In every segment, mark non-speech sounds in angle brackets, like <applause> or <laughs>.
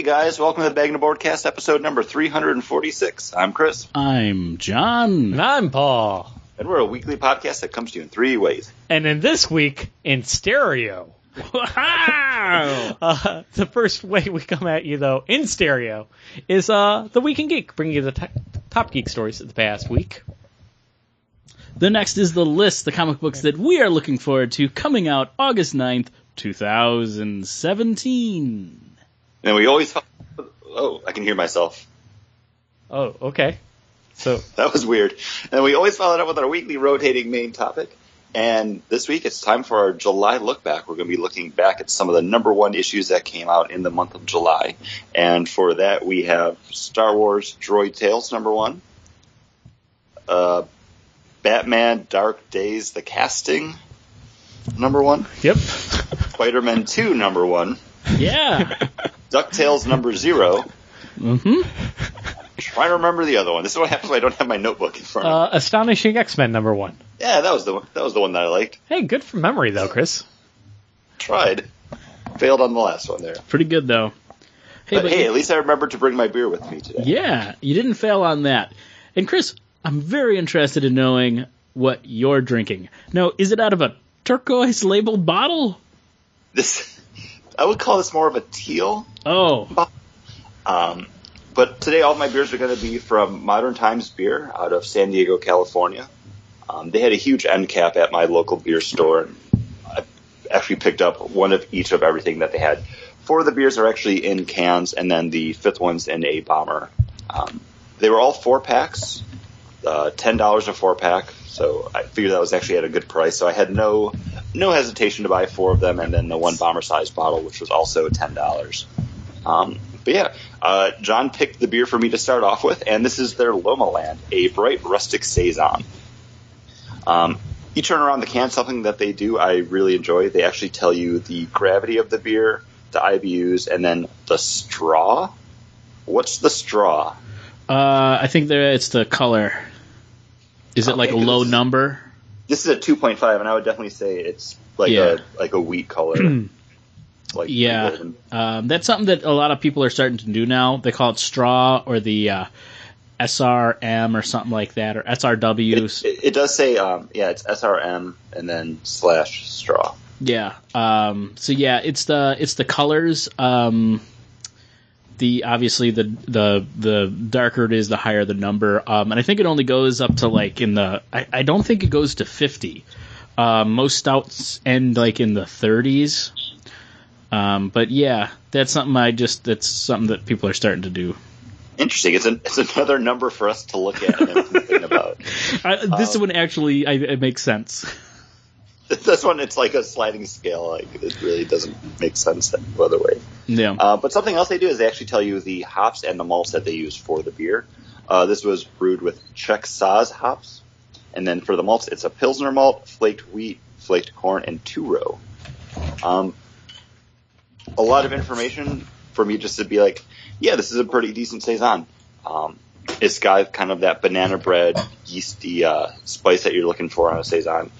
Hey guys, welcome to the Bag and Boardcast episode number 346. I'm Chris, I'm John. And I'm Paul. and we're a weekly podcast that comes to you in three ways. And in this week, in stereo. Wow! <laughs> Uh, the first way we come at you, though, in stereo, is uh, the Week in Geek, bringing you the t- top geek stories of the past week. the next is the list, the comic books that we are looking forward to coming out August 9th, 2017. And we always. Oh, I can hear myself. Oh, okay. So, <laughs> That was weird. And we always follow it up with our weekly rotating main topic. And this week it's time for our July look back. We're going to be looking back at some of the number one issues that came out in the month of July. And for that we have Star Wars Droid Tales number one, uh, Batman Dark Days the casting number one, yep. Spider-Man 2 number one, Yeah. <laughs> DuckTales number zero. mm-hmm. Trying to remember the other one. This is what happens when I don't have my notebook in front of me. Uh, Astonishing X-Men number one. Yeah, that was the one. That was the one that I liked. Hey, good for memory, though, Chris. Tried. Failed on the last one there. Pretty good, though. Hey, But hey, at least I remembered to bring my beer with me today. yeah, you didn't fail on that. And Chris, I'm very interested in knowing what you're drinking. Now, is it out of a turquoise labeled bottle? This, I would call this more of a teal. Oh, Um, but today all my beers are going to be from Modern Times Beer out of San Diego, California. Um, they had a huge end cap at my local beer store. And I actually picked up one of each of everything that they had. Four of the beers are actually in cans, and then the fifth one's in a bomber. Um, they were all four packs, uh, ten dollars a four pack. So I figured that was actually at a good price. So I had no no hesitation to buy four of them, and then the one bomber sized bottle, which was also ten dollars. Um, but yeah, uh, John picked the beer for me to start off with, and this is their Lomaland, a bright rustic saison. Um, you turn around the can, something that they do I really enjoy. They actually tell you the gravity of the beer, the IBUs, and then the straw. What's the straw? uh, I think there it's the color. Is it like a low number? This is a 2.5, and I would definitely say it's like Yeah. a like a wheat color. <clears throat> like Yeah, um, that's something that a lot of people are starting to do now. They call it straw or the uh, SRM or something like that, or SRW. It, it, it does say, um, yeah, it's SRM and then slash straw. Yeah. Um, so yeah, it's the it's the colors. Um, the obviously the the the darker it is, the higher the number. Um, and I think it only goes up to like in the. I, I don't think it goes to fifty. Um, most stouts end like in the thirties. Um, but yeah, that's something I just that's something that people are starting to do. Interesting. It's, an, it's another number for us to look at and think about. I, <laughs> this one actually I, it makes sense. <laughs> This one, it's like a sliding scale. Like it really doesn't make sense that other way. Yeah. Uh, but something else they do is they actually tell you the hops and the malts that they use for the beer. Uh, this was brewed with Czech Saaz hops, and then for the malts, it's a Pilsner malt, flaked wheat, flaked corn, and two row. Um, a lot of information for me just to be like, yeah, this is a pretty decent saison. Um, it's got kind of that banana bread, yeasty uh, spice that you're looking for on a saison.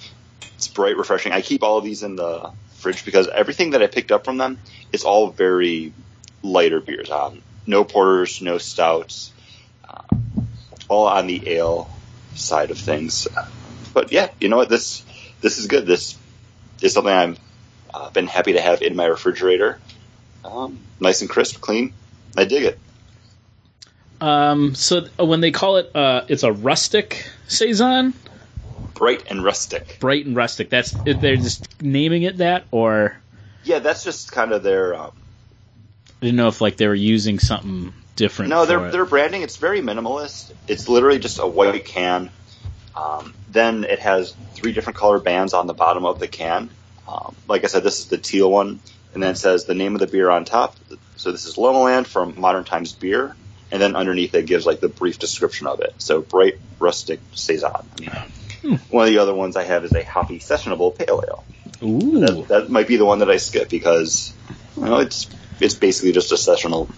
It's bright, refreshing. I keep all of these in the fridge because everything that I picked up from them is all very lighter beers. Um, no porters, no stouts, uh, all on the ale side of things. But yeah, you know what? This this is good. This is something I've uh, been happy to have in my refrigerator. Um, nice and crisp, clean. I dig it. Um, so when they call it, uh, it's a rustic saison. Bright and rustic. bright and rustic. That's they're just naming it that, or Yeah, that's just kind of their. Um, I didn't know if like they were using something different. no, for their it. their branding. It's very minimalist. It's literally just a white can. Um, then it has three different color bands on the bottom of the can. Um, like I said, this is the teal one, and then it says the name of the beer on top. So this is Lomaland from Modern Times Beer, and then underneath it gives like the brief description of it. So bright rustic saison. <laughs> One of the other ones I have is a hoppy sessionable pale ale. Ooh, That, that might be the one that I skip because you know, it's it's basically just a sessional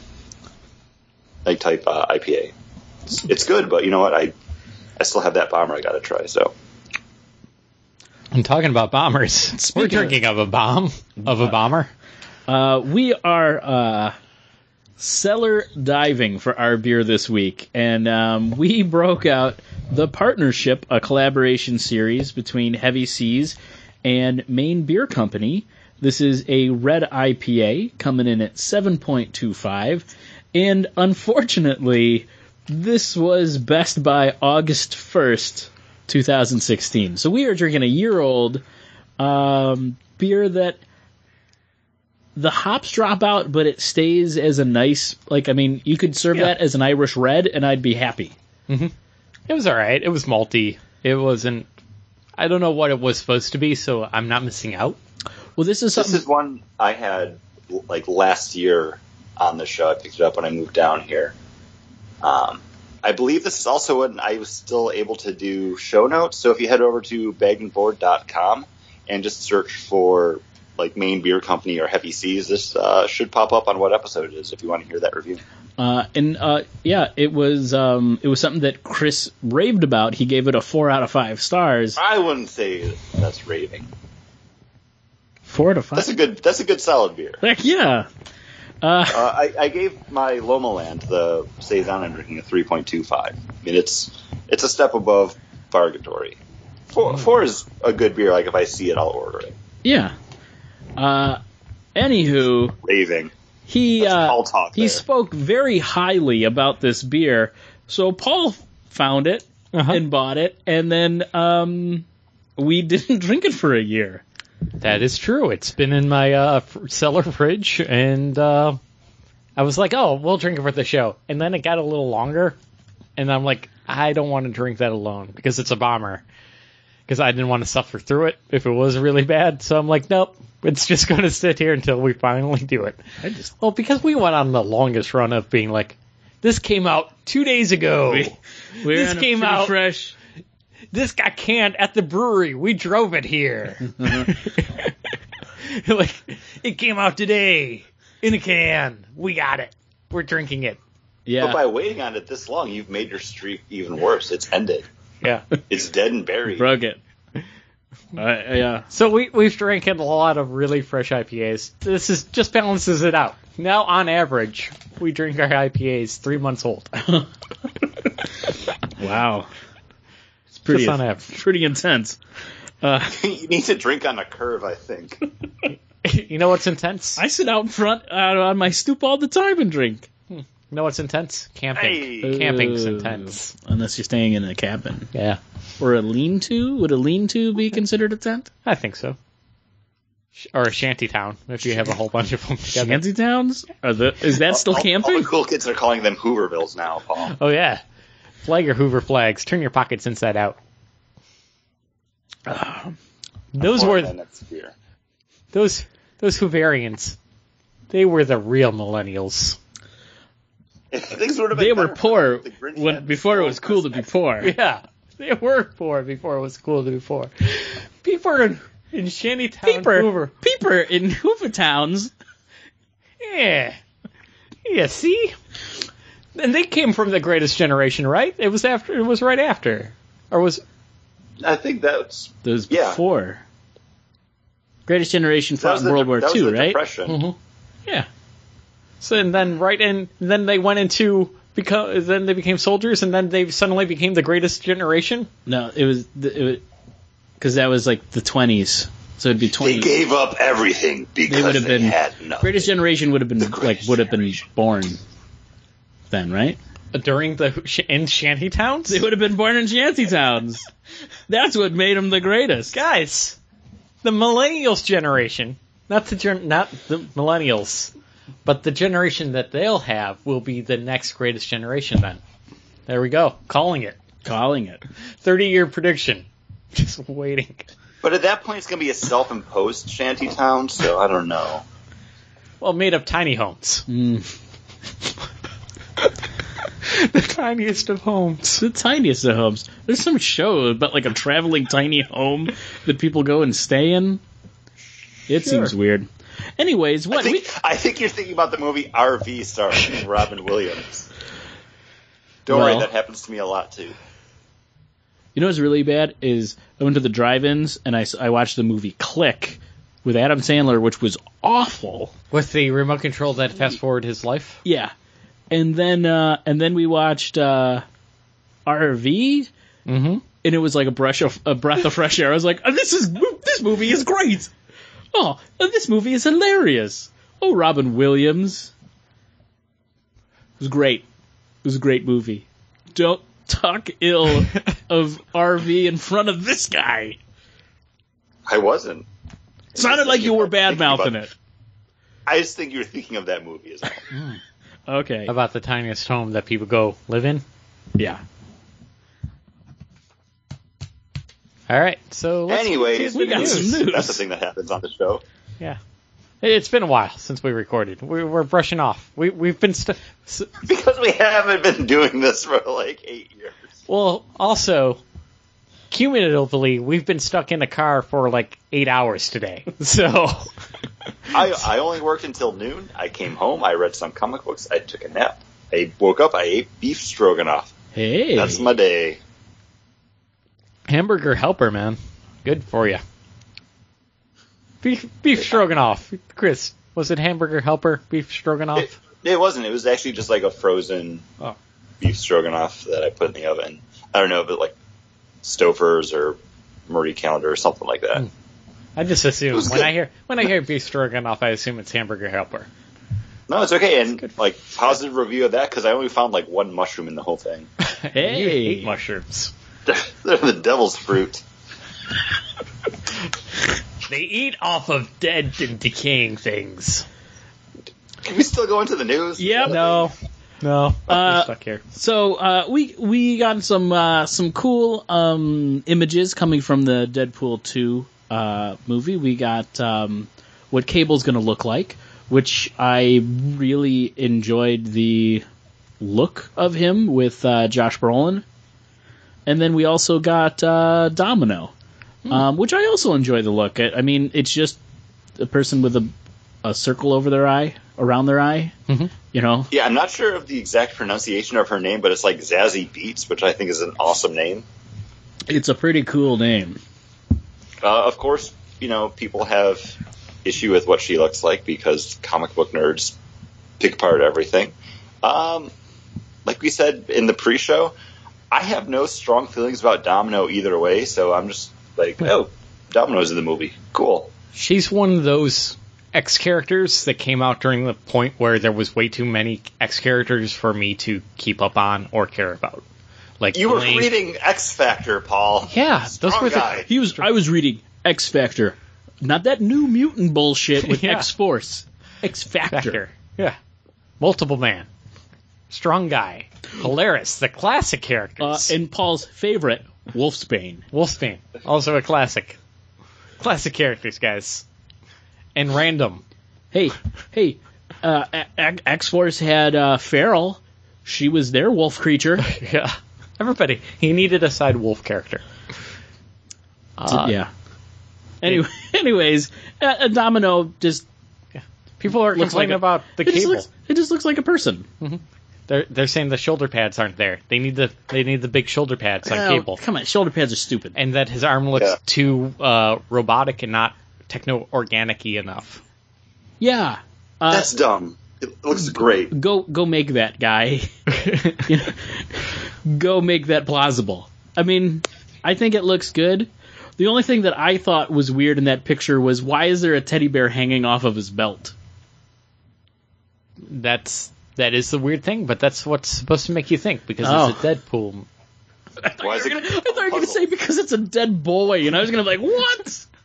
like type uh, IPA. It's, it's good, but you know what? I I still have that bomber I got to try. So I'm talking about bombers. Speaking We're of- drinking of a bomb, of a bomber. uh, we are uh, cellar diving for our beer this week, and um, we <laughs> broke out the partnership, a collaboration series between Heavy Seas and Maine Beer Company. This is a red IPA coming in at 7.25, and unfortunately, this was best by August 1st, 2016. So we are drinking a year old um, beer that the hops drop out, but it stays as a nice, like, I mean, you could serve Yeah. that as an Irish red and I'd be happy. It was all right. It was malty. It wasn't. I don't know what it was supposed to be, so I'm not missing out. Well, this is This something. is one I had like last year on the show. I picked it up when I moved down here. Um, I believe this is also when I was still able to do show notes. So if you head over to bagandboard.com and just search for like Maine Beer Company or Heavy Seas, this uh, should pop up on what episode it is if you want to hear that review. Uh, and uh, yeah, it was um, it was something that Chris raved about. He gave it a four out of five stars. I wouldn't say that's raving. Four out of five. That's a good. That's a good solid beer. Heck yeah. Uh, Uh, I, I gave my Lomaland the saison I'm drinking a 3.25. I mean, it's it's a step above Fargatory. Four, four is a good beer. Like if I see it, I'll order it. yeah. Uh, anywho, Raving. he uh, talk he there. spoke very highly about this beer. So Paul found it Uh-huh. and bought it, and then um, we <laughs> didn't drink it for a year. That is true. It's been in my uh, cellar fridge, and uh, I was like, "Oh, we'll drink it for the show." And then it got a little longer, and I'm like, "I don't want to drink that alone because it's a bomber." Because I didn't want to suffer through it if it was really bad. So I'm like, "Nope, it's just going to sit here until we finally do it." I just Well, because we went on the longest run of being like, "This came out two days ago." We- we're This came out- fresh. this got canned at the brewery. We drove it here. <laughs> like it came out today in a can. We got it. We're drinking it. Yeah. But by waiting on it this long, you've made your streak even worse. It's ended. Yeah. It's dead and buried. Broke it. Uh, yeah. so we we've drank a lot of really fresh IPAs. This is just balances it out. Now on average, we drink our IPAs three months old. <laughs> Wow. It's pretty Just on average. pretty intense. Uh, <laughs> you need to drink on a curve, I think. <laughs> you know what's intense? I sit out in front uh, on my stoop all the time and drink. You know what's intense? Camping. Hey. Camping's intense. Unless you're staying in a cabin. Yeah, Or a lean-to? Would a lean-to be considered a tent? I think so. Sh- Or a shanty town if you have a whole bunch of them together. Shanty towns? Are the, is that still All- All, camping? the cool kids are calling them Hoovervilles now, Paul. Oh yeah, flag your Hoover flags. Turn your pockets inside out. <sighs> those were than that's beer. those those Hooverians. They were the real millennials. <laughs> Things would have been They were poor the when, before it was cool to be poor. <laughs> Yeah, they were poor before it was cool to be poor. People in, in Shantytown, Peeper, Hoover. Peeper in Hoover towns. Yeah, yeah. See, and they came from the Greatest Generation, right? It was after. It was right after, or was I think that's Those Yeah. before. Greatest Generation that fought in the, World War that II, right? Depression. Mhm. Yeah. So and then right in, then they went into because Then they became soldiers, and then they suddenly became the Greatest Generation. No, it was it, because that was like the twenties, so it'd be twenty. They gave up everything because they would have been- had nothing. Greatest Generation would have been like would have been born then, right? During the in shanty towns, They would have been born in shanty towns. That's what made them the greatest. guys, the millennials generation, not the gen- not the millennials, but the generation that they'll have will be the next greatest generation. Then, there we go, calling it. Calling it. Thirty year prediction, <laughs> just waiting. But at that point, it's going to be a self-imposed shanty town, so I don't know. Well, made of tiny homes, <laughs> Mm. the tiniest of homes. The tiniest of homes. There's some show about like a traveling tiny home that people go and stay in. It Sure. seems weird. Anyways, I what think, we I think you're thinking about the movie RV starring <laughs> Robin Williams. Don't Well- worry, that happens to me a lot too. You know what's really bad is I went to the drive-ins and I, I watched the movie Click with Adam Sandler, which was awful. With the remote control that fast forward his life. Yeah, and then uh, and then we watched uh, RV, Mm-hmm. and it was like a brush of a breath of fresh air. I was like, oh, this is this movie is great. Oh, this movie is hilarious. Oh, Robin Williams. It was great. It was a great movie. Don't talk ill <laughs> of RV in front of this guy. I wasn't. It sounded like you were bad mouthing it. I just think you were thinking of that movie as well. <laughs> Okay. About the tiniest home that people go live in. Yeah. All right, so Anyways, We got news. some news. That's the thing that happens on the show. Yeah. It's been a while since we recorded. We, we're brushing off. We, we've been st- Because we haven't been doing this for like eight years. well. Also, cumulatively, we've been stuck in a car for like eight hours today. <laughs> So I, I only worked until noon. I came home. I read some comic books. I took a nap. I woke up. I ate beef stroganoff. Hey. That's my day. Hamburger helper, man, good for you. Beef beef stroganoff, Chris. Was it hamburger helper beef stroganoff? It, it wasn't. It was actually just like a frozen Oh. beef stroganoff that I put in the oven. I don't know, if but like Stouffer's or Marie Callender or something like that. Hmm. I just assume when good. I hear when I hear beef stroganoff, I assume it's hamburger helper. No, it's okay. And like positive review of that because I only found like one mushroom in the whole thing. <laughs> hey, You Hey. hate mushrooms. <laughs> They're the devil's fruit. They eat off of dead and decaying things. Can we still go into the news? Yep. No, no, Uh, we're stuck here. So uh, we we got some uh, some cool um, images coming from the Deadpool two uh, movie. We got um, what Cable's going to look like, which I really enjoyed the look of him with uh, Josh Brolin, and then we also got uh, Domino, um, which I also enjoy the look. I, I mean, it's just a person with a a circle over their eye, around their eye. Mhm. You know, Yeah, I'm not sure of the exact pronunciation of her name, but it's like Zazie Beetz, which I think is an awesome name. it's a pretty cool name. Uh, of course, you know, people have issue with what she looks like because comic book nerds pick apart everything. Um, like we said in the pre-show, I have no strong feelings about Domino either way, so I'm just like, hmm. oh, Domino's in the movie. Cool. She's one of those X characters that came out during the point where there was way too many X characters for me to keep up on or care about. Like You were reading X Factor, Paul. Yeah, those Strong were the guy. He was. I was reading X Factor, not that new mutant bullshit with <laughs> Yeah. X Force. X Factor. Factor. Yeah. Multiple man. Strong guy. Hilarious. The classic Uh, characters. and Paul's favorite, Wolfsbane. Wolfsbane. Also a classic. Classic characters, guys. And random. Hey, hey, uh, X Force had uh, Feral. She was their wolf creature. <laughs> Yeah. Everybody. He needed a side wolf character. Uh, yeah. Anyway, <laughs> anyways, uh, uh, Domino just People are complaining like a- about the it just, cable. looks, it just looks like a person. They're they're saying the shoulder pads aren't there. They need the they need the big shoulder pads on Oh, cable. Come on, shoulder pads are stupid. And that his arm looks Yeah. too uh, robotic and not techno organic enough. Yeah. Uh, That's dumb. It looks great. go go make that guy. <laughs> You know, go make that plausible. I mean, I think it looks good. The only thing that I thought was weird in that picture was why is there a teddy bear hanging off of his belt? That's that is the weird thing, but that's what's supposed to make you think because Oh. it's a Deadpool. I thought, Why you were gonna, I thought you were gonna say because it's a dead boy, and I was gonna be like, what? <laughs>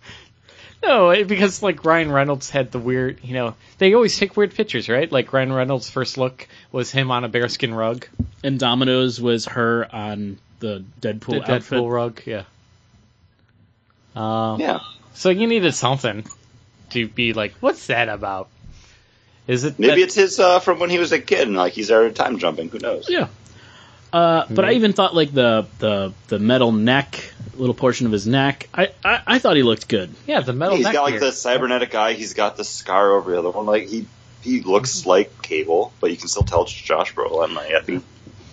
No, it- because like Ryan Reynolds had the weird, you know, they always take weird pictures, right? Like Ryan Reynolds' first look was him on a bearskin rug, And Domino's was her on the Deadpool the outfit. Deadpool rug, yeah. Um, Yeah. So you needed something to be like, what's that about? Is it Maybe that- it's his uh, from when he was a kid and like he's already time jumping. Who knows? Yeah. Uh, but I even thought like the, the the metal neck, little portion of his neck. I, I, I thought he looked good. yeah the metal? He's neck got like gear. the cybernetic eye. He's got the scar over the other one. Like he he looks like Cable, but you can still tell it's Josh Brolin. Like, I think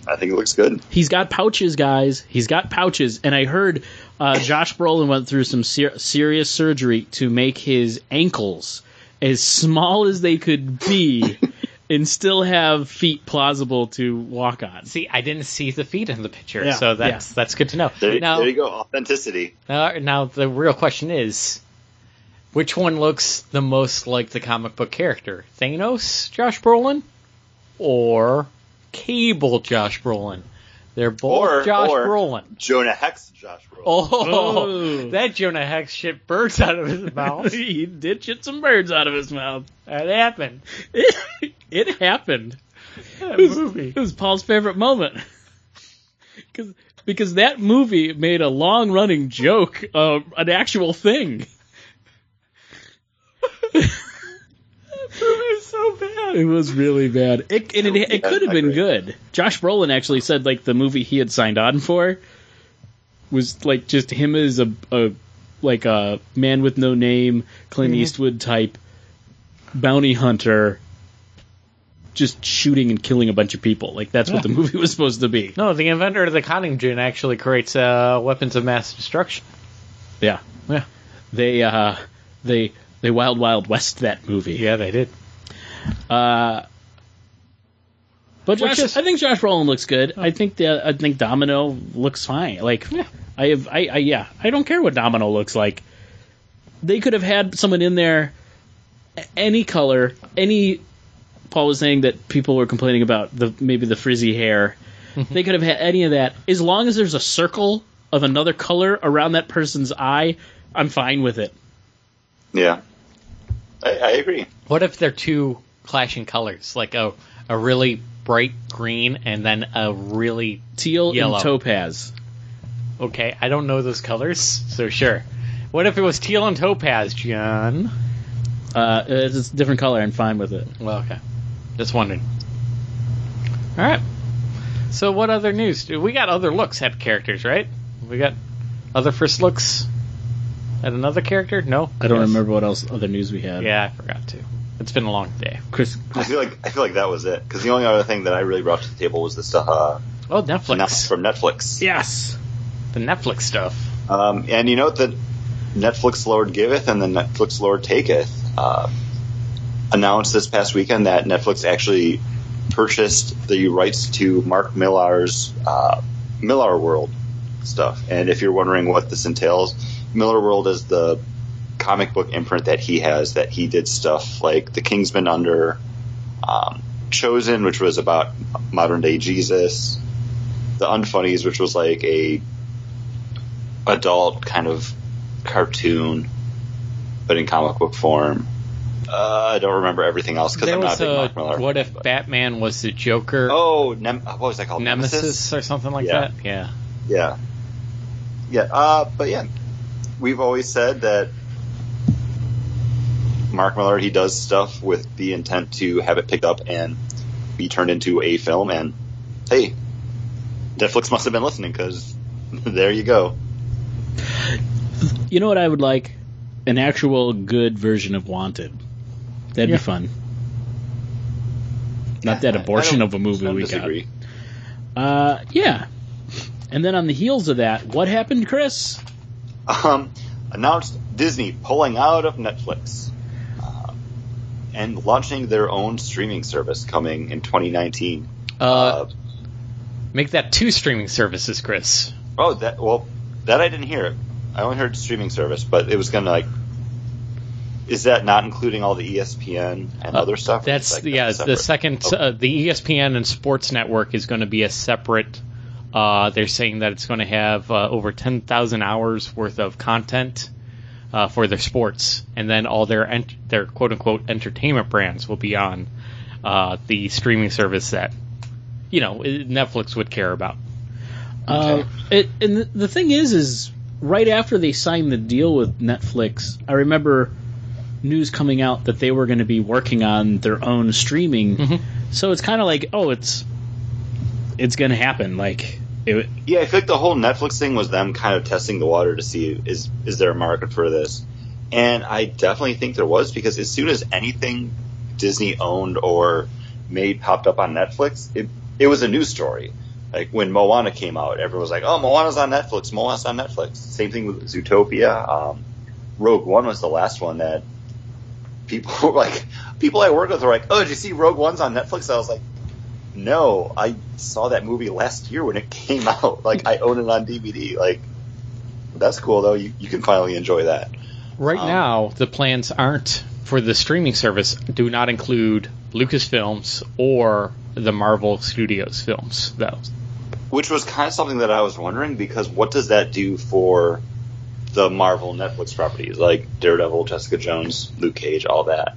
I think it looks good. He's got pouches, guys. He's got pouches, and I heard uh, Josh Brolin went through some ser- serious surgery to make his ankles as small as they could be, <laughs> and still have feet plausible to walk on. See, I didn't see the feet in the picture, Yeah, so that's that's good to know. There, now, there you go, authenticity. now, now the real question is, which one looks the most like the comic book character? Thanos, Josh Brolin, or Cable, Josh Brolin? They're both Or- Josh or- Brolin. Jonah Hex, Josh Brolin. Oh, Oh. <laughs> that Jonah Hex shit birds out of his <laughs> mouth. <laughs> he did shit some birds out of his mouth. that happened. It, it happened. That It was, movie. it was Paul's favorite moment. Cause, because that movie made a long running joke, uh, an actual thing. It's so bad. It was really bad. It, and it, it could have been good. Josh Brolin actually said like the movie he had signed on for was like just him as a, a like a man with no name, Clint Eastwood type bounty hunter, just shooting and killing a bunch of people. Like that's what the movie was supposed to be. No, the inventor of the cotton gin actually creates uh, weapons of mass destruction. Yeah, Yeah. they uh, they they wild wild west that movie. Yeah, they did. Uh, but Josh, is- I think Josh Brolin looks good. I think the I think Domino looks fine. Like, I have, I, I, yeah, I don't care what Domino looks like. They could have had someone in there, any color, any. Paul was saying that people were complaining about the maybe the frizzy hair. they could have had any of that as long as there's a circle of another color around that person's eye. I'm fine with it. Yeah, I, I agree. What if they're two clashing colors, like a a really bright green and then a really Teal Yellow. and topaz. okay? I don't know those colors, so sure. What if it was teal and topaz, John? Uh, it's a different color. I'm fine with it. Well, okay. Just wondering. All right. So, what other news? We got other looks at characters, right? We got other first looks at another character. No, I don't Yes. remember what else other news we had. Yeah, I forgot to. It's been a long day. Chris. I feel like I feel like that was it because the only other thing that I really brought to the table was the stuff uh, Oh, from Netflix. Net- from Netflix. Yes. The Netflix stuff. Um, and you know that Netflix Lord giveth and the Netflix Lord taketh uh, announced this past weekend that Netflix actually purchased the rights to Mark Millar's uh, Millar World stuff. And if you're wondering what this entails, Millar World is the comic book imprint that he has that he did stuff like The Kingsman under, um, Chosen, which was about modern day Jesus, The Unfunnies, which was like a adult kind of cartoon, but in comic book form. Uh, I don't remember everything else because I'm not a big Mark Millar. what if but- Batman was the Joker? Oh, Nem- what was that called? Nemesis, or something like Yeah. that. Yeah. Yeah. Yeah. Uh, but yeah, we've always said that Mark Millar he does stuff with the intent to have it picked up and be turned into a film. And hey, Netflix must have been listening because <laughs> there you go. You know what I would like? An actual good version of Wanted. That'd Yeah. be fun. Not that I- I abortion of a movie we disagree. got. Uh, yeah. And then on the heels of that, what happened, Chris? Um, announced Disney pulling out of Netflix uh, and launching their own streaming service coming in 2019. Uh, make that two streaming services, Chris. oh, that well, that I didn't hear. I only heard streaming service, but it was gonna like. Is that not including all the ESPN and other stuff? That's that yeah. The second, Okay. uh, the ESPN and Sports Network is going to be a separate. Uh, they're saying that it's going to have uh, over ten thousand hours worth of content uh, for their sports, and then all their ent- their quote unquote entertainment brands will be on uh, the streaming service that you know Netflix would care about. Uh, it, and the, the thing is, is right after they signed the deal with Netflix, I remember news coming out that they were going to be working on their own streaming. Mhm. So it's kind of like, oh, it's it's going to happen. Like, it, Yeah, I feel like the whole Netflix thing was them kind of testing the water to see is is there a market for this, and I definitely think there was because as soon as anything Disney owned or made popped up on Netflix, it it was a news story. Like when Moana came out, everyone was like, "Oh, Moana's on Netflix. Moana's on Netflix." Same thing with Zootopia. Um, Rogue One was the last one that people <laughs> were like, people I work with were like, "Oh, did you see Rogue One's on Netflix?" I was like, "No, I saw that movie last year when it <laughs> came out. Like, I own it on DVD. Like, that's cool though. You you can finally enjoy that." Right Um, now, the plans aren't for the streaming service. Do not include Lucasfilms or the Marvel Studios films, though. Which was kind of something that I was wondering because what does that do for the Marvel Netflix properties like Daredevil, Jessica Jones, Luke Cage, all that?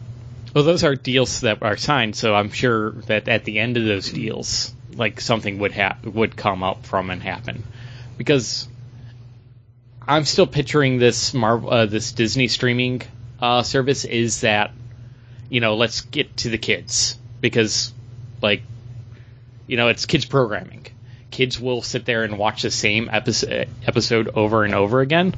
Well, those are deals that are signed, so I'm sure that at the end of those deals, like something would ha- would come up from and happen, because I'm still picturing this Marvel, uh, this Disney streaming uh, service is that, you know, let's get to the kids. Because, like, you know, it's kids programming. Kids will sit there and watch the same episode episode over and over again,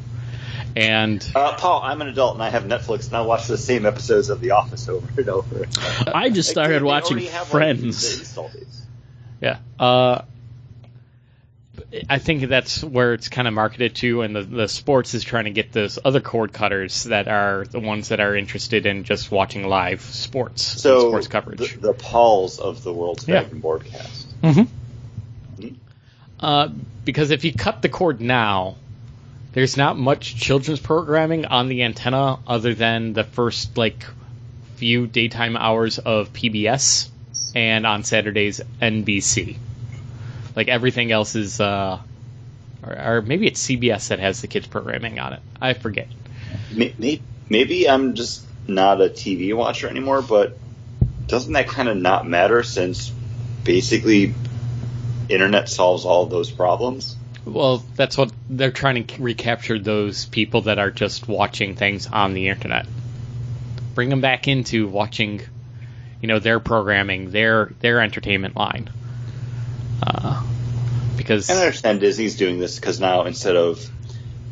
and Uh, Paul, I'm an adult and I have Netflix and I watch the same episodes of The Office over and over. I just started they watching already have, like, Friends. install. Yeah. Uh, I think that's where it's kind of marketed to, and the, the sports is trying to get those other cord cutters that are the ones that are interested in just watching live sports, So sports coverage. The, the Pauls of the world's Yeah. Dragon broadcast. Mhm. Uh, because if you cut the cord now, there's not much children's programming on the antenna other than the first like few daytime hours of PBS and on Saturdays NBC. Like everything else is, uh, or, or maybe it's CBS that has the kids programming on it. I forget. May- may- Maybe I'm just not a TV watcher anymore, but doesn't that kind of not matter since basically internet solves all those problems? Well, that's what they're trying to recapture those people that are just watching things on the internet. Bring them back into watching, you know, their programming, their their entertainment line. Uh, because And I understand Disney's doing this because now instead of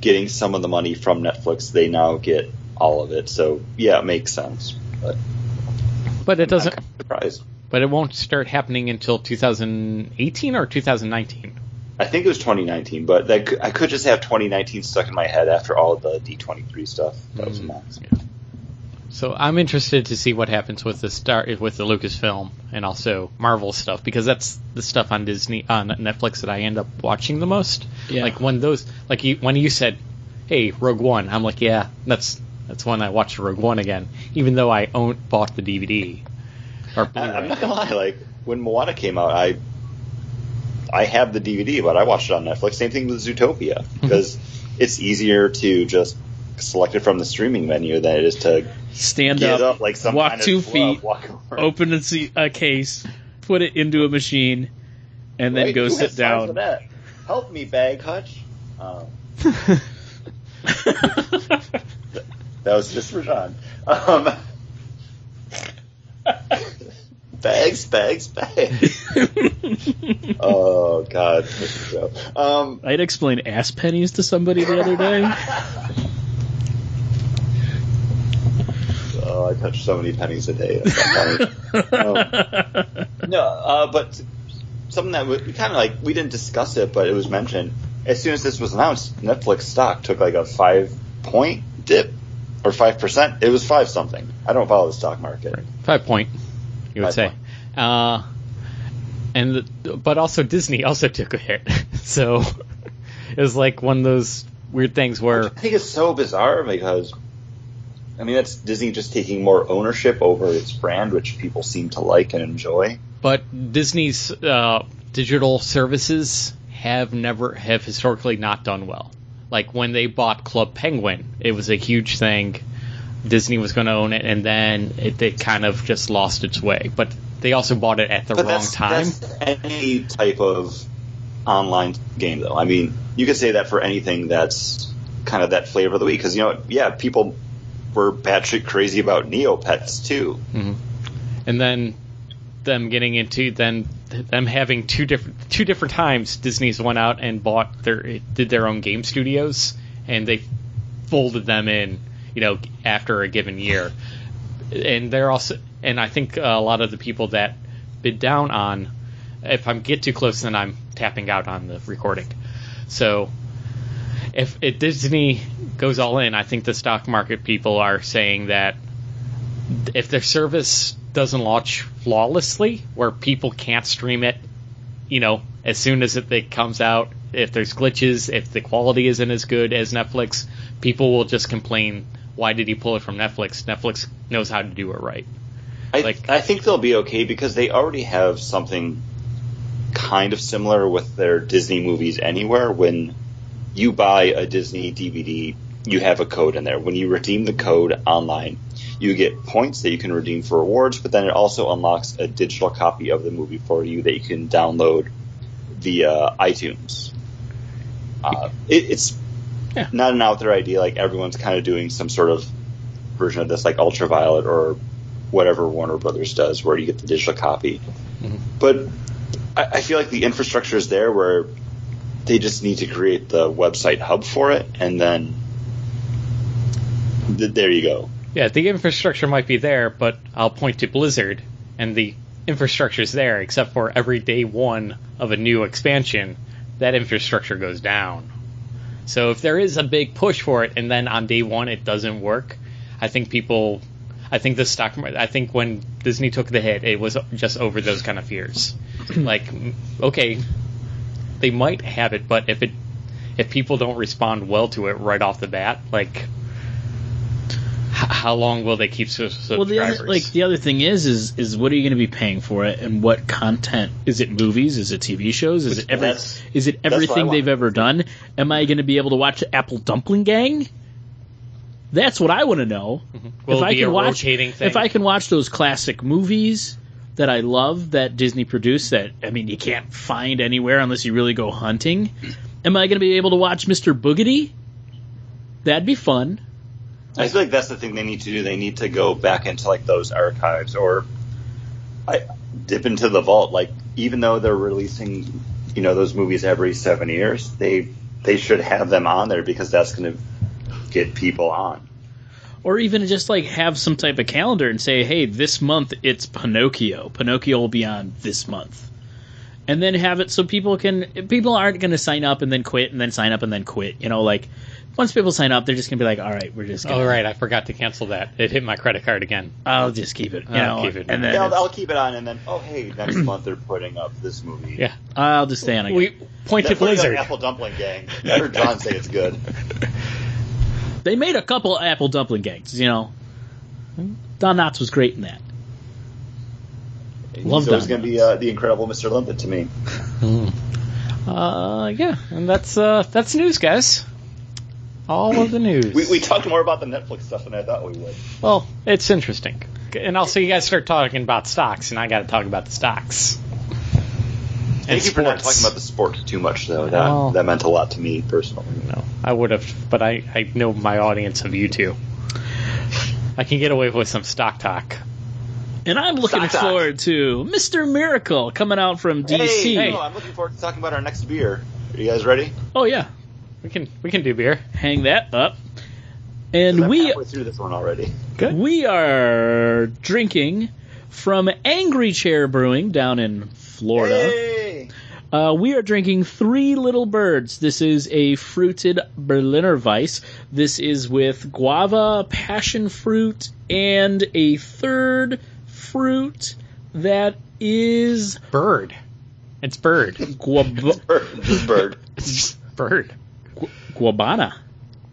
getting some of the money from Netflix, they now get all of it. So yeah, it makes sense. But but it doesn't. kind of surprised. But it won't start happening until 2018 or 2019. I think it was 2019, but that could, I could just have 2019 stuck in my head after all the D23 stuff. That was Mm, nuts. So I'm interested to see what happens with the star with the Lucasfilm and also Marvel stuff because that's the stuff on Disney on Netflix that I end up watching the most. Yeah. Like when those like you, when you said, "Hey, Rogue One," I'm like, "Yeah, that's that's when I watched Rogue One again," even though I own bought the DVD. Or I, I'm not gonna lie. Like when Moana came out, I I have the DVD, but I watched it on Netflix. Same thing with Zootopia because it's easier to just select it from the streaming menu than it is to Stand up, up like some walk kind of two glove, feet, walk open a, se- a case, put it into a machine, and then Right? go Who sit has time for down. Help me, bag hutch. Um, <laughs> that was just for John. Um, <laughs> bags, bags, bags. <laughs> oh God. Um, I'd explain ass pennies to somebody the other day. oh, I touch so many pennies a day. That's not funny. <laughs> Um, No, uh, but something that we, we kind of like we didn't discuss it, but it was mentioned as soon as this was announced. Netflix stock took like a five point dip or five percent. It was five something. I don't follow the stock market. Five point, you would say. Uh, and the, but also Disney also <laughs> took a hit, <laughs> so it was like one of those weird things where I think it's so bizarre because I mean that's Disney just taking more ownership over its brand, which people seem to like and enjoy. But Disney's uh, digital services have never have historically not done well. Like when they bought Club Penguin, it was a huge thing. Disney was going to own it, and then it, it kind of just lost its way. But they also bought it at the But wrong that's, time. that's any type of online game, though. I mean, you could say that for anything that's kind of that flavor of the week, because you know, yeah, people were batshit crazy about Neopets too. Mm-hmm. and then them getting into then them having two different two different times Disney's went out and bought their did their own game studios and they folded them in you know after a given year and they're also and I think a lot of the people that bid down on if I get too close then I'm tapping out on the recording. So if, if Disney goes all in, I think the stock market people are saying that if their service doesn't launch flawlessly, where people can't stream it, you know, as soon as it, it comes out, if there's glitches, if the quality isn't as good as Netflix, people will just complain. Why did he pull it from Netflix? Netflix knows how to do it right. I, Like- I think they'll be okay because they already have something kind of similar with their Disney movies anywhere. When you buy a Disney DVD, you have a code in there. When you redeem the code online, you get points that you can redeem for rewards, but then it also unlocks a digital copy of the movie for you that you can download via iTunes. Uh, it, it's Yeah. not an out there idea. Like everyone's kind of doing some sort of version of this, like Ultraviolet or whatever Warner Brothers does, where you get the digital copy. Mm-hmm. But I, I feel like the infrastructure is there where they just need to create the website hub for it, and then th- there you go. Yeah, the infrastructure might be there, but I'll point to Blizzard, and the infrastructure's there, except for every day one of a new expansion, that infrastructure goes down. So if there is a big push for it, and then on day one it doesn't work, I think people, I think the stock, I think when Disney took the hit, it was just over those kind of fears. <clears throat> like, okay, they might have it, but if it, if people don't respond well to it right off the bat, like how long will they keep su- Well, the other, like the other thing is, is is what are you going to be paying for it, and what content? Is it movies? Is it TV shows? Is it every? Is it that's what I everything they've ever done? Am I going to be able to watch Apple Dumpling Gang? That's what I want to know. Will if it I be can a watch, rotating thing? if I can watch those classic movies that I love that Disney produced, that I mean you can't find anywhere unless you really go hunting. Am I going to be able to watch Mr. Boogedy? That'd be fun. I feel like that's the thing they need to do. They need to go back into like those archives or I dip into the vault. Like even though they're releasing, you know, those movies every seven years, they they should have them on there because that's going to get people on. or even just like have some type of calendar and say, hey, this month it's Pinocchio. Pinocchio will be on this month. And then have it so people can people aren't going to sign up and then quit and then sign up and then quit. You know, like once people sign up, they're just going to be like, all right, we're just going oh right, I forgot to cancel that. It hit my credit card again. I'll just keep it. You I'll know, keep it. and then Yeah, I'll, I'll keep it on, and then oh hey, next <clears throat> month they're putting up this movie. Yeah, I'll just stay on again. we point They're to putting up Blizzard. Apple Dumpling Gang. I heard John say it's good. <laughs> They made a couple apple dumpling gangs. You know, Don Knotts was great in that. Love so it's Don going to be uh, the incredible Mr. Limpet to me. <laughs> Uh, yeah, and that's uh, that's news, guys. All of the news. We, we talked more about the Netflix stuff than I thought we would. well, it's interesting, and also you guys start talking about stocks, and I got to talk about the stocks. Thank you for not talking about the sport too much, though. That Well- that meant a lot to me personally. No, I would have, but I, I know my audience of you two. I can get away with some stock talk. And I'm looking Stock talk. forward to Mr. Miracle coming out from DC. Hey, Hey. no, I'm looking forward to talking about our next beer. Are you guys ready? Oh yeah, We can we can do beer. hang that up. And I'm we halfway through this one already. Good. we are drinking from Angry Chair Brewing down in Florida. Hey! Uh, we are drinking Three Little Birds. This is a fruited Berliner Weiss. This is with guava, passion fruit, and a third fruit that is Bird. It's bird. guava. <laughs> Bird, just bird. <laughs> bird. guabana.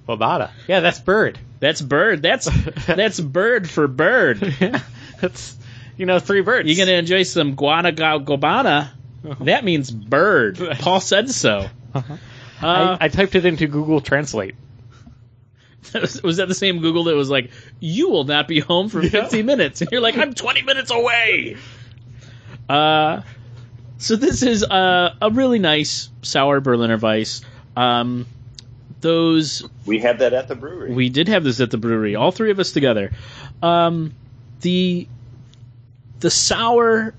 Wabata. Yeah, that's bird. That's bird. That's <laughs> that's bird for bird. <laughs> that's you know three birds. You're gonna enjoy some guana ga- guabana. That means bird. <laughs> Paul said so. Uh, I, I typed it into Google Translate. was that the same Google that was like, "You will not be home for 50 minutes," and you're like, "I'm 20 minutes away." Uh, so this is uh, a really nice sour Berliner Weiss. Um, those We had that at the brewery. we did have this at the brewery, all three of us together. Um, the the sour,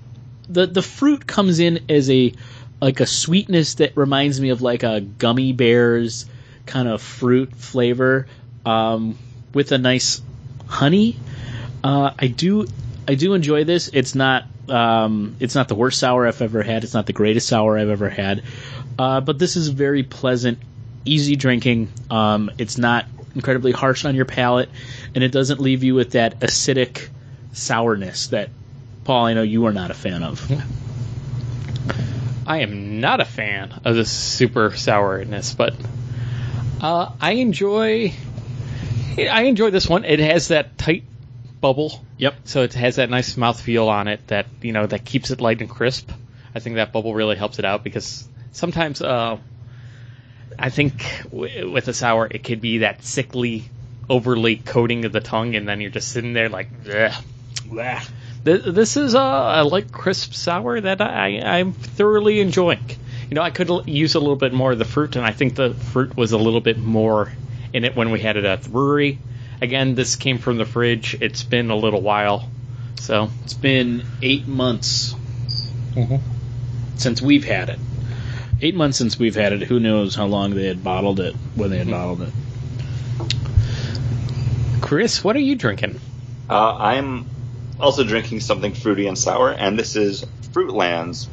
the the fruit comes in as a like a sweetness that reminds me of like a gummy bears kind of fruit flavor um, with a nice honey. Uh, I do I do enjoy this. It's not Um, it's not the worst sour I've ever had. It's not the greatest sour I've ever had. Uh, but this is very pleasant, easy drinking. Um, it's not incredibly harsh on your palate, and it doesn't leave you with that acidic sourness that Paul, I know you are not a fan of. I am not a fan of the super sourness, but uh, I enjoy. I enjoy this one. It has that tight bubble, Yep. so it has that nice mouthfeel on it that you know that keeps it light and crisp. I think that bubble really helps it out because sometimes uh, I think w- with a sour it could be that sickly, overly coating of the tongue, and then you're just sitting there like, Ugh, bleh. This is a, a light crisp sour that I, I'm thoroughly enjoying. You know, I could l- use a little bit more of the fruit, and I think the fruit was a little bit more in it when we had it at the brewery. Again, this came from the fridge. It's been a little while, so It's been eight months Mhm. since we've had it. Eight months since we've had it. Who knows how long they had bottled it when they had bottled it. Chris, what are you drinking? Uh, I'm also drinking something fruity and sour, and this is Fruitlands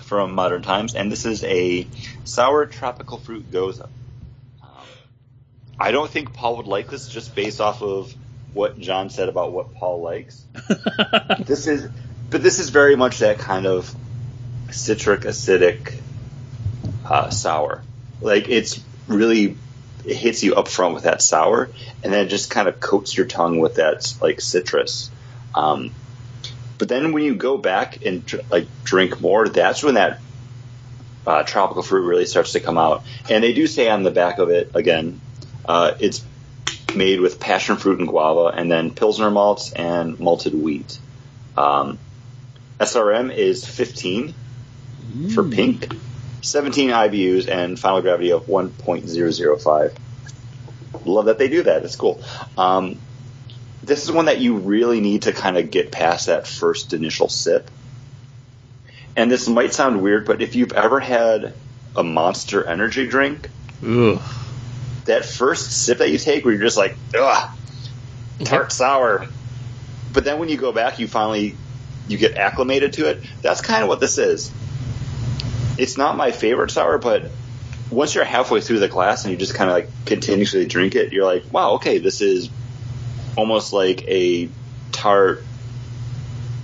from Modern Times, and this is a sour tropical fruit gose. Um, I don't think Paul would like this just based off of what John said about what Paul likes. <laughs> this is, but this is very much that kind of citric acidic uh, sour. Like it's really it hits you up front with that sour, and then it just kind of coats your tongue with that like citrus. Um, but then when you go back and like drink more, that's when that uh, tropical fruit really starts to come out. And they do say on the back of it again, uh, it's made with passion fruit and guava, and then pilsner malts and malted wheat. Um, SRM is 15 for pink, 17 IBUs, and final gravity of 1.005. Love that they do that. It's cool. Um, this is one that you really need to kind of get past that first initial sip. And this might sound weird, but if you've ever had a monster energy drink, Ugh. that first sip that you take where you're just like, ugh, tart sour. But then when you go back, you finally you get acclimated to it. That's kind of what this is. It's not my favorite sour, but once you're halfway through the glass and you just kind of like continuously drink it, you're like, wow, okay, this is almost like a tart,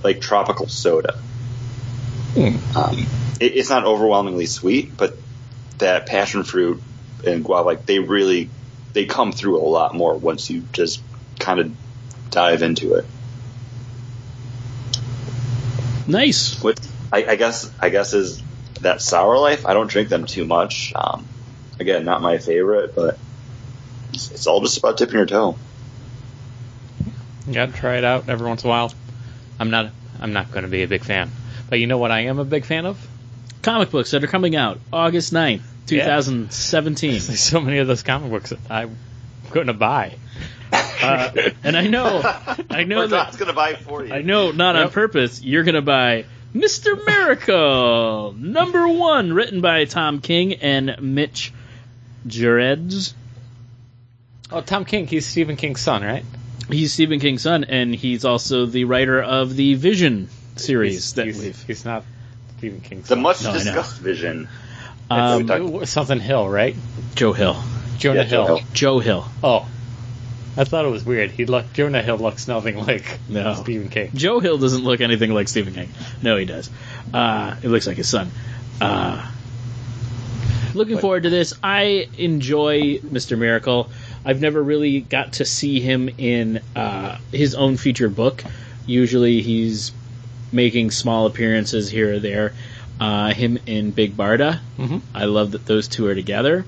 like tropical soda. Um, it, it's not overwhelmingly sweet, but that passion fruit and guava, like they really they come through a lot more once you just kind of dive into it. Nice. What I, I guess I guess is that sour life. I don't drink them too much. Um, again, not my favorite, but it's, it's all just about tipping your toe. You gotta try it out every once in a while. I'm not. I'm not going to be a big fan, but you know what I am a big fan of? Comic books that are coming out August 9th, 2017. There's <laughs> so many of those comic books that I'm going to buy. <laughs> Uh, and I know, <laughs> I know Or that gonna buy for you. I know, not on purpose. You're gonna buy Mr. Miracle number one, written by Tom King and Mitch Gerads. Oh, Tom King. He's Stephen King's son, right? He's Stephen King's son, and he's also the writer of the Vision series He's, that he's, we've. he's not Stephen King's The son. much no, discussed vision. Um, talk- something Hill, right? Joe Hill. Jonah Yeah, Joe Hill. Hill. Joe Hill. Oh, I thought it was weird. He look Jonah Hill looks nothing like No. Stephen King. Joe Hill doesn't look anything like Stephen King. No, he does. Uh, it looks like his son. Uh, looking forward to this. I enjoy Mr. Miracle. I've never really got to see him in uh, his own featured book. Usually he's making small appearances here or there. Uh, him in Big Barda. Mhm. I love that those two are together.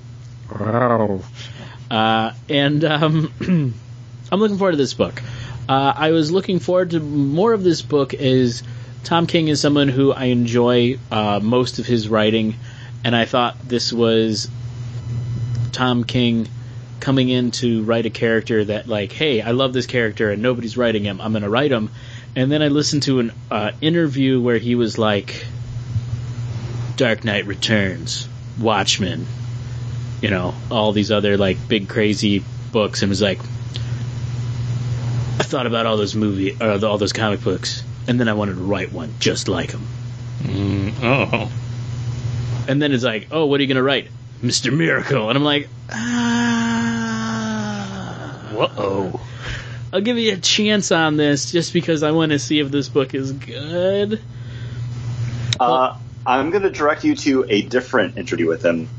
Uh, and um, <clears throat> I'm looking forward to this book. Uh, I was looking forward to more of this book as Tom King is someone who I enjoy uh, most of his writing, and I thought this was Tom King coming in to write a character that, like, hey, I love this character and nobody's writing him. I'm going to write him. And then I listened to an uh, interview where he was like, Dark Knight Returns, Watchmen, you know, all these other like big crazy books, and was like, I thought about all those movie, or all those comic books, and then I wanted to write one just like them. Mm, oh. And then it's like, oh, what are you gonna write, Mister Miracle? And I'm like, ah. Whoa. I'll give you a chance on this just because I want to see if this book is good. Uh, I'm going to direct you to a different interview with him.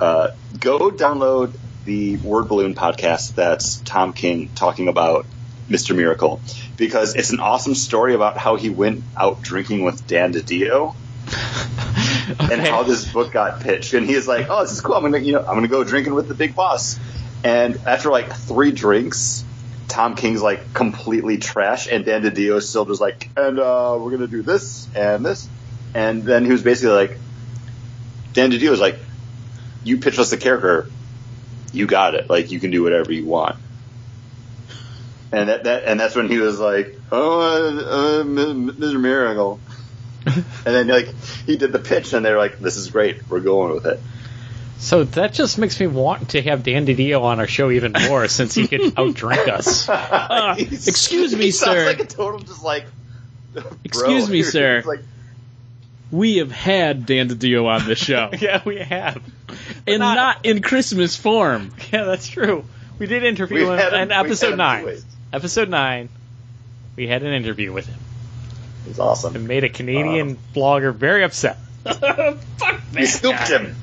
Uh, go download the Word Balloon podcast. That's Tom King talking about Mr. Miracle because it's an awesome story about how he went out drinking with Dan DiDio <laughs> and how this book got pitched. And he is like, "Oh, this is cool. I'm gonna, you know, I'm gonna go drinking with the big boss." And after like three drinks, Tom King's like completely trash, and Dan DiDio is still just like, "And uh, we're gonna do this and this," and then he was basically like, Dan DiDio was like, "You pitch us the character, you got it. Like you can do whatever you want." And that, that and that's when he was like, "Oh, uh, uh, Mr. Miracle." and then like he did the pitch, and they're like, "This is great. We're going with it." So that just makes me want to have Dan DiDio on our show even more since he could <laughs> outdrink us. He's- <laughs> excuse me, sir. Like a total just like. Excuse me, <laughs> sir. Like, We have had Dan DiDio on the show, yeah, we have. <laughs> and not- not, in Christmas form. <laughs> Yeah, that's true. We did interview We've him him- in episode nine. Episode nine, we had an interview with him He's awesome. and made a Canadian blogger very upset. <laughs> Fuck We scooped him.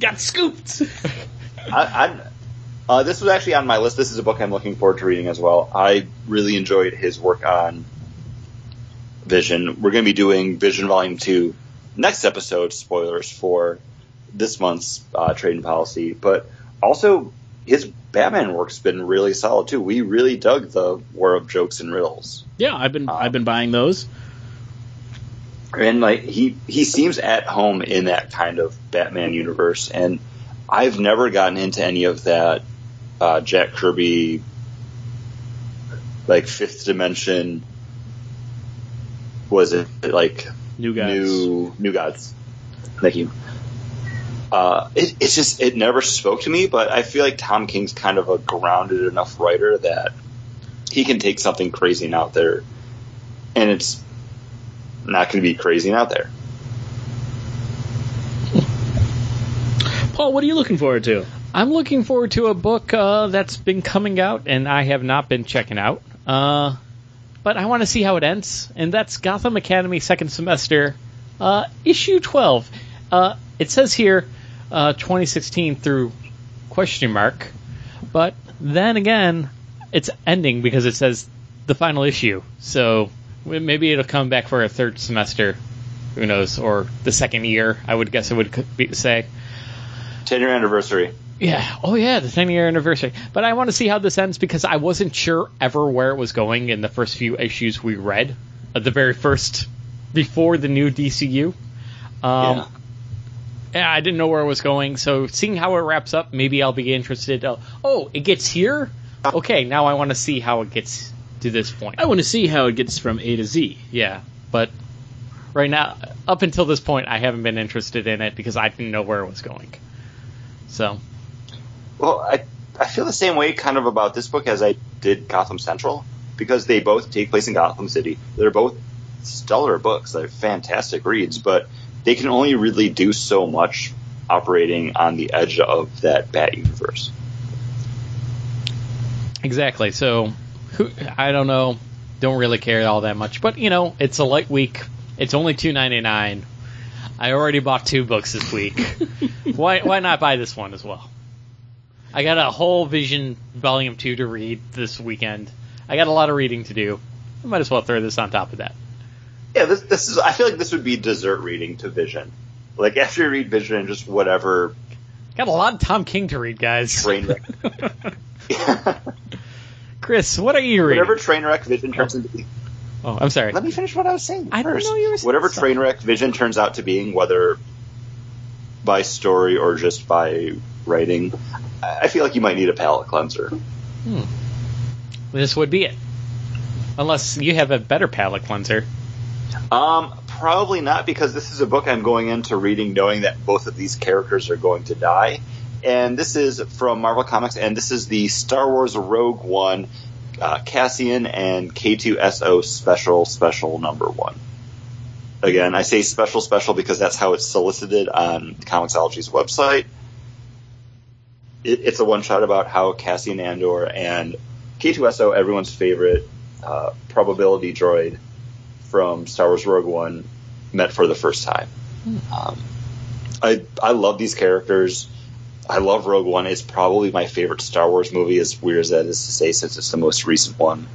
Got scooped. I, I'm, uh, this was actually on my list. This is a book I'm looking forward to reading as well. I really enjoyed his work on Vision. We're going to be doing Vision Volume 2 next episode, spoilers for this month's uh, trade and policy. But also, his Batman work's been really solid too. We really dug the War of Jokes and Riddles. Yeah, I've been I've been buying those. and like he he seems at home in that kind of Batman universe, and I've never gotten into any of that uh, Jack Kirby like fifth dimension. Was it like New guys. new new gods? Thank you. Uh, it, it's just it never spoke to me, but I feel like Tom King's kind of a grounded enough writer that he can take something crazy and out there, and it's not going to be crazy and out there. Paul, what are you looking forward to? I'm looking forward to a book uh, that's been coming out and I have not been checking out. Uh, but I want to see how it ends, and that's Gotham Academy second semester, uh, issue 12. Uh, it says here, uh, 2016 through question mark, but then again, it's ending because it says the final issue. So maybe it'll come back for a third semester. Who knows? Or the second year, I would guess it would be, say. Ten year anniversary. Yeah. Oh, yeah, the 10 year anniversary. But I want to see how this ends because I wasn't sure ever where it was going in the first few issues we read. At the very first, before the new DCU. Um, yeah. Yeah, I didn't know where it was going. So seeing how it wraps up, maybe I'll be interested. Uh, oh, it gets here? Okay, now I want to see how it gets to this point. I want to see how it gets from A to Z. Yeah, but right now, up until this point, I haven't been interested in it because I didn't know where it was going. So, Well, I I feel the same way kind of about this book as I did Gotham Central because they both take place in Gotham City. They're both stellar books. They're fantastic reads, but they can only really do so much operating on the edge of that Bat universe. Exactly. So, who, I don't know. Don't really care all that much, but you know, it's a light week. It's only two ninety nine. I already bought two books this week. <laughs> why why not buy this one as well? I got a whole Vision Volume Two to read this weekend. I got a lot of reading to do. I might as well throw this on top of that. Yeah, this this is. I feel like this would be dessert reading to Vision. Like after you read Vision and just whatever Got a lot of Tom King to read, guys. train wreck, <laughs> Chris, what are you reading? whatever train wreck Vision turns into. Oh, I'm sorry. Let me finish what I was saying. I first. know you were saying Whatever train wreck Vision turns out to being, whether by story or just by writing, I I feel like you might need a palate cleanser. Hmm. This would be it. Unless you have a better palate cleanser. Um, probably not because this is a book I'm going into reading knowing that both of these characters are going to die. And this is from Marvel Comics, and this is the Star Wars Rogue One uh, Cassian and K2SO Special Special Number One. Again, I say special special because that's how it's solicited on Comixology's website. It, it's a one shot about how Cassian Andor and K2SO, everyone's favorite uh, probability droid from Star Wars Rogue One, met for the first time. Um, I I love these characters. I love Rogue One. It's probably my favorite Star Wars movie, as weird as that is to say, since it's the most recent one.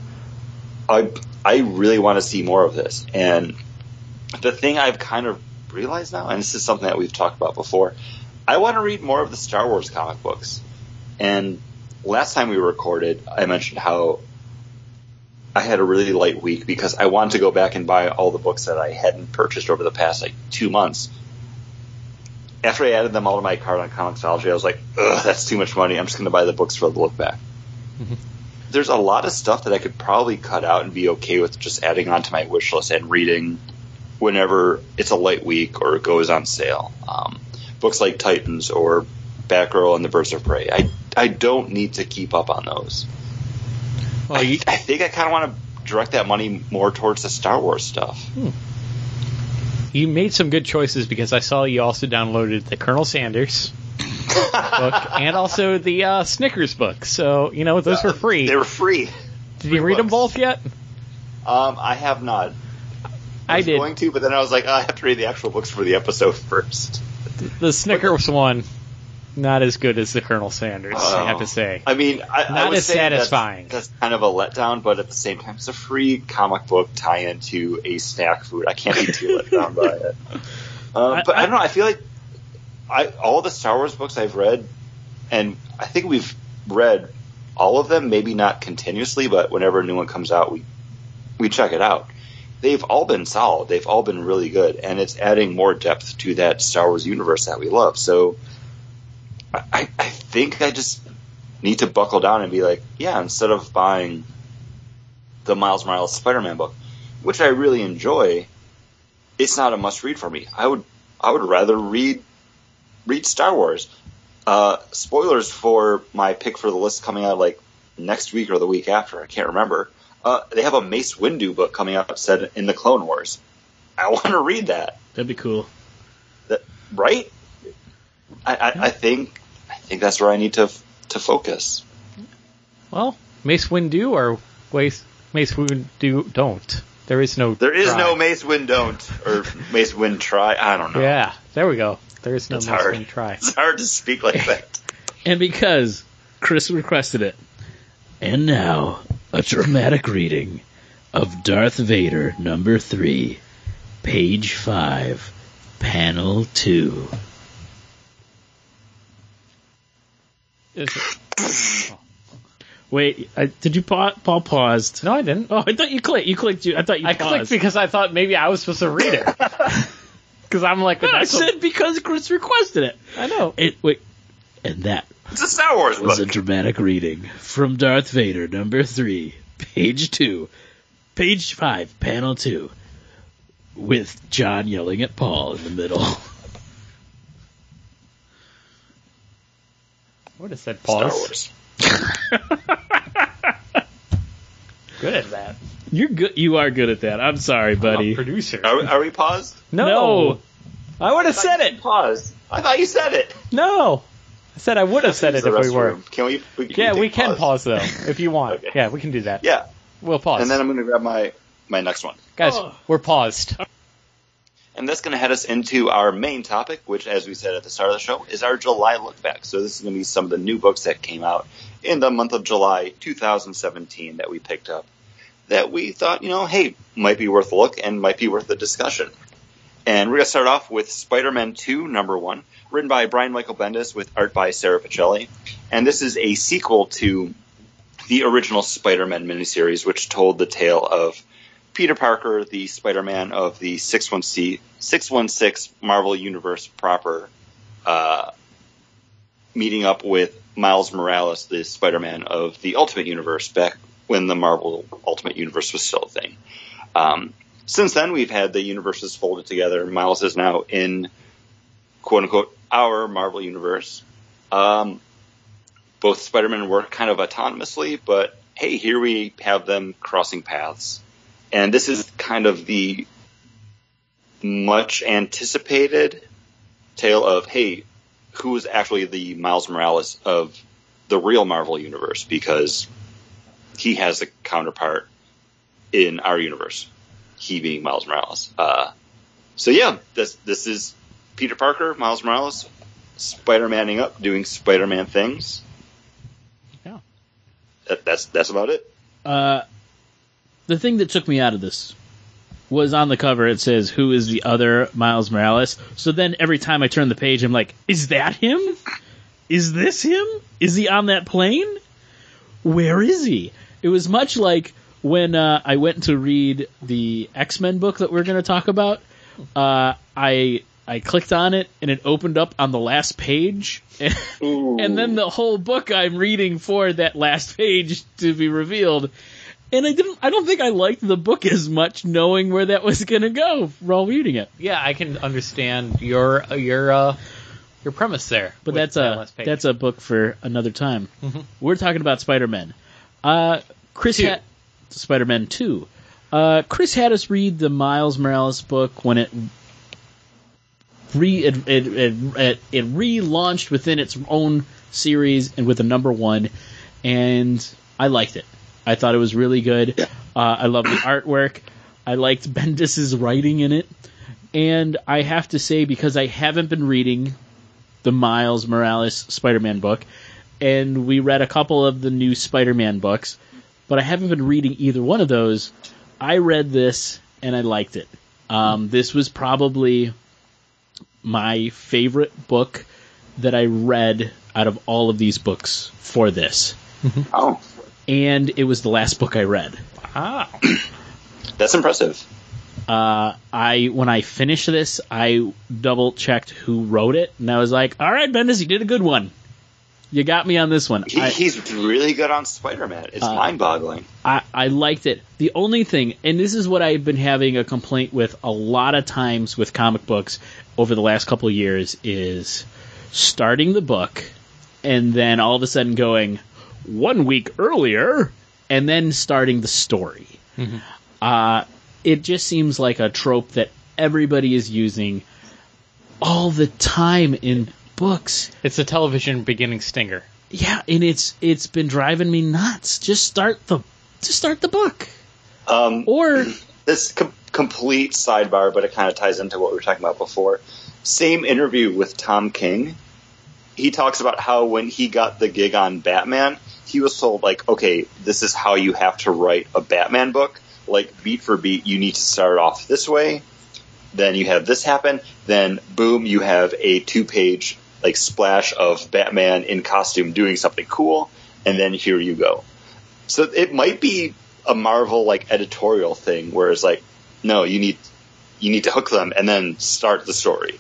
I I really want to see more of this, and the thing I've kind of realized now, and this is something that we've talked about before, I want to read more of the Star Wars comic books. And last time we recorded, I mentioned how I had a really light week because I wanted to go back and buy all the books that I hadn't purchased over the past like two months. After I added them all to my cart on Comixology, I was like, ugh, that's too much money. I'm just going to buy the books for the look back. Mhm. There's a lot of stuff that I could probably cut out and be okay with just adding onto my wish list and reading whenever it's a light week or it goes on sale. Um, books like Titans or Batgirl and the Birds of Prey. I I don't need to keep up on those. Well, I, you, I think I kind of want to direct that money more towards the Star Wars stuff. you made some good choices because I saw you also downloaded the Colonel Sanders book <laughs> and also the uh, Snickers book. So you know those were free. They were free. Did you read them both yet? Um, I have not. I was did. going to, but then I was like, oh, I have to read the actual books for the episode <laughs> first. The Snickers one, not as good as the Colonel Sanders. I have to say. I mean, I, I Not would as say that's- satisfying. That's, kind of a letdown, but at the same time, it's a free comic book tie-in to a snack food. I can't be too let down by it. <laughs> Um, I- but I, I- don't know. I feel like I all the Star Wars books I've read, and I think we've read all of them. Maybe not continuously, but whenever a new one comes out, we we check it out. They've all been solid. They've all been really good, and it's adding more depth to that Star Wars universe that we love. So, I, I- think I just need to buckle down and be like, yeah, instead of buying the Miles Morales Spider-Man book, which I really enjoy, it's not a must-read for me. I would I would rather read read Star Wars. Uh, spoilers for my pick for the list coming out like next week or the week after. I can't remember. Uh, they have a Mace Windu book coming out set in the Clone Wars. I <laughs> want to read that. That'd be cool. That right? I, I, I think think that's where I need to to focus. Well, Mace Windu or Mace Mace Windu don't. There is no. There is try. no Mace Wind don't or Mace Wind try. I don't know. Yeah, there we go. There is no It's Mace hard. Windu try. It's hard to speak like that. <laughs> And because Chris requested it. And now, a dramatic reading of Darth Vader number 3, page 5, panel 2. Is it- <coughs> Wait, I, did you pa- Paul paused? No, I didn't. Oh, I thought you clicked. You clicked. You, I thought you I paused. clicked because I thought maybe I was supposed to read it. <laughs> Because I'm like, No, I that's a- said because Chris requested it. I know. It wait, and that It's a Star Wars was a dramatic reading from Darth Vader, number three, page two, page five, panel two, with John yelling at Paul in the middle. <laughs> What is that? Star Pause. Wars. <laughs> Good at that. You're good. You are good at that. I'm sorry, buddy. Oh, producer. Are, we- are we paused? no. No. I would have said it. Pause. I thought you said it. No. I said I would have said it if we were. restroom. Can we? we can Yeah, take we can pause though, if you want. <laughs> Okay. Yeah, we can do that. Yeah, We'll pause. and then I'm going to grab my my next one, Guys, Oh. we're paused. And that's going to head us into our main topic, which, as we said at the start of the show, is our July look back. So this is going to be some of the new books that came out in the month of July 2017 that we picked up that we thought, you know, hey, might be worth a look and might be worth a discussion. And we're going to start off with Spider-Man 2, number one, written by Brian Michael Bendis with art by Sarah Pichelli. And this is a sequel to the original Spider-Man miniseries, which told the tale of Peter Parker, the Spider-Man of the 616, 616 Marvel Universe proper, uh, meeting up with Miles Morales, the Spider-Man of the Ultimate Universe, back when the Marvel Ultimate Universe was still a thing. Um, since then, we've had the universes folded together. Miles is now in quote unquote our Marvel universe. Um, both Spider-Man work kind of autonomously, but hey, here we have them crossing paths. And this is kind of the much anticipated tale of, hey, who is actually the Miles Morales of the real Marvel universe? Because he has a counterpart in our universe, he being Miles Morales. Uh, so yeah, this this is Peter Parker, Miles Morales, Spider-Manning up, doing Spider-Man things. Yeah. That, that's that's about it. Uh, the thing that took me out of this was on the cover. It says, "Who is the other Miles Morales?" So then every time I turn the page, I'm like, "Is that him? Is this him? Is he on that plane? Where is he?" It was much like when uh, I went to read the X Men book that we're going to talk about. Uh, I I clicked on it and it opened up on the last page, <laughs> and then the whole book I'm reading for that last page to be revealed. And I didn't. I don't think I liked the book as much, knowing where that was going to go while reading it. Yeah, I can understand your your uh, your premise there. But that's a that's a book for another time. Mhm. We're talking about Spider Man. Uh, Chris Two. had Spider Man Two. Uh, Chris had us read the Miles Morales book when it re it it, it, it, it relaunched within its own series and with a number one, and I liked it. I thought it was really good. Uh, I love the artwork. I liked <laughs> Bendis's writing in it, and I have to say because I haven't been reading the Miles Morales Spider-Man book, and we read a couple of the new Spider-Man books, but I haven't been reading either one of those. I read this and I liked it. Um, this was probably my favorite book that I read out of all of these books for this, Oh, and it was the last book I read. ah, <clears throat> that's impressive. Uh, I when I finished this, I double checked who wrote it, and I was like, "All right, Bendis, you did a good one. You got me on this one." He, I, he's really good on Spider-Man. It's Uh, mind-boggling. I, I liked it. The only thing, and this is what I've been having a complaint with a lot of times with comic books over the last couple of years, is starting the book and then all of a sudden going one week earlier and then starting the story. Uh, it just seems like a trope that everybody is using all the time in books. it's a television beginning stinger. Yeah, and it's it's been driving me nuts. Just start the just start the book. Um, Or <clears throat> this com- complete sidebar, but it kind of ties into what we were talking about before. Same interview with Tom King. He talks about how when he got the gig on Batman, he was told like, okay, this is how you have to write a Batman book. Like beat for beat, you need to start off this way. Then you have this happen. Then boom, you have a two-page like splash of Batman in costume doing something cool, and then here you go. So it might be a Marvel like editorial thing, where it's like, no, you need you need to hook them and then start the story.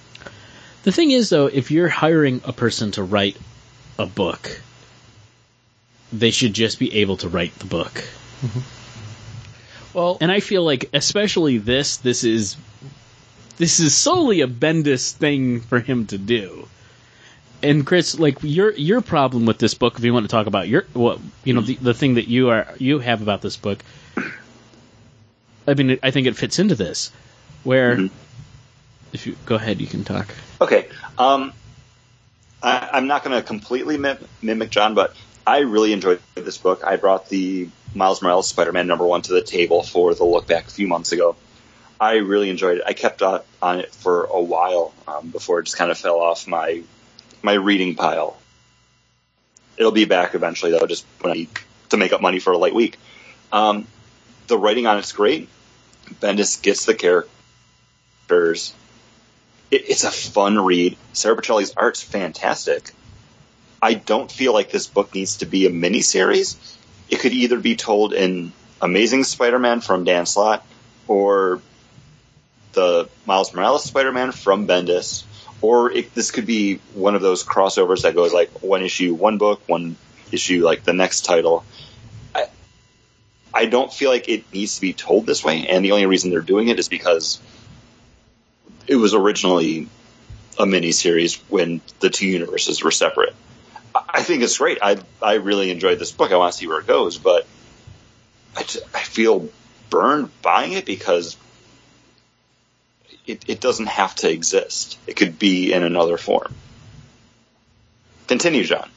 The thing is though, if you're hiring a person to write a book, they should just be able to write the book. Well, And I feel like especially this, this is this is solely a Bendis thing for him to do. And Chris, like your your problem with this book, if you want to talk about your what you know the, the thing that you are you have about this book, I mean, I think it fits into this. Where, Mhm. If you go ahead, you can talk. Okay, um, I, I'm not going to completely mim- mimic John, but I really enjoyed this book. I brought the Miles Morales Spider-Man number one to the table for the look back a few months ago. I really enjoyed it. I kept on, on it for a while um, before it just kind of fell off my my reading pile. It'll be back eventually, though, just when I to make up money for a light week. Um, the writing on it's great. Bendis gets the characters. It, it's a fun read. Sarah Pichelli's art's fantastic. I don't feel like this book needs to be a miniseries. It could either be told in Amazing Spider-Man from Dan Slott or the Miles Morales Spider-Man from Bendis, or it, this could be one of those crossovers that goes like one issue, one book, one issue, like the next title. I, I don't feel like it needs to be told this way, and the only reason they're doing it is because it was originally a miniseries when the two universes were separate. I I think it's great. I I really enjoyed this book. I want to see where it goes, but I, just, I feel burned buying it because it, it doesn't have to exist. It could be in another form. Continue, John.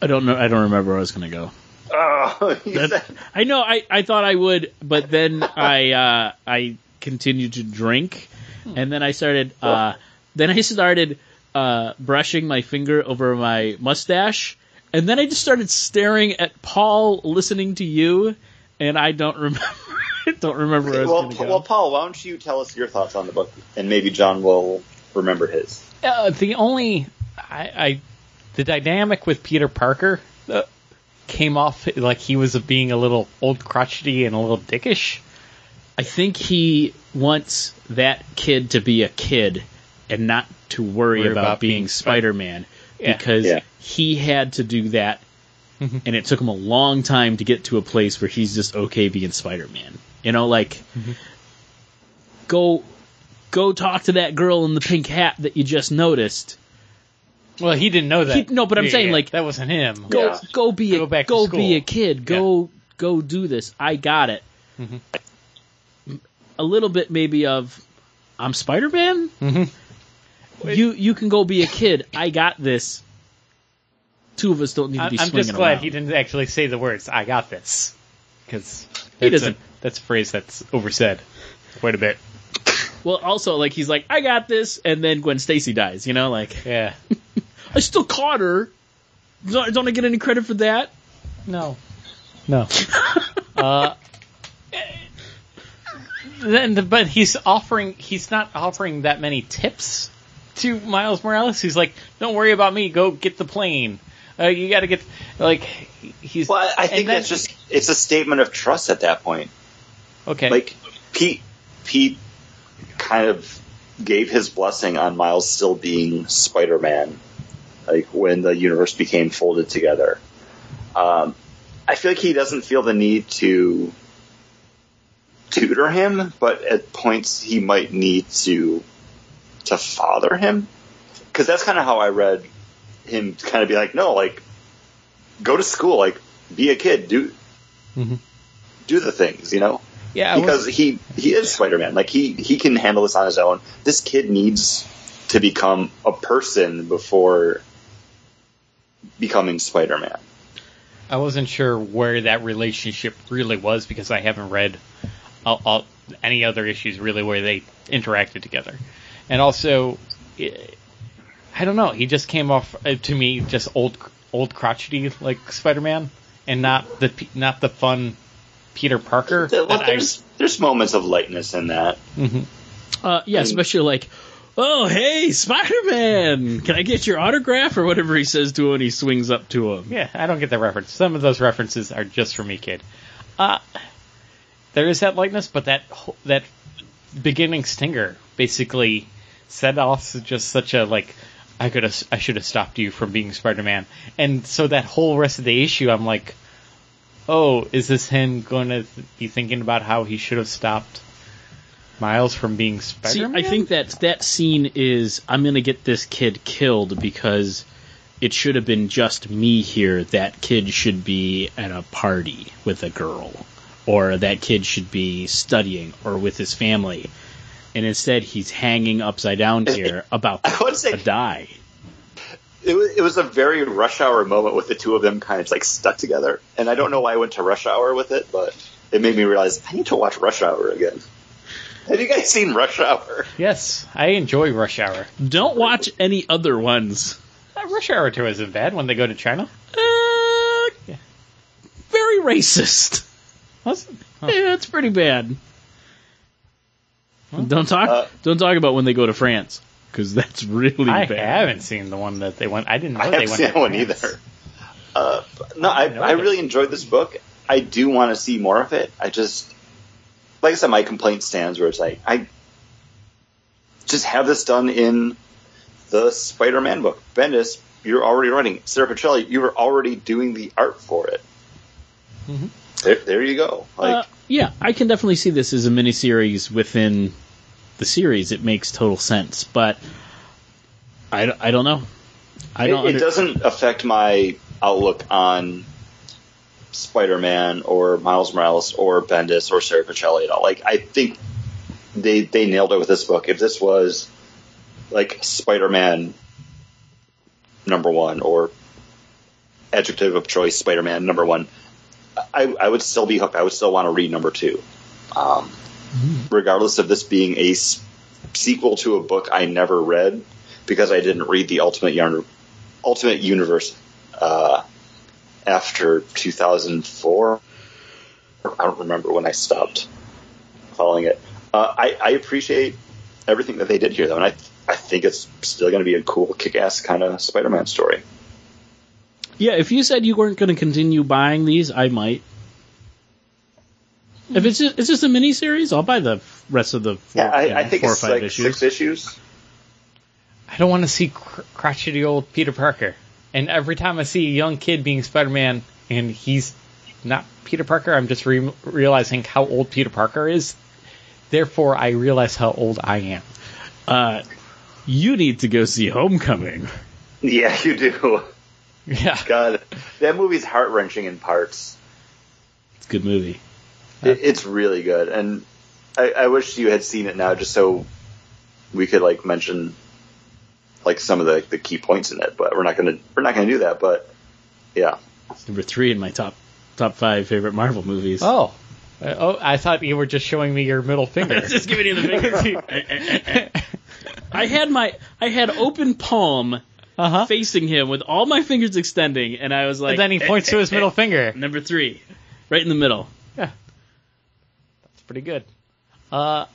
I don't know. I don't remember where I was going to go. Oh, <laughs> That- I know. I, I thought I would, but then I uh, I continued to drink, and then I started. Uh, then I started uh, brushing my finger over my mustache, and then I just started staring at Paul, listening to you, and I don't remember. <laughs> don't remember where I was well, going go. well, Paul, why don't you tell us your thoughts on the book, and maybe John will remember his. Uh, the only I, I the dynamic with Peter Parker uh, came off like he was being a little old crotchety and a little dickish. I think he wants that kid to be a kid and not to worry, Worry about, about being being Spider Man Yeah. because Yeah. he had to do that, Mhm. and it took him a long time to get to a place where he's just okay being Spider Man. You know, like Mm-hmm. go go talk to that girl in the pink hat that you just noticed. Well, he didn't know that. He- no, but I'm Yeah, saying, yeah, like- that wasn't him. Go Yeah. go be Go a back go school. be a kid. Go go do this. I got it. Mhm. A little bit maybe of I'm Spider Man. Mhm. You you can go be a kid. I got this. Two of us don't need to I, be I'm swinging just glad around. he didn't actually say the words "I got this" because He doesn't. that's a phrase that's oversaid quite a bit. Well, also like he's like I got this, and then Gwen Stacy dies. You know, like Yeah. <laughs> I still caught her. Don't, don't I get any credit for that? No. No. <laughs> uh, then, but he's offering. He's not offering that many tips to Miles Morales. He's like, "Don't worry about me. Go get the plane. Uh, you got to get like." He's. Well, I, I think that's just it's a statement of trust at that point. okay. Like Pete, Pete kind of gave his blessing on Miles still being Spider-Man, like when the universe became folded together. Um, I feel like he doesn't feel the need to tutor him, but at points he might need to to father him, because that's kind of how I read him. Kind of be like, no, like go to school, like be a kid, do Mhm. do the things, you know yeah, because he he is Spider Man. Like he he can handle this on his own. This kid needs to become a person before becoming Spider Man. I wasn't sure where that relationship really was because I haven't read all, all, any other issues really where they interacted together. And also, I don't know. He just came off uh, to me just old, old crotchety like Spider-Man, and not the not the fun Peter Parker. Well, that I- there's there's moments of lightness in that. Mhm. Uh, yeah, I mean- especially like, oh hey, Spider Man, can I get your autograph or whatever he says to him when he swings up to him. Yeah, I don't get that reference. Some of those references are just for me, kid. Uh, there is that likeness, but that that beginning stinger basically set off just such a like I could have I should have stopped you from being Spider-Man, and so that whole rest of the issue, I'm like, oh, is this him going to be thinking about how he should have stopped Miles from being See, Spider-Man? I think that that scene is I'm gonna get this kid killed because it should have been just me here. That kid should be at a party with a girl, or that kid should be studying or with his family, and instead he's hanging upside down here about I would say to die. it was, it was a very rush hour moment with the two of them kind of like stuck together. And I don't know why I went to rush hour with it, but it made me realize I need to watch Rush Hour again. Have you guys seen Rush Hour? yes, I enjoy Rush Hour. Don't watch any other ones. Uh, Rush Hour 2 isn't bad when they go to China. Uh, Yeah. very racist. Was it? Huh. Yeah, it's pretty bad. Don't talk. Uh, don't talk about when they go to France because that's really bad. I bad. haven't seen the one that they went. I didn't know I they haven't went seen to that one France. either. Uh, no, I, know I really enjoyed this book. I do want to see more of it. I just, like I said, my complaint stands where it's like, I just have this done in the Spider-Man book. Bendis, you're already writing. Sarah Petrelli, you were already doing the art for it. Mhm. There, there you go. Like, Uh, yeah, I can definitely see this as a miniseries within the series. It makes total sense, but I, I don't know. I it, don't. it under- doesn't affect my outlook on Spider-Man or Miles Morales or Bendis or Sarah Pichelli at all. Like I think they they nailed it with this book. If this was like Spider-Man number one or adjective of choice Spider-Man number one, I, I would still be hooked. I would still want to read number two, um, regardless of this being a s- sequel to a book I never read because I didn't read the Ultimate Yarn, Ultimate Universe uh, after 2004. I don't remember when I stopped following it. Uh, I, I appreciate everything that they did here, though, and I I think it's still going to be a cool, kick-ass kind of Spider-Man story. Yeah, if you said you weren't going to continue buying these, I might. If it's just, it's just a mini series, I'll buy the rest of the four, Yeah, I, you know, I think four or five like issues. six issues. I don't want to see cr- crotchety old Peter Parker. And every time I see a young kid being Spider-Man and he's not Peter Parker, I'm just re- realizing how old Peter Parker is. Therefore, I realize how old I am. Uh, you need to go see Homecoming. <laughs> Yeah, you do. Yeah. God, that movie's heart wrenching in parts. It's a good movie. It, it's really good, and I, I wish you had seen it now, just so we could like mention like some of the, the key points in it. But we're not gonna we're not gonna do that. But yeah, It's number three in my top top five favorite Marvel movies. Oh. Uh, oh, I thought you were just showing me your middle finger. <laughs> just giving you the finger. <laughs> I had my I had open palm uh-huh. facing him with all my fingers extending, and I was like, And then he points to his middle finger. number three, right in the middle. Yeah, that's pretty good. Uh,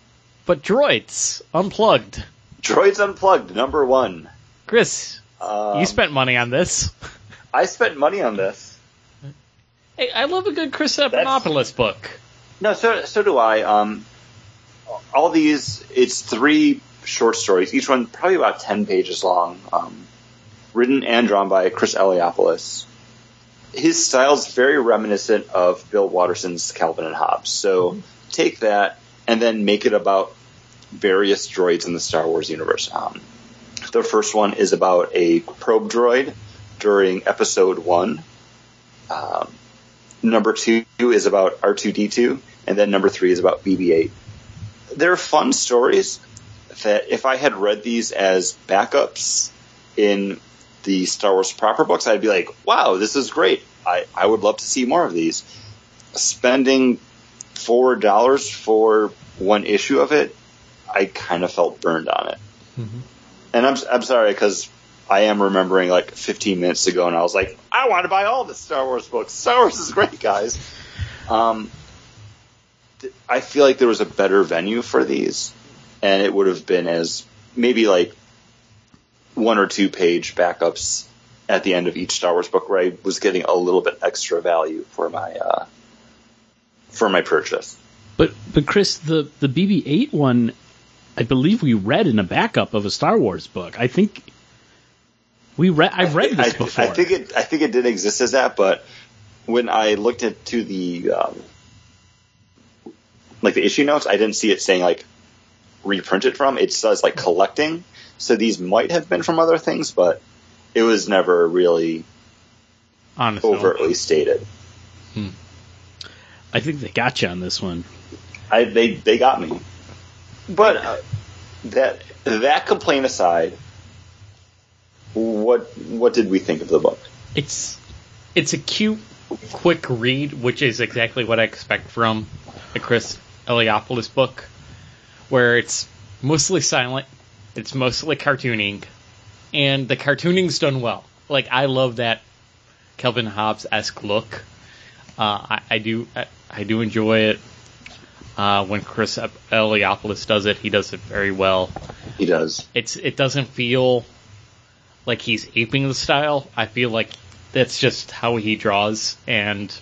but droids unplugged. Droids Unplugged number one. Chris, Um, you spent money on this. I spent money on this. Hey, I love a good Chris Eliopoulos book. No, so so do I. Um, all these, it's three short stories, each one probably about ten pages long, um, written and drawn by Chris Eliopoulos. His style's very reminiscent of Bill Watterson's Calvin and Hobbes. So take that and then make it about various droids in the Star Wars universe. Um, the first one is about a probe droid during Episode One. Um, number two is about R2D2, and then number three is about BB-8. They're fun stories that if I had read these as backups in the Star Wars proper books, I'd be like, wow, this is great. I, I would love to see more of these. Spending four dollars for one issue of it, I kind of felt burned on it. And I'm, I'm sorry because I am remembering like 15 minutes ago, and I was like, I want to buy all the Star Wars books. Star Wars is great, guys. Um, th- I feel like there was a better venue for these, and it would have been as maybe like one or two page backups at the end of each Star Wars book, where I was getting a little bit extra value for my uh, for my purchase. But but Chris, the the BB-8 one, I believe we read in a backup of a Star Wars book. I think we read. I've read this I, before. I think it. I think it did exist as that, but when I looked into the um, like the issue notes, I didn't see it saying like reprinted from. It says like collecting. So these might have been from other things, but it was never really Honestly, overtly stated. I think they got you on this one. I they they got me. But uh, that that complaint aside, what what did we think of the book? it's it's a cute, quick read, which is exactly what I expect from a Chris Eliopoulos book, where it's mostly silent, it's mostly cartooning, and the cartooning's done well. Like I love that Calvin Hobbes esque look. Uh, I, I do I, I do enjoy it. Uh, when Chris Eliopoulos does it, he does it very well He does. it's it doesn't feel like he's aping the style. I feel like that's just how he draws, and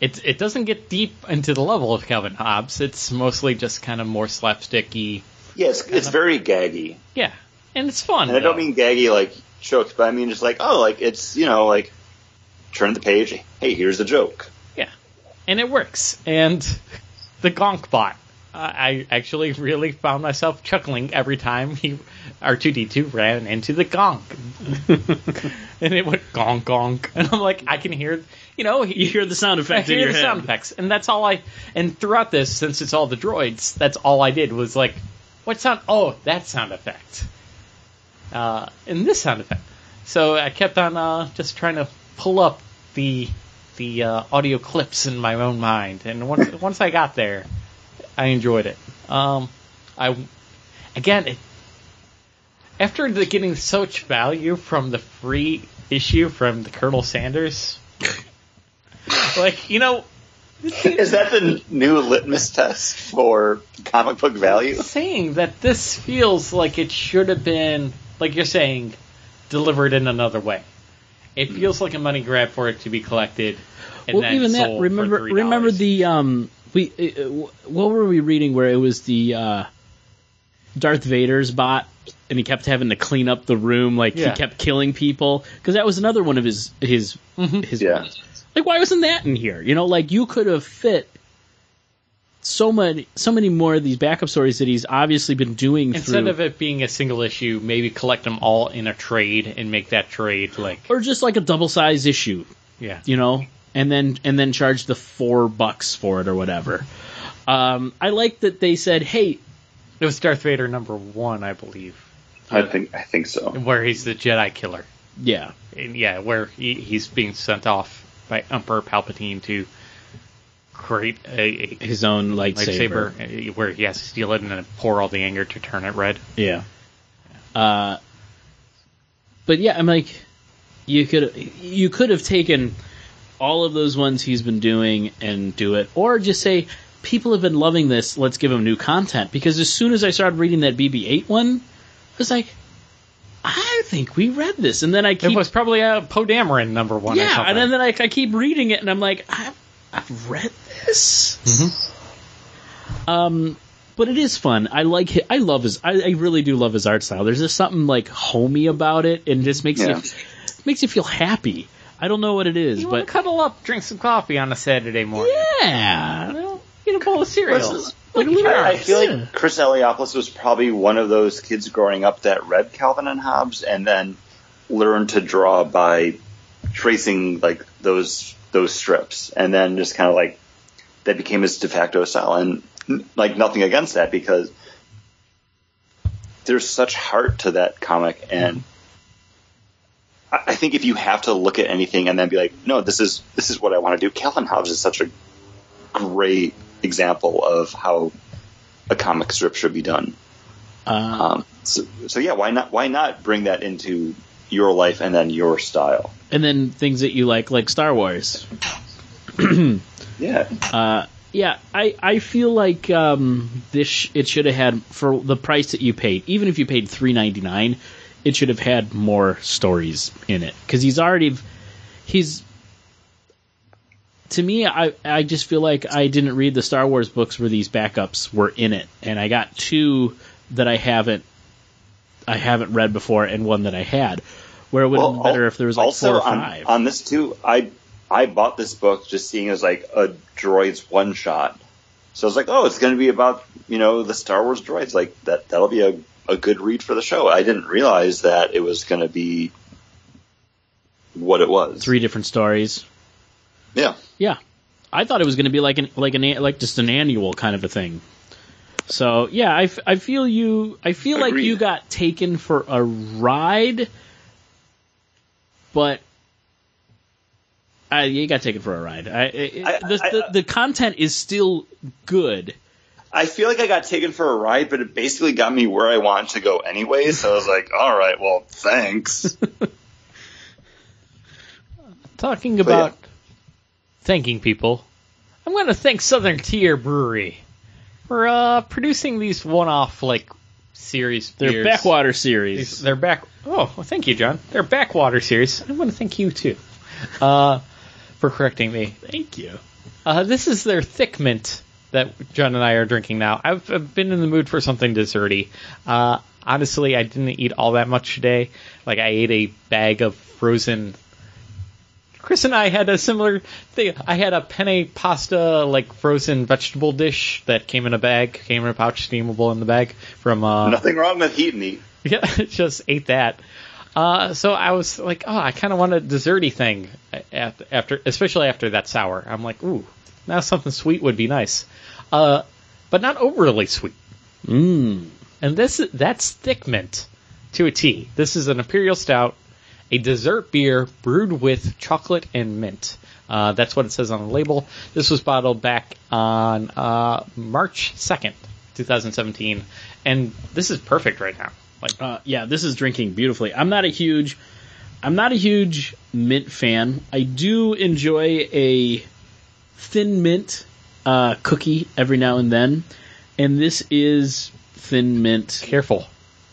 it it doesn't get deep into the level of Calvin Hobbes. It's mostly just kind of more slapsticky. Yeah, it's, it's very gaggy. Yeah, and it's fun. And I don't mean gaggy like jokes, but I mean just like, oh, like it's, you know, like turn the page. Hey, here's a joke. And it works. And <laughs> the Gonk bot. I I actually really found myself chuckling every time he R2D2 ran into the Gonk. <laughs> and it went gong gong, and I'm like, I can hear, you know, You hear the sound I effect in hear your the head. sound effects, and that's all I. And throughout this, since it's all the droids, that's all I did was like, what sound? Oh, that sound effect. Uh, and this sound effect. So I kept on uh, just trying to pull up the the uh, audio clips in my own mind, and once <laughs> once I got there, I enjoyed it. Um, I again, it, after the getting such value from the free issue from the Colonel Sanders, <laughs> like you know, <laughs> Is that the new litmus test for comic book value? saying that this feels like it should have been, like you're saying, delivered in another way. It feels like a money grab for it to be collected. And well, then even that. Remember, for $3. remember the um, we uh, uh, what were we reading where it was the uh, Darth Vader's bot, and he kept having to clean up the room, like Yeah. he kept killing people because that was another one of his his his. Yeah. Like, why wasn't that in here? You know, like you could have fit so many so many more of these backup stories that he's obviously been doing Instead through, of it being a single issue, maybe collect them all in a trade and make that trade like or just like a double size issue. yeah. you know, and then and then charge the four bucks for it or whatever. Um, I like that they said, "Hey, It was Darth Vader number one, I believe, I think I think so. where he's the Jedi killer. yeah, And yeah, where he, he's being sent off by Emperor Palpatine to create a, his own lightsaber." lightsaber where he has to steal it and then pour all the anger to turn it red. Yeah. Uh, but yeah, I'm like, you could you could have taken all of those ones he's been doing and do it, or just say people have been loving this. Let's give him new content. Because as soon as I started reading that BB-8 one, I was like, I think we read this, and then I keep It was probably a Poe Dameron number one. or yeah, something. and then I, I keep reading it, and I'm like, I've, I've read this. Um, but it is fun. I like it. I love his. I, I really do love his art style. There's just something like homey about it, and just makes Yeah. you makes you feel happy. I don't know what it is, you but cuddle up, drink some coffee on a Saturday morning. yeah, Well, get a bowl of cereal. Listen, like a little. I, I feel yeah. like Chris Eliopoulos was probably one of those kids growing up that read Calvin and Hobbes and then learned to draw by tracing like those those strips, and then just kind of like that became his de facto style. And like nothing against that because there's such heart to that comic, and I think if you have to look at anything and then be like, no, this is this is what I want to do. Calvin Hobbes is such a great example of how a comic strip should be done. Uh, Um, so, so yeah, why not? Why not bring that into your life and then your style? and then things that you like, like Star Wars. <clears throat> Yeah, Uh, yeah, I, I feel like um, this sh- it should have had for the price that you paid. Even if you paid three ninety nine, it should have had more stories in it because he's already he's. To me, I I just feel like I didn't read the Star Wars books where these backups were in it, and I got two that I haven't I haven't read before, and one that I had. Where it would have been better if there was like also four or on, five. on this too. I I bought this book just seeing as like a droids one shot. So I was like, oh, it's going to be about you know the Star Wars droids. Like that that'll be a a good read for the show. I didn't realize that it was going to be what it was. Three different stories. Yeah. Yeah, I thought it was going to be like an like an like just an annual kind of a thing. So yeah, I, f- I feel you. I feel like you got taken for a ride, but I, you got taken for a ride. I, I, I- the, I- the uh, the content is still good. I feel like I got taken for a ride, but it basically got me where I wanted to go anyway. So I was like, all right, well, thanks. <laughs> Talking yeah. about thanking people, I'm going to thank Southern Tier Brewery for uh, producing these one-off like series. Their beers. backwater These- series. Their back. Oh, well, thank you, John. Their backwater series. I want to thank you too uh, for correcting me. Thank you. Uh, this is their thick mint that John and I are drinking now. I've, I've been in the mood for something desserty. Uh, honestly, I didn't eat all that much today. Like I ate a bag of frozen. Chris and I had a similar thing. I had a penne pasta like frozen vegetable dish that came in a bag, came in a pouch, steamable in the bag from. Uh, Nothing wrong with heat and eat. yeah, <laughs> just ate that. Uh, so I was like, oh, I kind of want a desserty thing after, after, especially after that sour. I'm like, ooh, now something sweet would be nice, uh, but not overly sweet. Mmm. And this that's thick mint to a T. This is an imperial stout, a dessert beer brewed with chocolate and mint. Uh, that's what it says on the label. This was bottled back on uh, March second, 2017, and this is perfect right now. Like, Uh, yeah, this is drinking beautifully. I'm not a huge, I'm not a huge mint fan. I do enjoy a thin mint uh, cookie every now and then, and this is thin mint careful,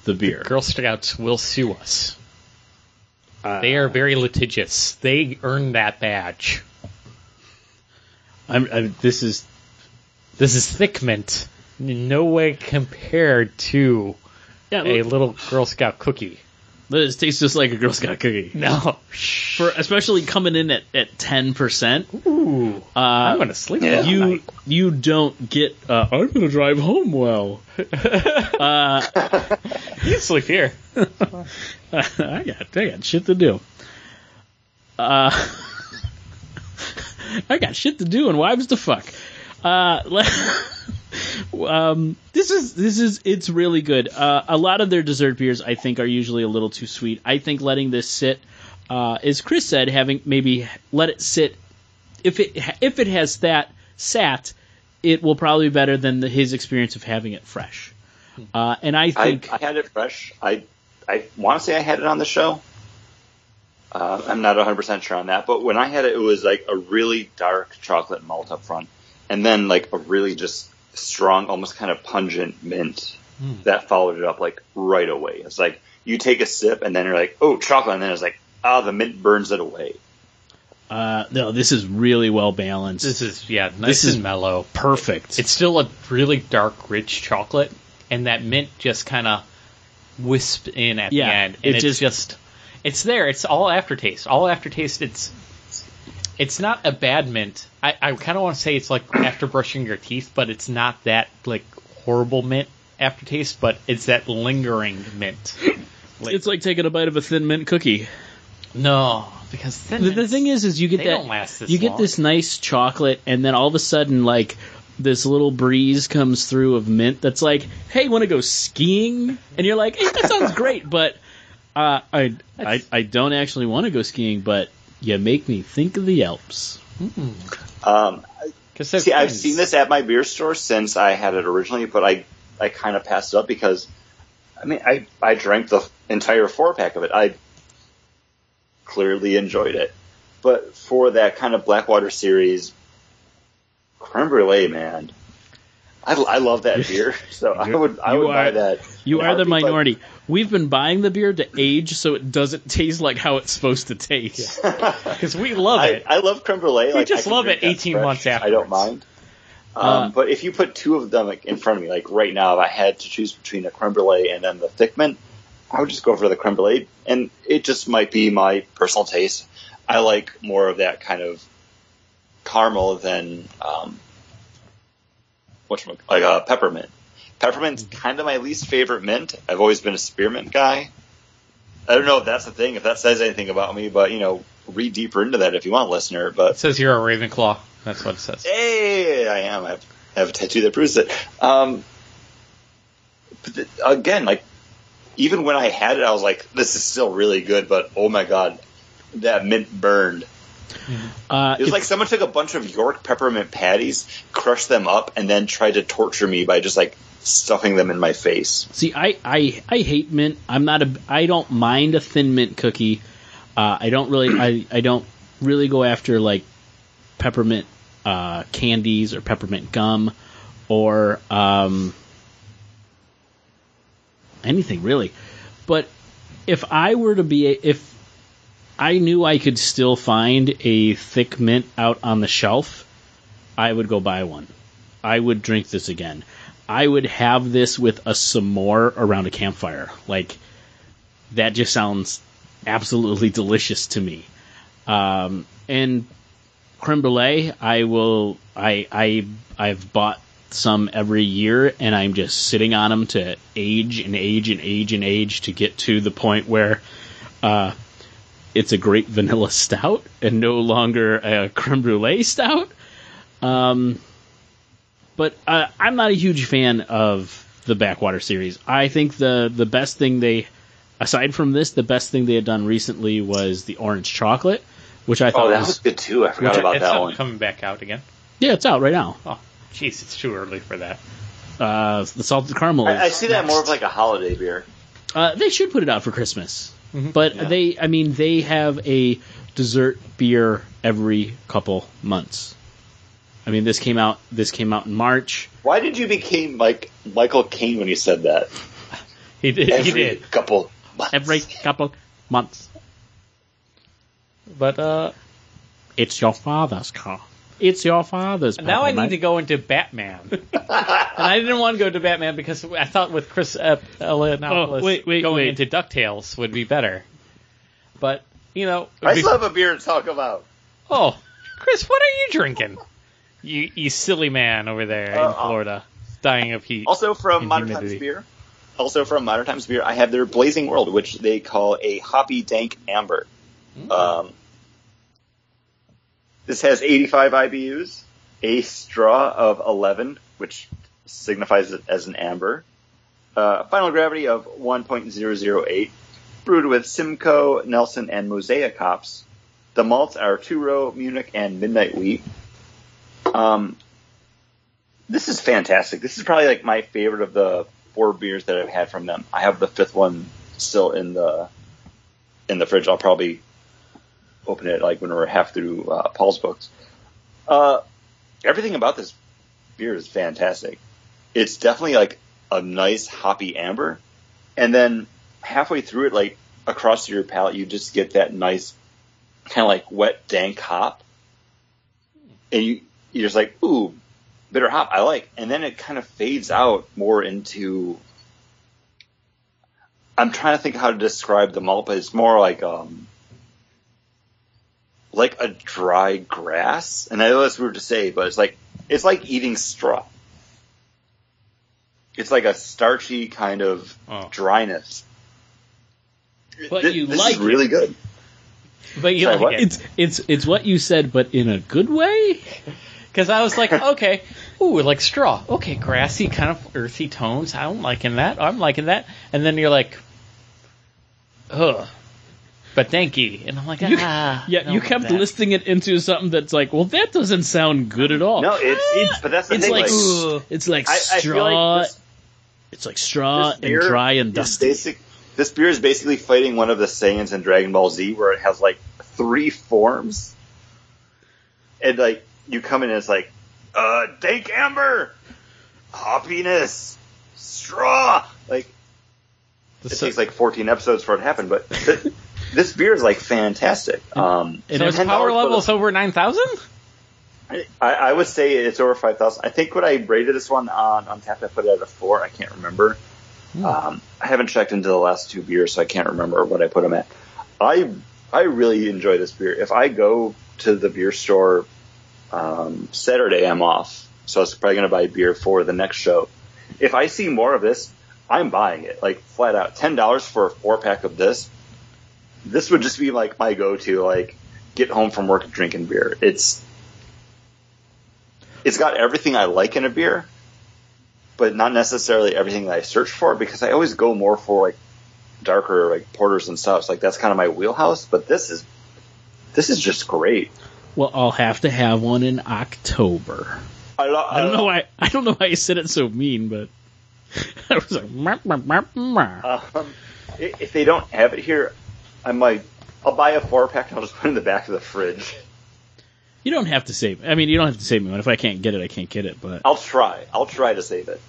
the beer. Girl Scouts will sue us. Uh, They are very litigious. They earned that badge. I'm, I'm, this is This is thick mint, in no way compared to yeah. a look, little Girl Scout cookie. This tastes just like a Girl Scout cookie. No. For especially coming in at at ten percent, Ooh. uh, I'm gonna sleep Yeah. you night. you don't get. Uh, I'm gonna drive home well. <laughs> uh, You sleep here. <laughs> I got I got shit to do. Uh, <laughs> I got shit to do and wives to fuck. Uh, le- um, this is this is it's really good. Uh, a lot of their dessert beers I think are usually a little too sweet. I think letting this sit, uh, as Chris said, having maybe let it sit. If it if it has that sat, it will probably be better than the, his experience of having it fresh. Uh, and I I, think I had it fresh. I I want to say I had it on the show. Uh, I'm not 100 percent sure on that, but when I had it, it was like a really dark chocolate malt up front, and then like a really just strong, almost kind of pungent mint that followed it up like right away. It's like you take a sip and then you're like, oh, chocolate, and then it's like, ah, the mint burns it away. uh, no, this is really well balanced. This is yeah, nice This is- and mellow. perfect. It's still a really dark, rich chocolate, and that mint just kind of wisp in at Yeah, the end, it and it's just- just, it's there. It's all aftertaste. All aftertaste. It's it's not a bad mint. I, I kind of want to say it's like after brushing your teeth, but it's not that like horrible mint aftertaste. But it's that lingering mint. Like, it's like taking a bite of a thin mint cookie. no, because The, the thing is, is you get that don't last this you get this nice chocolate, and then all of a sudden, like this little breeze comes through of mint that's like, "Hey, want to go skiing?" And you're like, hey, "That sounds great," but uh, I, I I don't actually want to go skiing, but you make me think of the Alps. Um, because they're See, I've seen this at my beer store since I had it originally, but I I kind of passed it up because I mean I I drank the entire four pack of it. I clearly enjoyed it, but for that kind of Backwater series, creme brulee, man, I, I love that beer. <laughs> So I would I would buy that. You are the but- minority. We've been buying the beer to age so it doesn't taste like how it's supposed to taste. <laughs> because we love I, it. I love creme brulee. like, just love it 18 fresh. months after, I don't mind. Um, Uh, but if you put two of them in front of me, like right now, if I had to choose between a creme brulee and then the thick mint, I would just go for the creme brulee. And it just might be my personal taste. I like more of that kind of caramel than um, like uh, peppermint. Peppermint's kind of my least favorite mint. I've always been a spearmint guy. I don't know if that's the thing, if that says anything about me, but you know, read deeper into that if you want, listener. But It says you're a Ravenclaw. That's what it says. Hey, I am. I have, I have a tattoo that proves it. Um, but th- again, like, even when I had it, I was like, this is still really good, but oh my god, that mint burned. Uh, It was like someone took a bunch of York peppermint patties, crushed them up, and then tried to torture me by just like stuffing them in my face. See, I, I I hate mint. I'm not a. I don't mind a thin mint cookie. Uh, I don't really. I I don't really go after like peppermint uh, candies or peppermint gum or um, anything really. But if I were to be, if I knew I could still find a thick mint out on the shelf, I would go buy one. I would drink this again. I would have this with a s'more around a campfire. Like that just sounds absolutely delicious to me. Um, and creme brulee, I will. I I I've bought some every year, and I'm just sitting on them to age and age and age and age to get to the point where uh, it's a great vanilla stout and no longer a creme brulee stout. Um, but uh, I'm not a huge fan of the Backwater series. I think the the best thing they, aside from this, the best thing they had done recently was the orange chocolate, which I thought Oh, that was, was good too. I forgot about it's that one. coming back out again. yeah, it's out right now. Oh, jeez, it's too early for that. Uh, the salted caramel. I, I is see that more of like a holiday beer. Uh, they should put it out for Christmas. Mm-hmm. But Yeah. they, I mean, they have a dessert beer every couple months. I mean, this came out. This came out in March. Why did you become like Michael Caine when you said that? <laughs> He did. Every he did. couple months. Every couple months. But uh, It's your father's car. It's your father's. now I Papa, need to go into Batman, <laughs> and I didn't want to go to Batman because I thought with Chris uh, Eliopoulos Oh, wait, wait, going wait. into Ducktales would be better. But you know, I be- still have a beer to talk about. oh, Chris, what are you drinking? You, you silly man over there Uh, in Florida, dying of heat. Also from Modern humidity. Times Beer. Also from Modern Times Beer, I have their Blazing World, which they call a hoppy dank amber. Um, this has 85 IBUs, a straw of 11, which signifies it as an amber, uh, final gravity of 1.008, brewed with Simcoe, Nelson, and Mosaic hops. The malts are two row, Munich, and Midnight Wheat. Um, this is fantastic. This is probably like my favorite of the four beers that I've had from them. I have the fifth one still in the in the fridge. I'll probably open it like when we're half through uh, Paul's books. Uh, everything about this beer is fantastic. It's definitely like a nice hoppy amber, and then halfway through it, like across your palate, you just get that nice kind of like wet dank hop, and you you're just like ooh bitter hop I like, and then it kind of fades out more into. I'm trying to think how to describe the malt, but it's more like um, like a dry grass, and I know that's weird to say, but it's like it's like eating straw. It's like a starchy kind of Oh. dryness. But Thi- you this like is really good. but you Sorry, like what? it. It's it's it's what you said, but in a good way. <laughs> Because I was like, okay, ooh, like straw. Okay, grassy, kind of earthy tones. I'm liking that. I'm liking that. And then you're like, ugh. But thank you. And I'm like, You- ah. Yeah, you kept that. listing it into something that's like, well, that doesn't sound good at all. No, it's, it's but that's the it's thing. like, like, it's like I, I straw. feel like this, it's like straw and dry and is dusty. Basic, this beer is basically fighting one of the Saiyans in Dragon Ball Z, where it has like three forms, and like you come in and it's like, uh, dank amber, hoppiness, straw. Like it So- takes like 14 episodes for it to happen, but <laughs> th- this beer is like fantastic. Um, And its power level is over 9,000? I, I would say it's over five thousand. I think what I rated this one on on tap, I put it at a four. I can't remember. Um, I haven't checked into the last two beers, so I can't remember what I put them at. I I really enjoy this beer. If I go to the beer store um, Saturday, I'm off, so I was probably going to buy beer for the next show. If I see more of this, I'm buying it, like flat out. Ten dollars for a four pack of this. This would just be like my go-to, like get home from work drinking beer. It's it's got everything I like in a beer, but not necessarily everything that I search for because I always go more for like darker like porters and stuff. Like that's kind of my wheelhouse. But this is this is just great. Well, I'll have to have one in October. I, lo- I don't know why. I don't know why you said it so mean, but <laughs> I was like, "Meh, meh, meh, meh." Um, if they don't have it here, I might. I'll buy a four pack and I'll just put it in the back of the fridge. you don't have to save. I mean, you don't have to save me one. If I can't get it, I can't get it. But I'll try. I'll try to save it.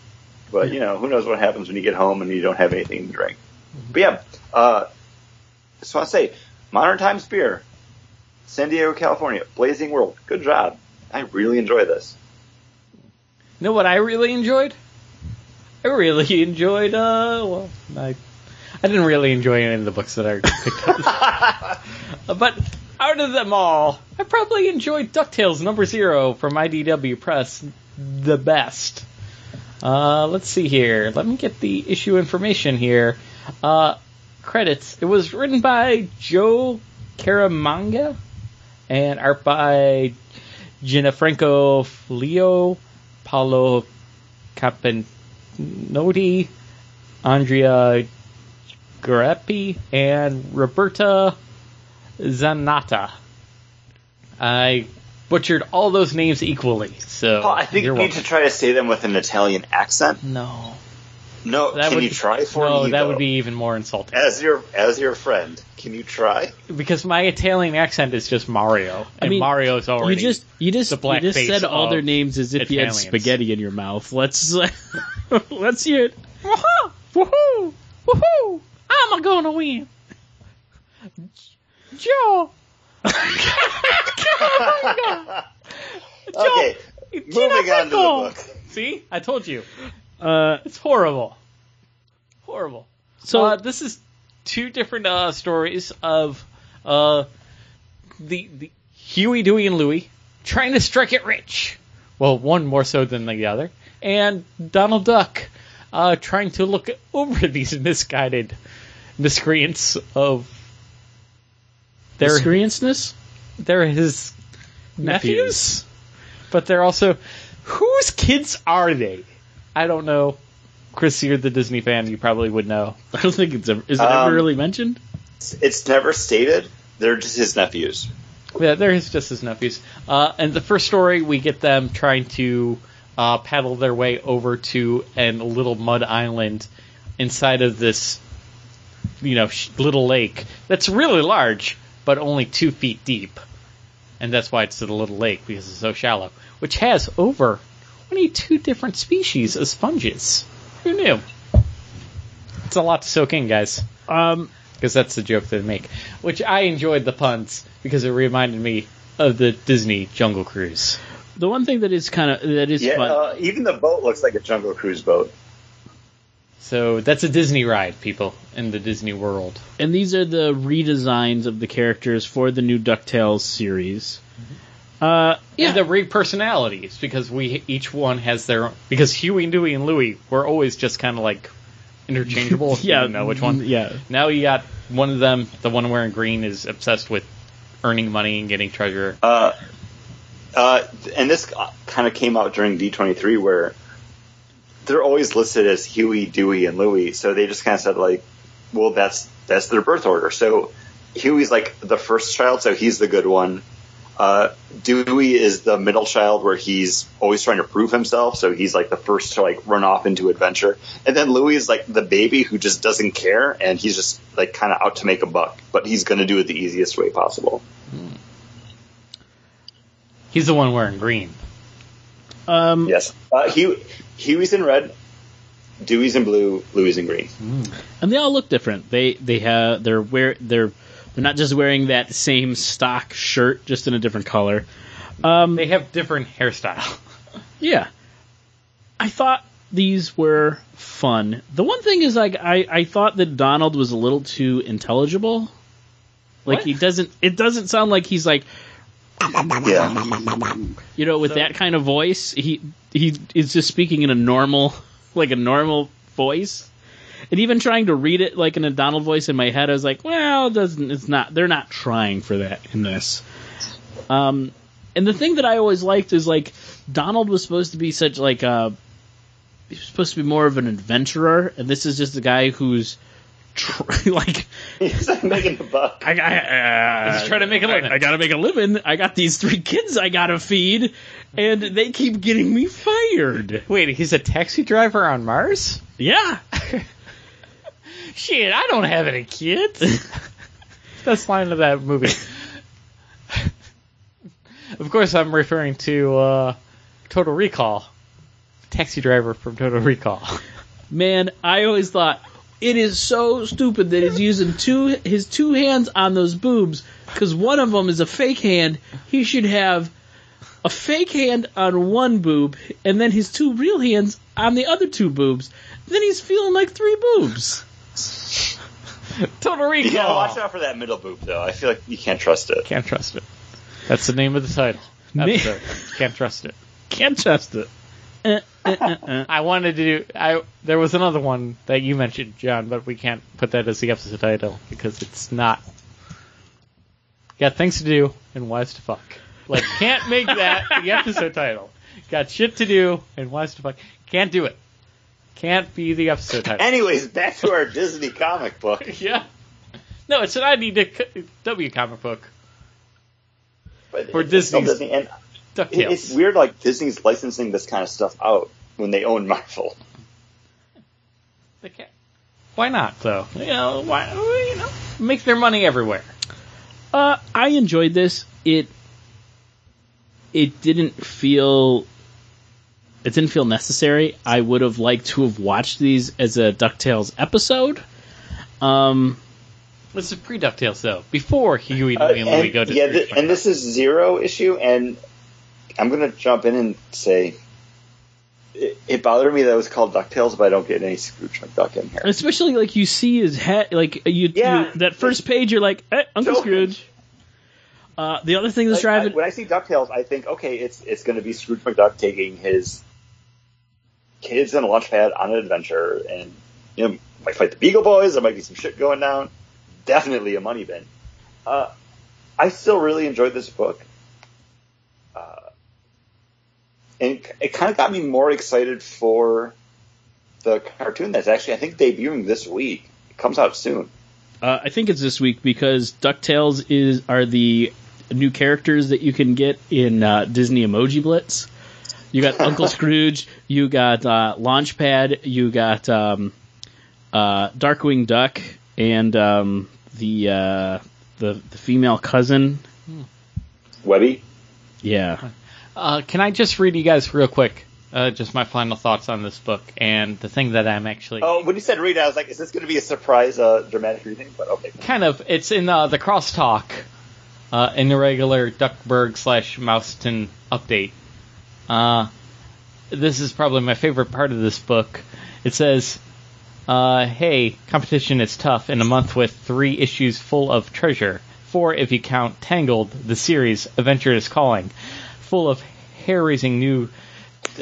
But you know, who knows what happens when you get home and you don't have anything to drink. But yeah, uh, just want to say, Modern Times Beer, San Diego, California, Blazing World. Good job. I really enjoy this. You know what I really enjoyed? I really <laughs> enjoyed, uh, well, I, I didn't really enjoy any of the books that I picked up. <laughs> but out of them all, I probably enjoyed DuckTales number zero from IDW Press the best. Uh, let's see here. Let me get the issue information here. Uh, credits. It was written by Joe Caramagna and art by Gianfranco Leo, Paolo Capenotti, Andrea Greppi, and Roberta Zanata. I butchered all those names equally, so Paul, I think you're need to try to say them with an Italian accent. No, No, that can would you try for no, me? that though? would be even more insulting. as your as your friend. Can you try? because my Italian accent is just Mario, and mean, Mario's already. You just you just the you just said all their names as if you had spaghetti in your mouth. Let's <laughs> let's hear it. Woohoo! Woohoo! Woohoo! I'm I gonna win. Joe. <laughs> Okay, moving on to the book. See, I told you, Uh, it's horrible, horrible. so uh, this is two different uh, stories of uh, the the Huey, Dewey, and Louie trying to strike it rich. Well, one more so than the other, and Donald Duck uh, trying to look over <laughs> these misguided miscreants of their miscreantsness. they're his nephews. Nephews. but they're also whose kids are they? I don't know. Chris, you're the Disney fan. You probably would know. I don't think it's ever. Is it Um, ever really mentioned? It's never stated. They're just his nephews. Yeah, they're his, just his nephews. Uh, and the first story, we get them trying to uh, paddle their way over to a little mud island inside of this, you know, little lake that's really large, but only two feet deep. And that's why it's a little lake because it's so shallow, which has over 22 different species of sponges. Who knew? It's a lot to soak in, guys Um, because that's the joke they make. Which I enjoyed the puns because it reminded me of the Disney Jungle Cruise. the one thing that is kind of that is Yeah, fun. uh, even the boat looks like a Jungle Cruise boat. So that's a Disney ride, people, in the Disney world. and these are the redesigns of the characters for the new Ducktales series. Uh, yeah, And the re personalities because we each one has their own, because Huey, Dewey, and Louie were always just kind of like interchangeable. <laughs> yeah, you know which one. Yeah, Now you got one of them. The one wearing green is obsessed with earning money and getting treasure. Uh, uh, and this kind of came out during D23 where they're always listed as Huey, Dewey, and Louie. So they just kind of said like, well, that's that's their birth order. So Huey's like the first child, so he's the good one. Uh, Dewey is the middle child where he's always trying to prove himself, so he's like the first to like run off into adventure. And then Louie is like the baby who just doesn't care and he's just like kind of out to make a buck, but he's going to do it the easiest way possible. He's the one wearing green. Um, Yes. Uh, Hugh, Huey's in red, Dewey's in blue, Louie in green. and they all look different. They they have they're wear they're they're not just wearing that same stock shirt, just in a different color. Um, They have different hairstyle. <laughs> Yeah. I thought these were fun. The one thing is like I, I thought that Donald was a little too intelligible. Like What? he doesn't it doesn't sound like he's like Yeah. you know, with So- that kind of voice, he he is just speaking in a normal <laughs> like a normal voice. And even trying to read it like in a Donald voice in my head, I was like, well, it doesn't it's not they're not trying for that in this. Um and the thing that I always liked is like Donald was supposed to be such like a he was supposed to be more of an adventurer, and this is just a guy who's tr- <laughs> like He's like making a buck. I, I, uh, He's trying to make a living. I, I gotta make a living. I got these three kids I gotta feed, and they keep getting me fired. Wait, he's a taxi driver on Mars? Yeah, <laughs> Shit, I don't have any kids. <laughs> Best line of that movie. of course, I'm referring to uh, Total Recall. Taxi driver from Total Recall. man. I always thought it is so stupid that he's using two his two hands on those boobs because one of them is a fake hand. He should have a fake hand on one boob and then his two real hands on the other two boobs. Then he's feeling like three boobs. <laughs> Total Recall. Yeah, watch out for that middle boob though. I feel like you can't trust it. Can't trust it. That's the name of the title. Me- Episode. Can't trust it. Can't trust it. Uh, <laughs> uh. I wanted to do. I there was another one that you mentioned, John, but we can't put that as the episode title because it's not. Got things to do and wise to fuck. Like can't make that the <laughs> episode title. Got shit to do and wise to fuck. Can't do it. Can't be the episode title. Anyways, back to our Disney comic book. <laughs> yeah. No, it's an IDW comic book. But For it's still Disney's Disney, and it- DuckTales. it's weird. Like Disney's licensing this kind of stuff out when they own Marvel. They can't. Why not though? You know, why? You know, make their money everywhere. Uh, I enjoyed this. It it didn't feel it didn't feel necessary. I would have liked to have watched these as a Ducktales episode. Um, This is pre Ducktales though. Before Huey, Uh, Dewey, and Louie go to yeah, Scrooge th- and this is zero issue, and I'm gonna jump in and say it, it bothered me that it was called Ducktales, but I don't get any Scrooge McDuck in here. especially like you see his head, like you, Yeah. you that first page, you're like, eh, Uncle So- Scrooge. Uh, the other thing that's Like, I, driving, when I see Ducktales, I think, okay, it's it's gonna be Scrooge McDuck taking his kids in a Launchpad on an adventure, and you know, might fight the Beagle Boys. There might be some shit going down. Definitely a money bin. Uh, I still really enjoyed this book. Uh, and it, it kind of got me more excited for the cartoon that's actually, I think, debuting this week. It comes out soon. uh, I think it's this week because Ducktales is are the new characters that you can get in uh, Disney Emoji Blitz. You got <laughs> Uncle Scrooge, you got uh, Launchpad, you got um, uh, Darkwing Duck, and um, the uh, the the female cousin. Webby? Yeah, Uh, can I just read you guys real quick? Uh, just my final thoughts on this book and the thing that I'm actually Oh, when you said read, I was like, is this going to be a surprise uh, dramatic reading? But okay. kind of. It's in uh, the crosstalk, uh, in the regular Duckburg slash Mouseton update. Uh, this is probably my favorite part of this book. It says, uh, "Hey, competition is tough in a month with three issues full of treasure. Four if you count Tangled, the series Adventure is Calling, full of hair-raising new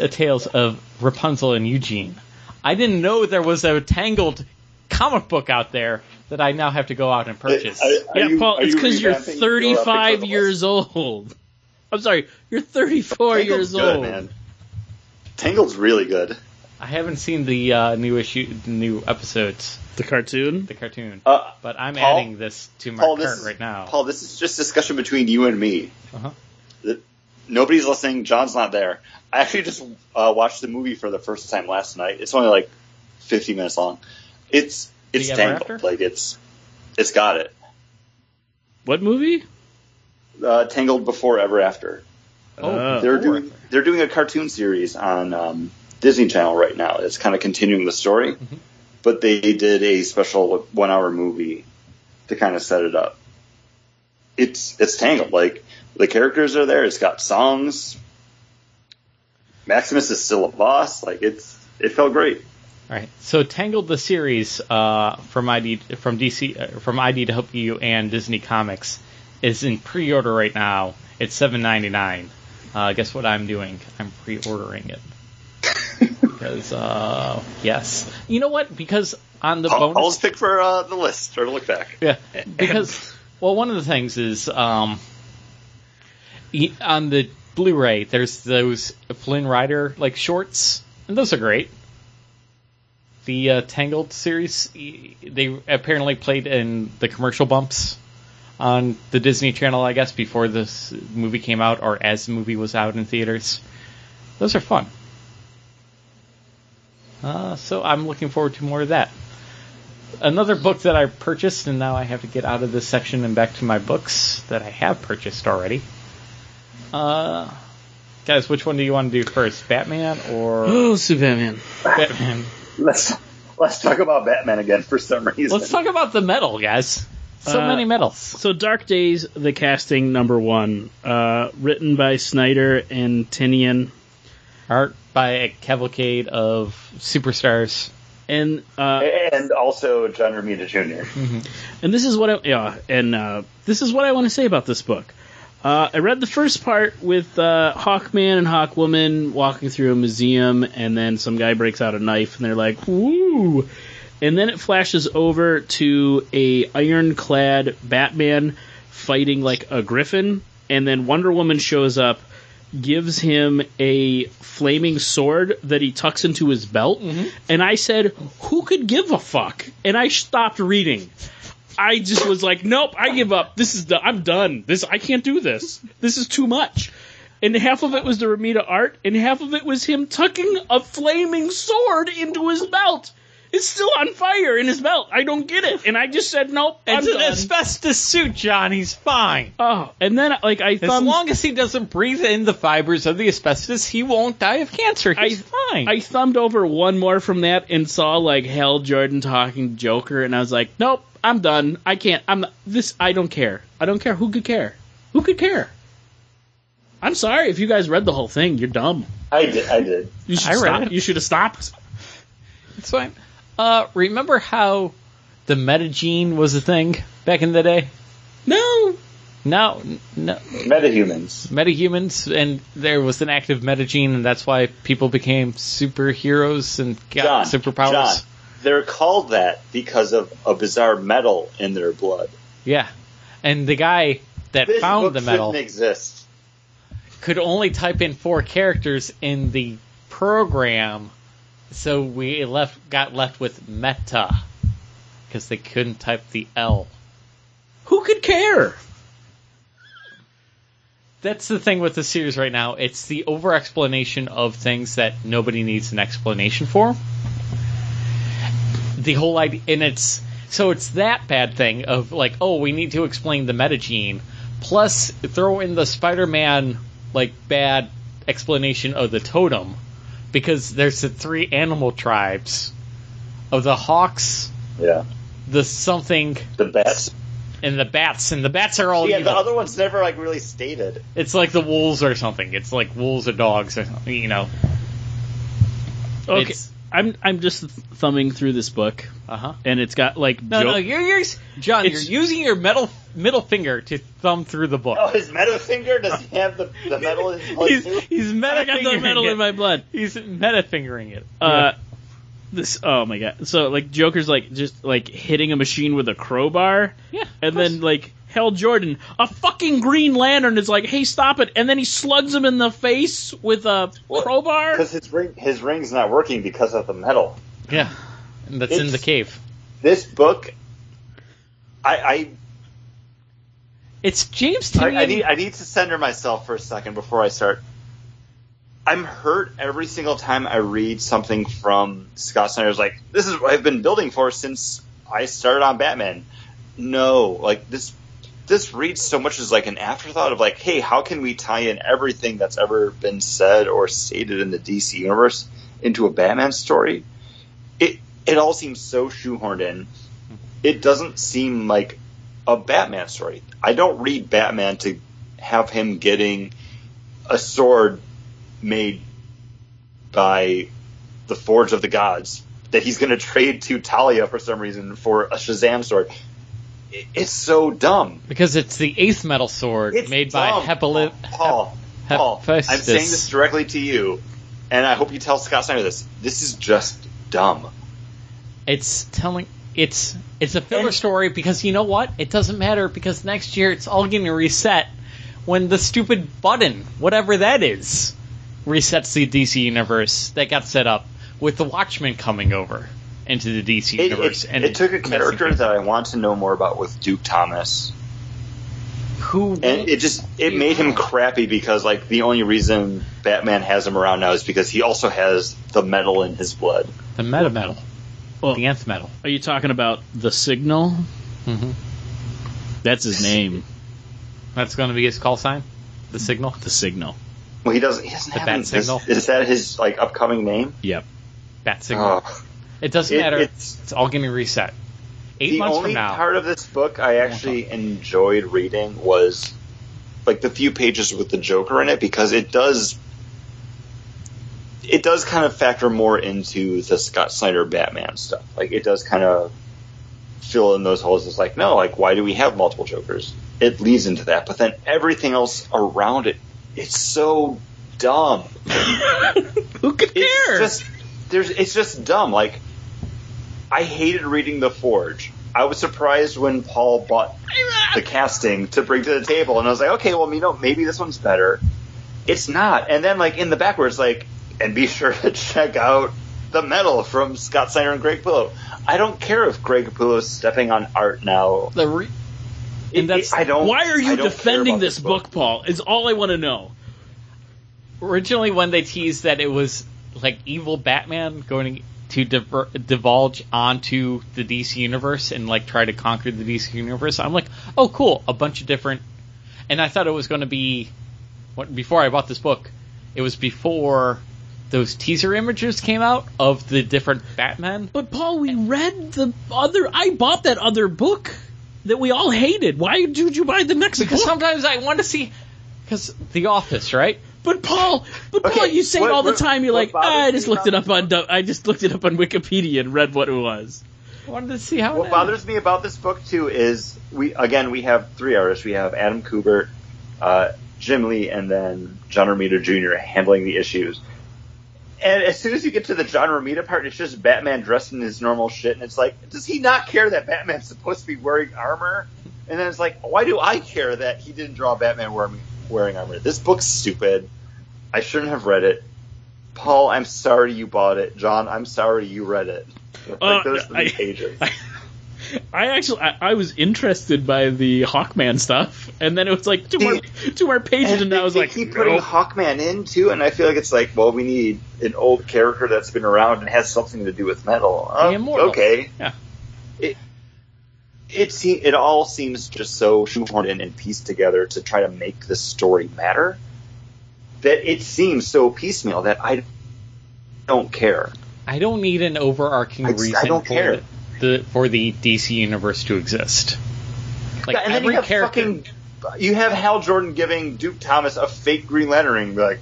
uh, tales of Rapunzel and Eugene. I didn't know there was a Tangled comic book out there that I now have to go out and purchase. Are- are yeah, you- Paul. It's because you're revamping your, pick for 35 years old. I'm sorry, you're 34 list? years Tangled's good, old. man. Tangled's really good. I haven't seen the uh, new issue, the new episodes, The cartoon. the cartoon, Uh, but I'm Paul- adding this to my Paul, this cart is, right now. Paul, this is just discussion between you and me. Uh-huh. The- Nobody's listening. John's not there. I actually just uh, watched the movie for the first time last night. It's only like 50 minutes long. It's it's Tangled. After? Like it's it's got it. What movie? Uh, Tangled before Ever After. Oh, Uh, They're doing Ever. they're doing a cartoon series on um, Disney Channel right now. It's kind of continuing the story, Mhm. but they did a special one hour movie to kind of set it up. It's it's Tangled. Like the characters are there. It's got songs. Maximus is still a boss. Like it's it felt great. All right. So Tangled the series uh, from ID from DC uh, from IDW and Disney Comics is in pre-order right now. It's seven ninety nine. Uh, guess what I'm doing? I'm pre-ordering it <laughs> because uh, yes. You know what? Because on the Paul, bonus Paul's pick for uh, the list or to look back. Yeah, because well, one of the things is um, on the Blu-ray, there's those Flynn Rider like shorts, and those are great. The uh, Tangled series, they apparently played in the commercial bumps on the Disney Channel, I guess, before this movie came out or as the movie was out in theaters. Those are fun. Uh, so I'm looking forward to more of that another book that I purchased, and now I have to get out of this section and back to my books that I have purchased already. Uh, guys, which one do you want to do first, Batman or <gasps> Oh, Superman. Batman? Let's let's talk about Batman again for some reason. Let's talk about the metal, guys. So Uh, many metals. So, Dark Days, the casting number one, uh, written by Snyder and Tynion, Art by a cavalcade of superstars. And uh, and also John Romita Jr. and this is what I yeah, and uh, this is what I want to say about this book. Uh, I read the first part with uh, Hawkman and Hawkwoman walking through a museum, and then some guy breaks out a knife, and they're like, "Woo!" And then it flashes over to a ironclad Batman fighting like a griffin, and then Wonder Woman shows up, gives him a flaming sword that he tucks into his belt, mm-hmm. and I said, "Who could give a fuck?" And I stopped reading. I just was like, nope, I give up. This is the, I'm done. This I can't do this. This is too much. And half of it was the Romita art, and half of it was him tucking a flaming sword into his belt. It's still on fire in his belt. I don't get it. And I just said, nope, I'm It's an done. asbestos suit, John. He's fine. oh, and then like I As long as he doesn't breathe in the fibers of the asbestos, he won't die of cancer. He's fine. I thumbed over one more from that and saw like Hal Jordan talking to Joker, and I was like, nope, I'm done. I can't. I'm this. I don't care. I don't care. Who could care? Who could care? I'm sorry if you guys read the whole thing. You're dumb. I did. I did. You should I read it. You should have stopped. It's fine. Uh, remember how the metagene was a thing back in the day? No. No, no, Metahumans. metahumans, and there was an active metagene, and that's why people became superheroes and got John. superpowers. John. They're called that because of a bizarre metal in their blood. Yeah, and the guy that This found book the metal exist. could only type in four characters in the program, so we left got left with meta because they couldn't type the L. Who could care? That's the thing with the series right now. It's the over explanation of things that nobody needs an explanation for. The whole idea, and it's so it's that bad thing of like, oh, we need to explain the metagene, plus throw in the Spider-Man like bad explanation of the totem, because there's the three animal tribes of the hawks, Yeah. the something, The bats. and the bats, and the bats are all yeah, evil. the other one's never like really stated. It's like the wolves or something. It's like wolves or dogs or something, you know. Okay. It's- I'm I'm just thumbing through this book, Uh huh. and it's got like No, Jo- no, you're, you're John. It's- you're using your metal middle finger to thumb through the book. Oh, his metal finger? Does he have the, the metal in his blood he's too? he's meta I got the metal it. in my blood. He's meta fingering it. Uh, this oh my god! So like Joker's like just like hitting a machine with a crowbar, yeah, and then like Hal Jordan, a fucking Green Lantern is like, "Hey, stop it!" And then he slugs him in the face with a Well, crowbar. Because his ring, his ring's not working because of the metal. yeah, and that's in the cave. This book, I It's James I, Tynion. I, I need I need to center myself for a second before I start. I'm hurt every single time I read something from Scott Snyder's like, this is what I've been building for since I started on Batman. No, like this this reads so much as like an afterthought of like, hey, how can we tie in everything that's ever been said or stated in the DC universe into a Batman story? It it all seems so shoehorned in. It doesn't seem like a Batman story. I don't read Batman to have him getting a sword made by the Forge of the Gods that he's going to trade to Talia for some reason for a Shazam sword. It- It's so dumb. because it's the eighth metal sword It's made dumb. by Hepali- Paul, Hep- Paul, I'm saying this directly to you, and I hope you tell Scott Snyder this. This is just dumb. It's telling it's it's a filler And- story because you know what? It doesn't matter because next year it's all getting reset when the stupid button, whatever that is, resets the DC universe that got set up with the Watchmen coming over into the DC It, universe. it, and it took a character things that. I want to know more about with Duke Thomas. who and it just it made him crappy because like the only reason Batman has him around now is because he also has the metal in his blood. the meta metal, Well, the nth metal. are you talking about the Signal? Mm-hmm. That's his name, That's going to be his call sign, the signal. the Signal. Well, he doesn't. He doesn't The have bat any- signal? Is, is that his like upcoming name? Yep. Bat signal. Oh. It doesn't It- matter. it's- It's all getting reset. Eight the months only from now. part of this book I actually enjoyed reading was like the few pages with the Joker in it because it does it does kind of factor more into the Scott Snyder Batman stuff. Like it does kind of fill in those holes. It's like no, like why do we have multiple Jokers? it leads into that, but then everything else around it, it's so dumb. <laughs> Who could It's care? just there's it's just dumb. Like I hated reading The Forge. I was surprised when Paul bought the casting to bring to the table, and I was like, okay, well, you know, maybe this one's better. It's not. And then like in the back where it's like, and be <laughs> sure to check out the metal from Scott Snyder and Greg Capullo. I don't care if Greg Capullo is stepping on art now. The re- And that's- it- I don't. Why are you defending this book, Paul? Is all I want to know. originally when they teased that it was like evil Batman going to diver- divulge onto the DC universe and like try to conquer the DC universe, I'm like, oh cool, a bunch of different. And I thought it was going to be what before I bought this book. It was before those teaser images came out of the different Batman. But Paul, we read the other. I bought that other book that we all hated. Why did you buy the next Because book? sometimes I want to see, because The Office, right? But Paul, but Paul, you say what- it all the time. You're like, ah, I just looked it up on. I just looked it up on Wikipedia and read what it was. I wanted to see how. What it bothers me about this book too is we again we have three artists. We have Adam Kubert, uh, Jim Lee, and then John Romita Jr. handling the issues. And as soon as you get to the John Romita part, it's just Batman dressed in his normal shit, and it's like, does he not care that Batman's supposed to be wearing armor? And then it's like, why do I care that he didn't draw Batman wearing wearing armor? This book's stupid. I shouldn't have read it. Paul, I'm sorry you bought it. John, I'm sorry you read it. Like Uh, those three I- pages. <laughs> I actually, I, I was interested by the Hawkman stuff, and then it was like two more, two more pages, and, they, I was like, keep putting nope. Hawkman in too, and I feel like it's like, well, we need an old character that's been around and has something to do with metal. Oh, okay, Yeah. It it se- it all seems just so shoehorned in and pieced together to try to make the story matter that it seems so piecemeal that I don't care. I don't need an overarching I just- I reason don't for care. the for the DC universe to exist. Like Yeah, and then every you have character, fucking you have Hal Jordan giving Duke Thomas a fake Green Lantern be like,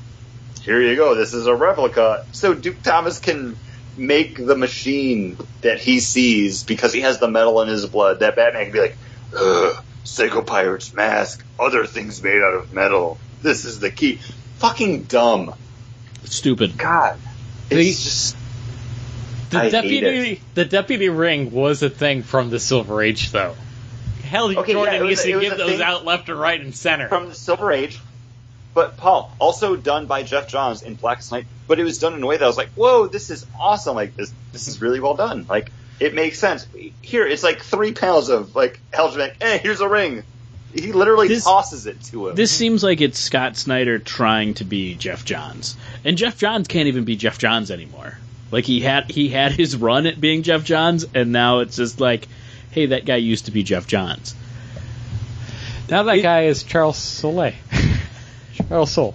here you go, this is a replica. So Duke Thomas can make the machine that he sees because he has the metal in his blood. That Batman can be like, ugh, Psycho Pirate's mask, other things made out of metal. This is the key. Fucking dumb. stupid. God. It's The- just the I deputy, the deputy ring was a thing from the Silver Age, though. Hell, Okay, Jordan yeah, used it to give those out left and right and center. from the Silver Age. But Paul, also done by Geoff Johns in Blackest Night, but it was done in a way that I was like, "Whoa, this is awesome! Like this, this is really well done. Like it makes sense." Here, it's like three panels of like Helge like, "Hey, here's a ring." He literally This- tosses it to him. This seems like it's Scott Snyder trying to be Geoff Johns, and Geoff Johns can't even be Geoff Johns anymore. Like he had he had his run at being Geoff Johns, and now it's just like, hey, that guy used to be Geoff Johns. now that guy is Charles Soule. <laughs> Charles Soule.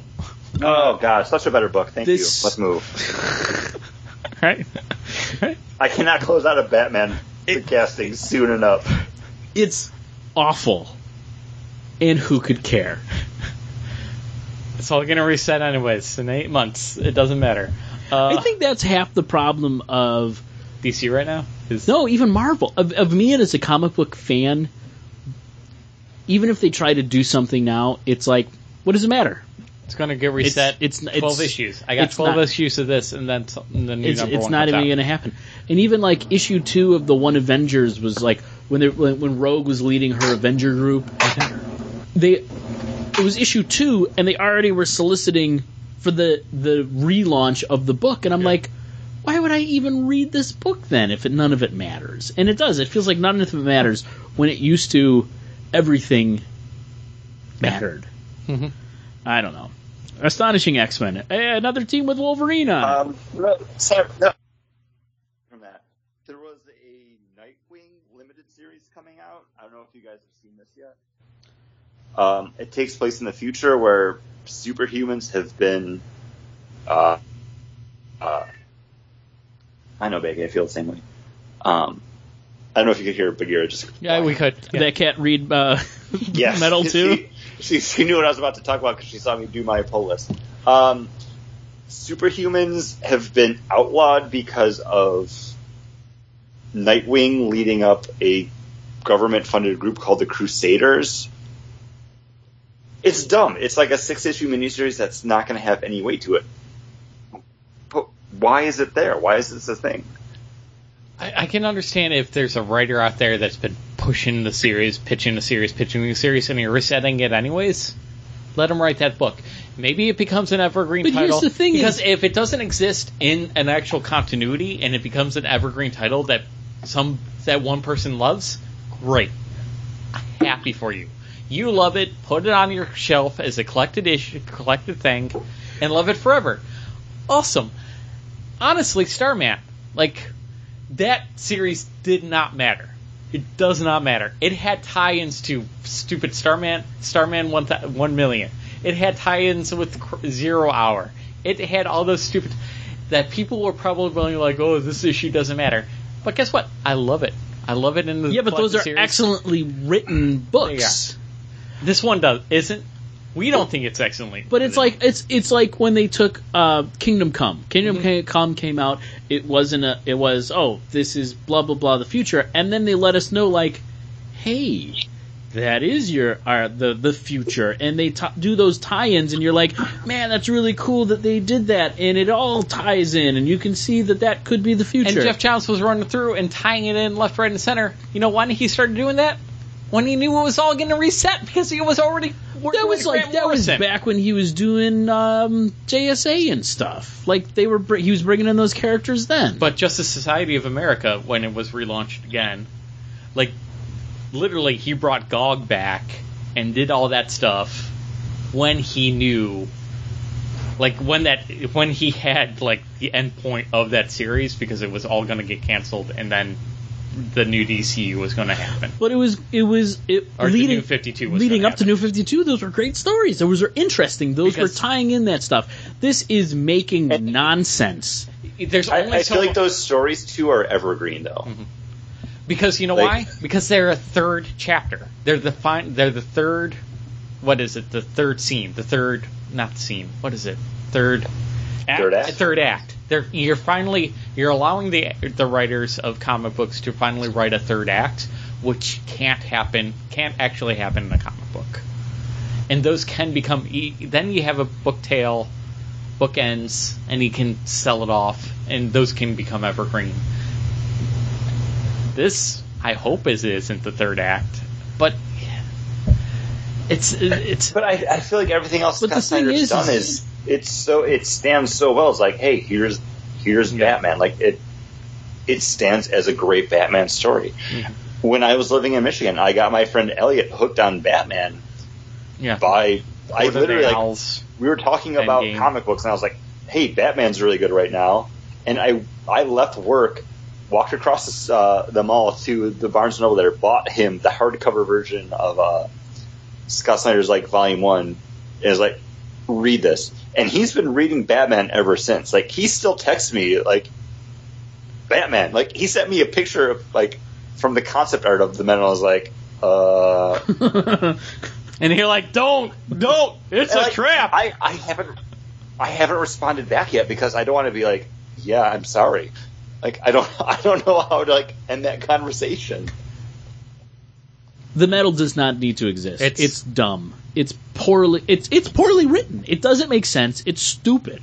oh god, such a better book. Thank This- you. Let's move. <laughs> Right? I cannot close out a Batman It- casting soon enough. It's awful, and who could care? It's all going to reset anyways in eight months. It doesn't matter. Uh, I think that's half the problem of DC right now is No, even Marvel. Of, of me and as a comic book fan, even if they try to do something now, it's like, what does it matter? It's going to get reset. it's- it's- twelve it's- issues. I got twelve not- issues of this, and then some- the new It's, number it's not even going to happen. And even like issue two of the One Avengers was like when they, when, when Rogue was leading her Avenger group, they it was issue two, and they already were soliciting for the the relaunch of the book, and I'm like. Why would I even read this book then if it, none of it matters? And it does. It feels like none of it matters when it used to everything mattered. Mhm. I don't know. Astonishing X Men. Another team with Wolverine on. Um, no, Sam, no. From that, there was a Nightwing limited series coming out. I don't know if you guys have seen this yet. Um, it takes place in the future where superhumans have been. Uh, uh, I know, Baggy. I feel the same way. Um, I don't know if you could hear Bagheera just. Yeah, we could. Yeah. That cat read uh, <laughs> Yes. Metal <laughs> too. She, she, knew what I was about to talk about because she saw me do my pull list. Um, superhumans have been outlawed because of Nightwing leading up a government funded group called the Crusaders. it's dumb. It's like a six issue miniseries that's not going to have any weight to it. But why is it there? Why is this a thing? I, I can understand if there's a writer out there that's been pushing the series, pitching the series, pitching the series, and you're resetting it anyways. Let him write that book. Maybe it becomes an evergreen But here's title. the thing because is- if it doesn't exist in an actual continuity and it becomes an evergreen title that some that one person loves, great. Happy for you. You love it. Put it on your shelf as a collected issue, collected thing, and love it forever. Awesome. Honestly, Starman, like that series did not matter. It does not matter. It had tie-ins to stupid Starman, Starman one th- one million. It had tie-ins with Cr- Zero Hour. It had all those stupid that people were probably going like, "Oh, this issue doesn't matter." But guess what? I love it. I love it in the Yeah, but those are series. excellently written books. This one does isn't. We don't think it's excellently. But it's like it's it's like when they took uh, Kingdom Come. Kingdom Mm-hmm. Come came out. It wasn't a. It was oh this is blah blah blah the future, and then they let us know like, hey, that is your uh, the the future, and they t- do those tie-ins, and you're like, man, that's really cool that they did that, and it all ties in, and you can see that that could be the future. And Geoff Johns was running through and tying it in left, right, and center. You know why he started doing that? When he knew it was all going to reset because he was already working that was like that was back when he was doing um, JSA and stuff. Like they were, br- he was bringing in those characters then. But Justice Society of America, when it was relaunched again, like literally, he brought Gog back and did all that stuff when he knew, like when that when he had like the end point of that series because it was all going to get canceled and then the new DCU was going to happen. But it was it was it Or leading New 52 was leading gonna up to New Fifty Two. Those were great stories. Those were interesting. Those Because- were tying in that stuff. This is making nonsense. There's I, only I so feel like those stories too are evergreen though. Mm-hmm. Because you know Like- why? Because they're a third chapter. They're the fin- They're the third. What is it? The third scene. The third, not scene. What is it? Third. Act, Third act? Third act. They're, you're finally you're allowing the the writers of comic books to finally write a third act, which can't happen. Can't actually happen in a comic book. And those can become. e- Then you have a book tail, book ends, and you can sell it off, and those can become evergreen. This, I hope, is isn't the third act, but it's it's. But I, I feel like everything else But the thing is- done is it's so it stands so well. It's like, hey, here's here's Batman. Like it it stands as a great Batman story. Mm-hmm. When I was living in Michigan, I got my friend Elliot hooked on Batman yeah. by I Lord literally like we were talking about Endgame. comic books and I was like, "Hey, Batman's really good right now." And I I left work, walked across this, uh, the mall to the Barnes and Noble there, bought him the hardcover version of uh, Scott Snyder's like Volume One, and was like, "Read this." And he's been reading Batman ever since. Like he still texts me like, "Batman." Like he sent me a picture of like from the concept art of the man. And I was like, "Uh." <laughs> And you're like, don't, don't, it's And, a like, trap. I, I haven't I haven't responded back yet because I don't want to be like, yeah, I'm sorry. Like I don't <laughs> I don't know how to like end that conversation. The metal does not need to exist. It's- It's, dumb. It's poorly. It's it's poorly written. It doesn't make sense. It's stupid.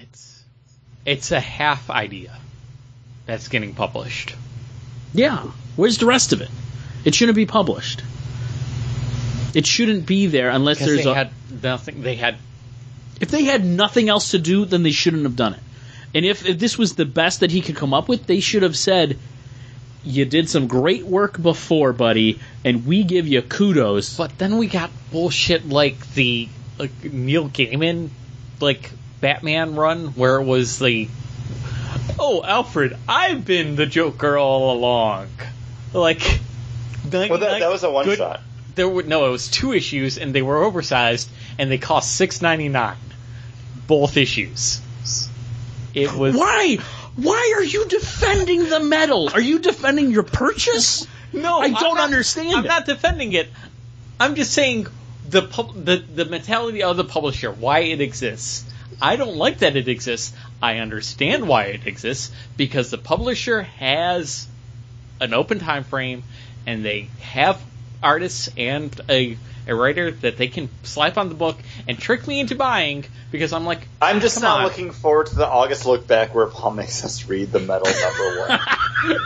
it's it's a half idea that's getting published. Yeah. Where's the rest of it? It shouldn't be published. It shouldn't be there unless Because there's they a. had nothing. They had if they had nothing else to do, then they shouldn't have done it. And if, if this was the best that he could come up with, they should have said, "You did some great work before, buddy, and we give you kudos." But then we got bullshit like the like Neil Gaiman like Batman run where it was the Oh Alfred, I've been the Joker all along. Like Well, that, that was a one good- shot. There were no, it was two issues and they were oversized and they cost six ninety nine. Both issues. It was Why? Why are you defending the metal? Are you defending your purchase? No, I don't not- understand I'm it. not defending it. I'm just saying the pub, the the mentality of the publisher, why it exists. I don't like that it exists. I understand why it exists because the publisher has an open time frame and they have artists and a a writer that they can slap on the book and trick me into buying because I'm like, I'm just not on. looking forward to the August look back where Paul makes us read the metal number one <laughs>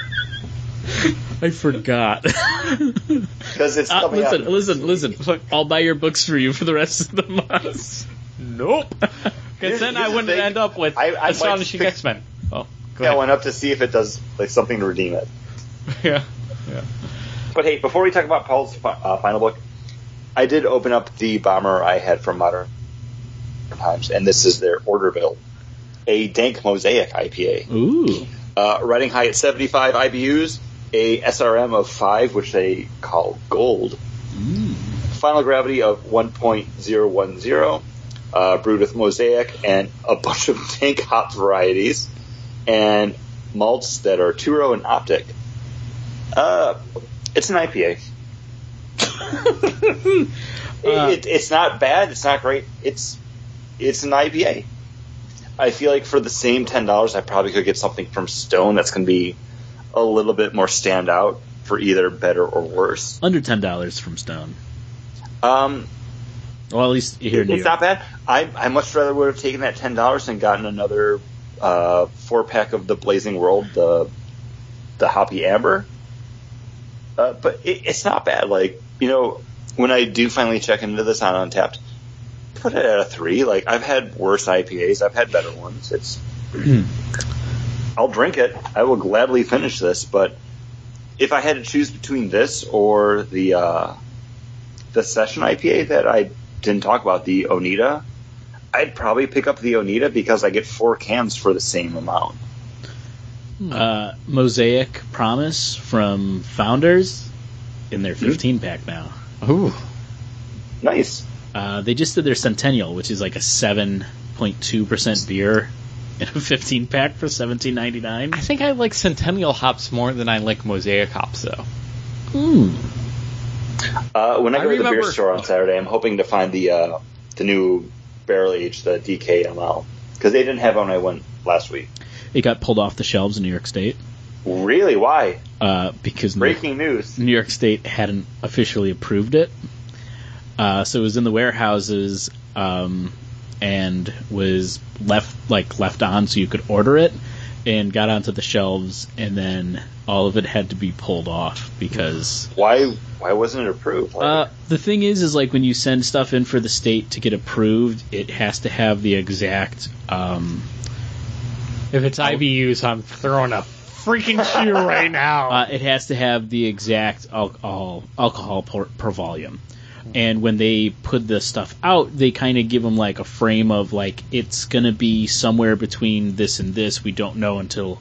I forgot. <laughs> because it's Uh, listen, out. listen, listen. I'll buy your books for you for the rest of the month. nope. <laughs> Because then here's I the wouldn't thing. end up with I- I might Astonishing X Men. Oh, go I went up to see if it does like something to redeem it. yeah. yeah. But hey, before we talk about Paul's uh, final book, I did open up the bomber I had from Modern Times, and this is their Orderville, a dank mosaic IPA. Ooh. Uh, riding high at 75 IBUs, a SRM of 5, which they call gold. Final gravity of 1.010, uh, brewed with mosaic and a <laughs> bunch of dank hop varieties, and malts that are Turo and Optic. Uh, it's an IPA. It- <laughs> Uh, it, it's not bad. It's not great. It's it's an IPA. I feel like for the same ten dollars, I probably could get something from Stone that's going to be a little bit more standout for either better or worse. Under ten dollars from Stone. Um, Well, at least here New it's York. not bad. I I much rather would have taken that ten dollars and gotten another uh, four pack of the Blazing World, the the Hoppy Amber. Uh, but it, it's not bad. Like you know, when I do finally check into this on Untappd, put it at a three. Like I've had worse IPAs, I've had better ones. It's I'll drink it. I will gladly finish this. But if I had to choose between this or the uh, the session IPA that I didn't talk about, the Onita, I'd probably pick up the Onita because I get four cans for the same amount. uh, Mosaic Promise from Founders in their Hmm? 15 pack now. Ooh. Nice. Uh, they just did their Centennial, which is like a 7.2% beer <laughs> in a 15 pack for 17.99. I think I like Centennial hops more than I like Mosaic hops, though. Hmm. Uh, when I I go to the beer store on Saturday, I'm hoping to find the uh, the new barrel age, the DKML, because they didn't have it when I went last week. It got pulled off the shelves in New York State Really? Why? uh, because New, Breaking news. New York State hadn't officially approved it. Uh, so it was in the warehouses um, and was left like left on so you could order it and got onto the shelves and then all of it had to be pulled off because Why? Why wasn't it approved? Like, uh, the thing is is like when you send stuff in for the state to get approved it has to have the exact um, If it's IBUs, I'm throwing a freaking shoe right now. <laughs> Uh, it has to have the exact alcohol alcohol per, per volume. And when they put the stuff out, they kind of give them like a frame of like it's gonna be somewhere between this and this. We don't know until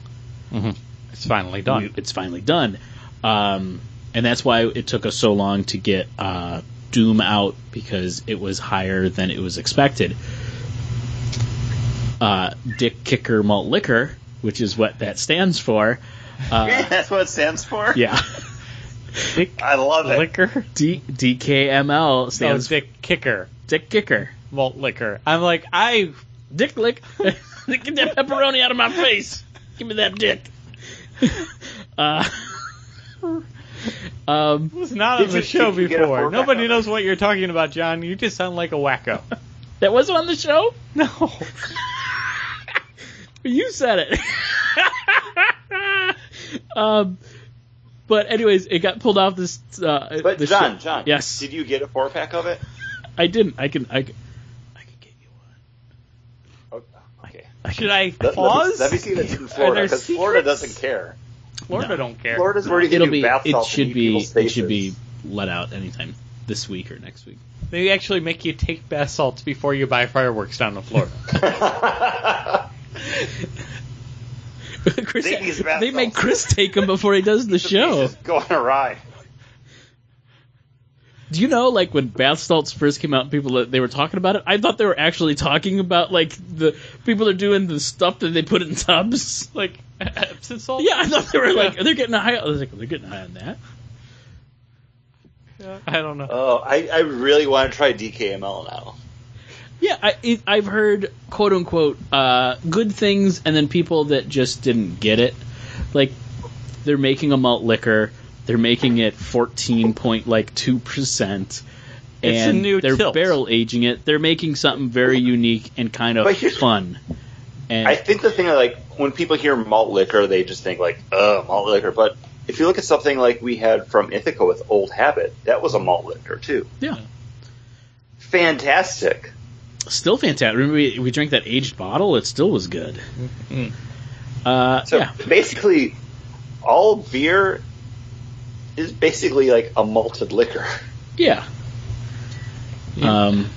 it's finally done. we- it's finally done. Um, and that's why it took us so long to get uh, Doom out because it was higher than it was expected. Uh, Dick Kicker Malt Liquor, which is what that stands for. Uh, <laughs> that's what it stands for. yeah. Dick I love it. liquor? D- DKML No, stands for Dick Kicker. Dick Kicker. Malt liquor. I'm like, I. Dick lick. <laughs> Get that pepperoni out of my face. Give me that dick. <laughs> Uh, um, was not Did on the you- show did you get a before. four-pack Nobody of it? knows what you're talking about, John. You just sound like a wacko. that was on the show. no. You said it. <laughs> um, but anyways, it got pulled off this. Uh, But the John, show. John, Yes, Did you get a four pack of it? I didn't. I can. I can. I can get you one. Oh, okay. I Should I Let, let, me, pause? let me see that's in Florida because Florida doesn't care. Florida No. don't care. Florida's where you can It'll be. bath It salts and should be. It should be let out anytime this week or next week. They actually make you take bath salts before you buy fireworks down in Florida. <laughs> <laughs> <laughs> Chris, Take these bath they make. Chris take them before he does the <laughs> show. Just going awry. Do you know, like when bath salts first came out, people they were talking about it. I thought they were actually talking about like the people are doing the stuff that they put in tubs. <laughs> Like, Epsom salt? yeah, I thought they were like they're getting high. I was like, they're getting high on that. Yeah, I don't know. Oh, I, I really want to try DKML now. Yeah, I, it, I've heard quote unquote uh, good things, and then people that just didn't get it. Like they're making a malt liquor, they're making it fourteen point like two percent, It's a and new they're tilt. barrel aging it. They're making something very unique and kind of But here's- fun. And I think the thing like when people hear malt liquor, they just think like, "Oh, malt liquor." But if you look at something like we had from Ithaca with Old Habit, that was a malt liquor too. yeah, Fantastic. Still fantastic. Remember we, we drank that aged bottle? It still was good. Mm. Uh, So yeah, basically, all beer is basically like a malted liquor. yeah. Um,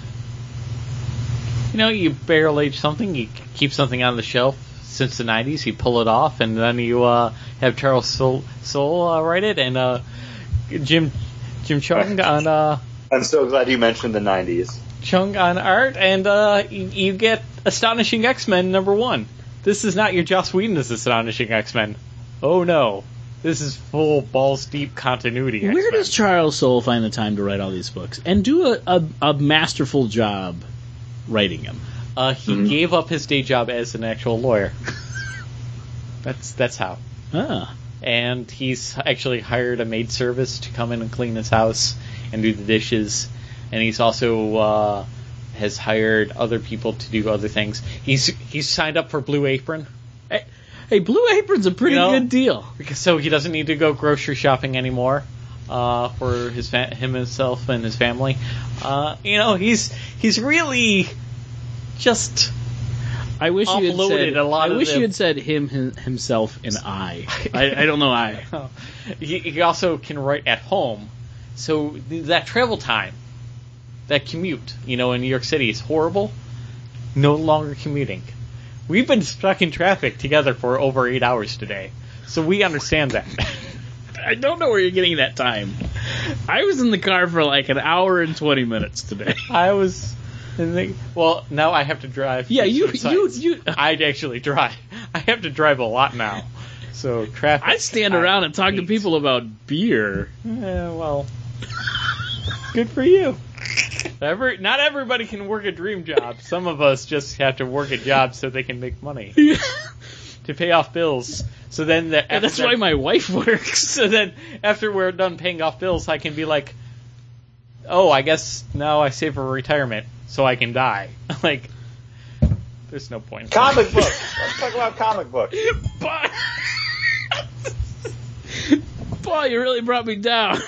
You know, you barrel age something, you keep something on the shelf since the '90s, you pull it off, and then you uh, have Charles Soul, Soule uh, write it, and uh, Jim Jim Cheung on uh, I'm so glad you mentioned the '90s. Cheung on art, and uh, you, you get Astonishing X-Men number one. This is not your Joss Whedon as Astonishing X-Men. Oh no, this is full balls deep continuity. where X-Men. does Charles Soule find the time to write all these books and do a, a, a masterful job writing them? Uh, he Mhm. gave up his day job as an actual lawyer. <laughs> that's that's how. Ah, and he's actually hired a maid service to come in and clean his house and do the dishes. And he's also uh, has hired other people to do other things. He's he's signed up for Blue Apron hey, hey, Blue Apron's a pretty You know- good deal. because so he doesn't need to go grocery shopping anymore uh, for his fa- him himself and his family. Uh, you know he's he's really just I wish you had said. a lot I wish you had said him, him himself and I. I. I don't know I. <laughs> he, he also can write at home. So that travel time, that commute, you know, in New York City is horrible. No longer commuting. We've been stuck in traffic together for over eight hours today, so we understand that. I don't know where you're getting that time. I was in the car for like an hour and twenty minutes today. <laughs> I was. in the- Well, now I have to drive. Yeah, you you you. <laughs> I'd actually drive. <laughs> I have to drive a lot now. So traffic. I stand around and talk to people about beer. Yeah, well, good for you. Every, not everybody can work a dream job. Some of us just have to work a job so they can make money <laughs> to pay off bills. So then, the, And that's why my wife <laughs> works. So then, after we're done paying off bills, I can be like, "Oh, I guess now I save for retirement so I can die." <laughs> like, there's no point. Comic books. Let's talk about comic books. Paul, Paul, you really brought me down.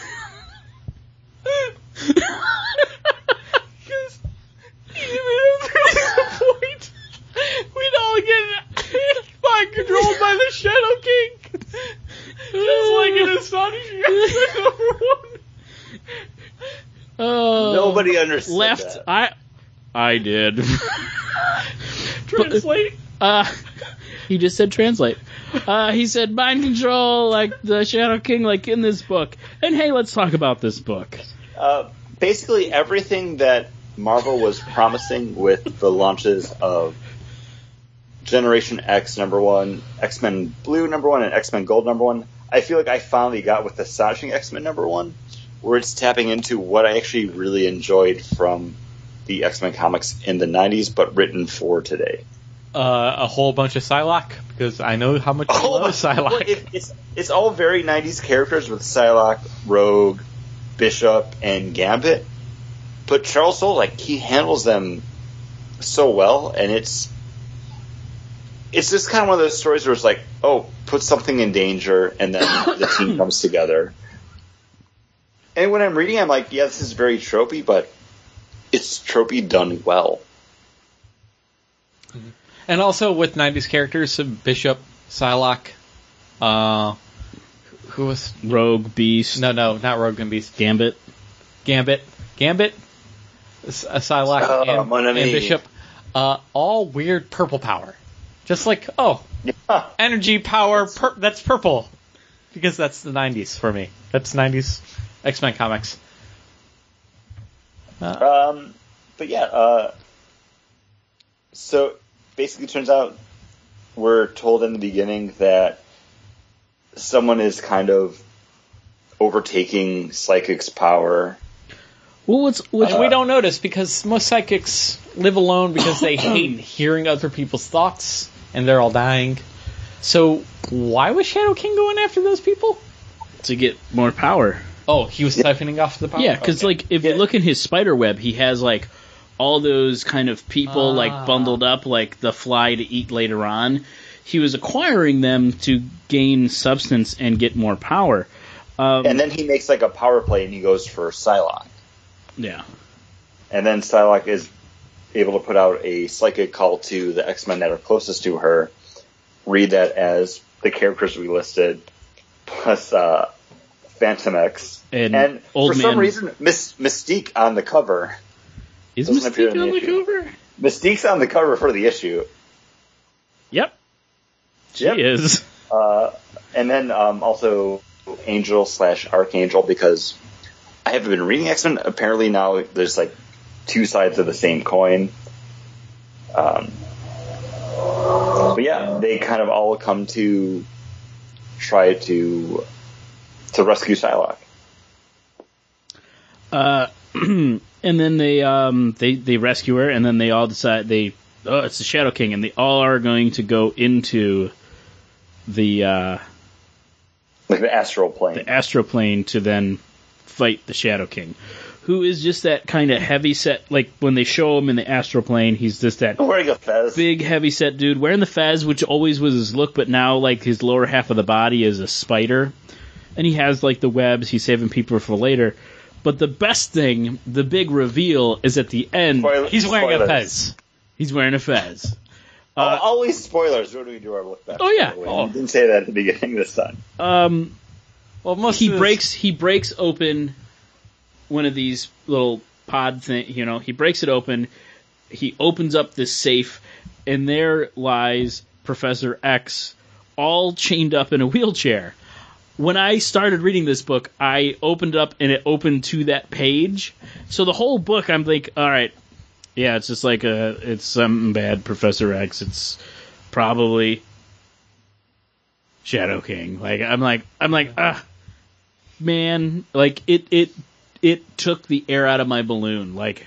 Because even if there was a point, we'd all get mind controlled by the Shadow King. Just like an astonishing X-Men number one. Oh, Nobody understood left. that. I I did. <laughs> Translate. Uh, he just said translate. Uh, he said mind control, like the Shadow King, like in this book. And hey, let's talk about this book. Uh, basically, everything that Marvel was promising with the launches of Generation X number one, X Men Blue number one, and X Men Gold number one, I feel like I finally got with Astonishing X Men number one, where it's tapping into what I actually really enjoyed from the X Men comics in the 90s, but written for today. Uh, a whole bunch of Psylocke because I know how much you Oh, love Psylocke. well, it, it's it's all very '90s characters with Psylocke, Rogue, Bishop, and Gambit. But Charles Soule, like he handles them so well, and it's it's just kind of one of those stories where it's like, oh, put something in danger, and then the team <coughs> comes together. And when I'm reading, I'm like, yeah, this is very tropey, but it's tropey done well. And also with '90s characters, so Bishop, Psylocke, uh, who was Rogue, Beast, no, no, not Rogue and Beast, Gambit. Gambit, Gambit, S- Psylocke, Oh, and, and Bishop, uh, all weird purple power. Just like, oh, Yeah. energy power, pur- that's purple. Because that's the 90s for me. That's 90s X Men comics. Um, but yeah, uh, so basically, it turns out we're told in the beginning that someone is kind of overtaking Psychic's power. Well, what's what's And we don't notice because most psychics live alone because they <coughs> hate hearing other people's thoughts and they're all dying. So why was Shadow King going after those people? to get more power? Oh, he was siphoning off the power. Yeah, because Okay. like if Yeah. you look in his spider web, he has like all those kind of people Ah. like bundled up, like the fly to eat later on. He was acquiring them to gain substance and get more power. Um, And then he makes like a power play and he goes for Psylocke. Yeah, And then Psylocke is able to put out a psychic call to the X Men that are closest to her. Read that as the characters we listed, plus uh, Phantom X. And Old for some Man- reason, Miss Mystique on the cover. is Doesn't Mystique in the on the cover? Mystique's on the cover for the issue. Yep, she Yep. is. Uh, and then um, also Angel slash Archangel because I haven't been reading X Men. Apparently now there's like two sides of the same coin. Um, but yeah, they kind of all come to try to to rescue Psylocke. Uh, <clears throat> and then they um they they rescue her, and then they all decide they oh it's the Shadow King, and they all are going to go into the uh, Like the astral plane. the astral plane to then fight the Shadow King, who is just that kind of heavy set. Like when they show him in the astral plane, he's just that <laughs> Wearing a fez. big heavy set dude wearing the fez, which always was his look, but now like his lower half of the body is a spider, and he has like the webs. He's saving people for later. But the best thing, the big reveal, is at the end. Spoiler- he's wearing a. Fez. He's wearing a fez. Oh, always spoilers. What do we do our look back? Oh, yeah. Oh. Didn't say that at the beginning this time. Um, Well, most he breaks he breaks open one of these little pod thing you know he breaks it open he opens up this safe and there lies professor x all chained up in a <laughs> wheelchair. When i started reading this book i opened up and it opened to that page. So the whole book i'm like all right yeah it's just like a it's something bad professor x. It's probably shadow king. Like i'm like i'm like ah man, like it it it took the air out of my balloon. Like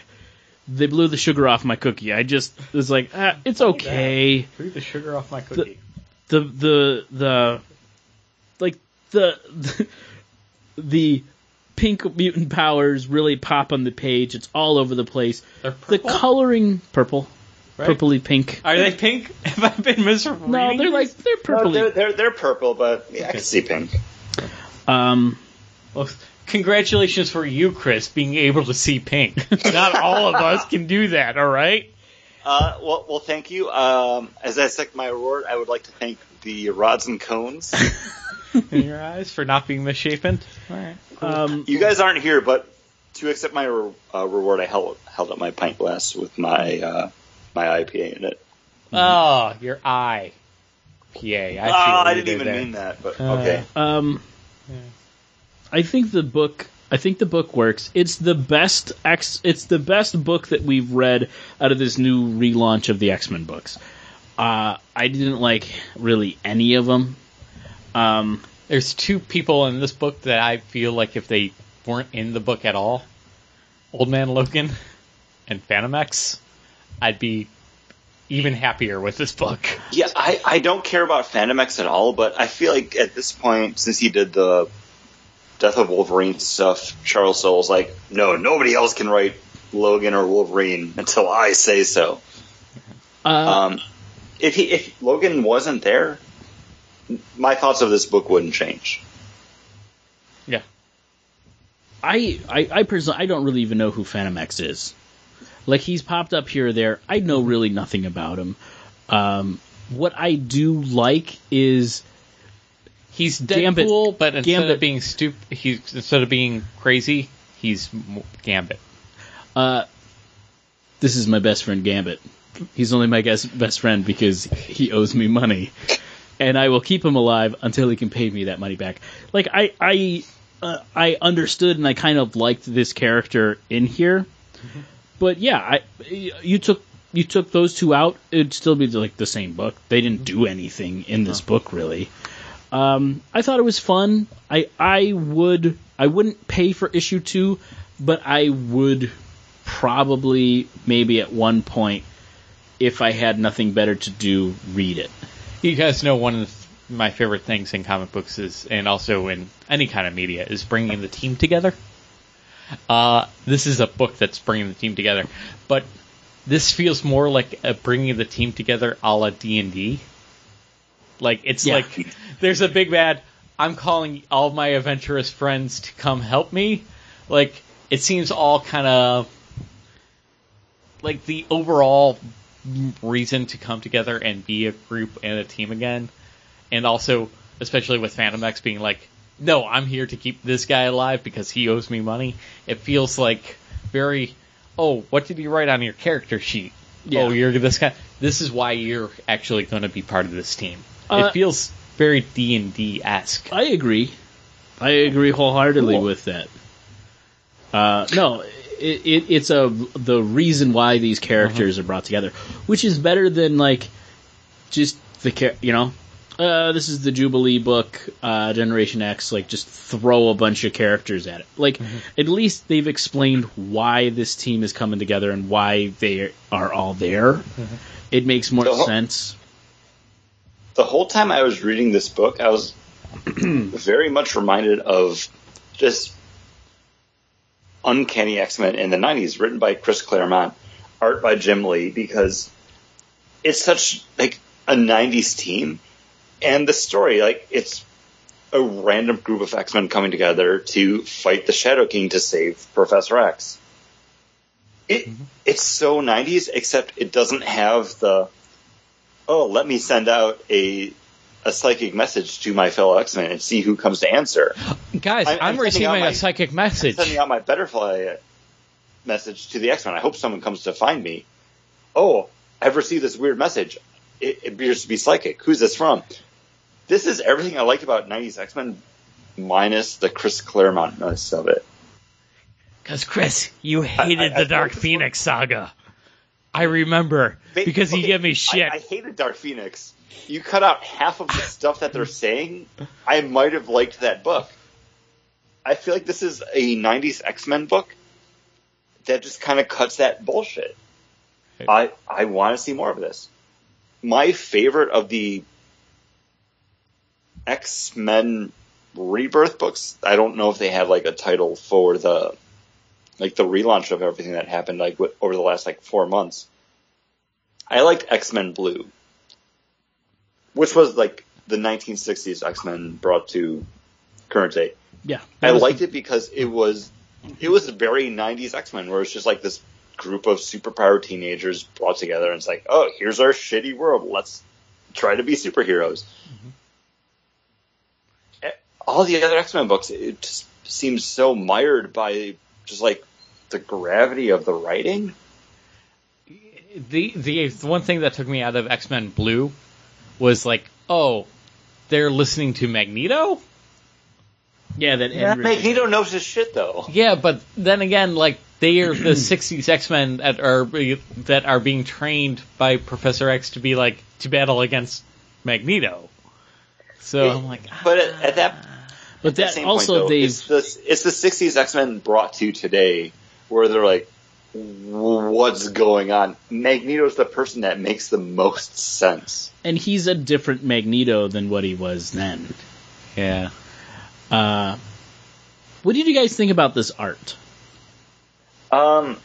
they blew the sugar off my cookie. I just was like, ah, it's okay. Threw the sugar off my cookie. The the the like the the, <laughs> the pink mutant powers really pop on the page. It's all over the place. They're The coloring purple, Right? purpley pink. Are they pink? <laughs> Have I been misreading? No, they're like they're No, they're, they're they're purple, but yeah, I can see pink. um, Well, congratulations for you, Chris, being able to see pink. <laughs> Not all of us can do that. All right. Uh, well, well, thank you. Um, as I accept my award, I would like to thank the rods and cones. <laughs> In your eyes for not being misshapen. All right. um, you guys aren't here, but to accept my re- uh, reward, I held held up my pint glass with my uh, my IPA in it. Oh, your eye. PA. I, oh, I didn't even there. mean that, but Uh, okay. Um, I think the book. I think the book works. It's the best X. It's the best book that we've read out of this new relaunch of the X Men books. Uh, I didn't like really any of them. Um, There's two people in this book that I feel like if they weren't in the book at all, Old Man Logan and Phantom X, I'd be even happier with this book. Yeah, I, I don't care about Phantom X at all, but I feel like at this point, since he did the Death of Wolverine stuff, Charles Soule's like, no, nobody else can write Logan or Wolverine until I say so. uh, Um, if he if Logan wasn't there, my thoughts of this book wouldn't change. Yeah. I, I, I personally, I don't really even know who Phantom X is. Like he's popped up here or there. I know really nothing about him. Um, what I do like is He's Gambit- Deadpool, but instead Gambit- of being stupid, he's instead of being crazy, he's Gambit. Uh, this is my best friend Gambit. He's only my guess, best friend because he owes me money, and I will keep him alive until he can pay me that money back. Like I, I, uh, I understood and I kind of liked this character in here, but yeah, I, you took you took those two out, it'd still be like the same book. They didn't do anything in this book really. Um, I thought it was fun. I I would I wouldn't pay for issue two, but I would probably maybe at one point if I had nothing better to do read it. You guys know one of my favorite things in comic books is, and also in any kind of media, is bringing the team together. Uh, this is a book that's bringing the team together, but this feels more like a bringing the team together a la D and D. Like it's Yeah. like there's a big bad. I'm calling all my adventurous friends to come help me. Like it seems all kind of like the overall reason to come together and be a group and a team again. And also, especially with Phantom X being like, no, I'm here to keep this guy alive because he owes me money. It feels like very, oh, what did you write on your character sheet? Yeah. Oh, you're this guy. This is why you're actually going to be part of this team. Uh, it feels very D and D esque. I agree. I agree wholeheartedly Cool. with that. Uh, no, it, it, it's a the reason why these characters are brought together, which is better than like just the char- you know. Uh, this is the Jubilee book, uh, Generation X. Like, just throw a bunch of characters at it. Like, at least they've explained why this team is coming together and why they are all there. It makes more So- sense. The whole time I was reading this book, I was <clears throat> very much reminded of just Uncanny X Men in the 90s, written by Chris Claremont, art by Jim Lee, because it's such like a 90s team. And the story, like, it's a random group of X Men coming together to fight the Shadow King to save Professor X. It, mm-hmm. It's so 90s, except it doesn't have the oh, let me send out a a psychic message to my fellow X Men and see who comes to answer. Guys, I'm- I'm, I'm receiving my- a psychic message. Sending out my butterfly message to the X Men. I hope someone comes to find me. Oh, I've received this weird message. It, it appears to be psychic. Who's this from? This is everything I liked about '90s X Men, minus the Chris Claremontness of it. Because Chris, you hated I- I the Dark Phoenix saga. I remember because he gave me shit. I, hated Dark Phoenix. You cut out half of the <laughs> stuff that they're saying. I might have liked that book. I feel like this is a '90s X Men book that just kind of cuts that bullshit. I I want to see more of this. My favorite of the X Men Rebirth books. I don't know if they have like a title for the like the relaunch of everything that happened like over the last like four months. I liked X Men Blue, which was like the 1960s X Men brought to current day. Yeah, I liked it because it was it was very 90s X Men where it's just like this group of superpower teenagers brought together and it's like, oh, here's our shitty world. Let's try to be superheroes. Eh, All the other X Men books, it just seems so mired by just like the gravity of the writing. the the one thing that took me out of X Men Blue was like, oh, they're listening to Magneto. Yeah, that Yeah, end Magneto knows his shit though. Yeah, but then again, like they are the '60s X Men that are that are being trained by Professor X to be like to battle against Magneto. So I'm like, But at, at that ah. But At the that same also point, though, they've it's the it's the '60s X Men brought to today, where they're like, "What's going on?" Magneto's the person that makes the most sense. and he's a different Magneto than what he was then. yeah, Uh, what did you guys think about this art? Um,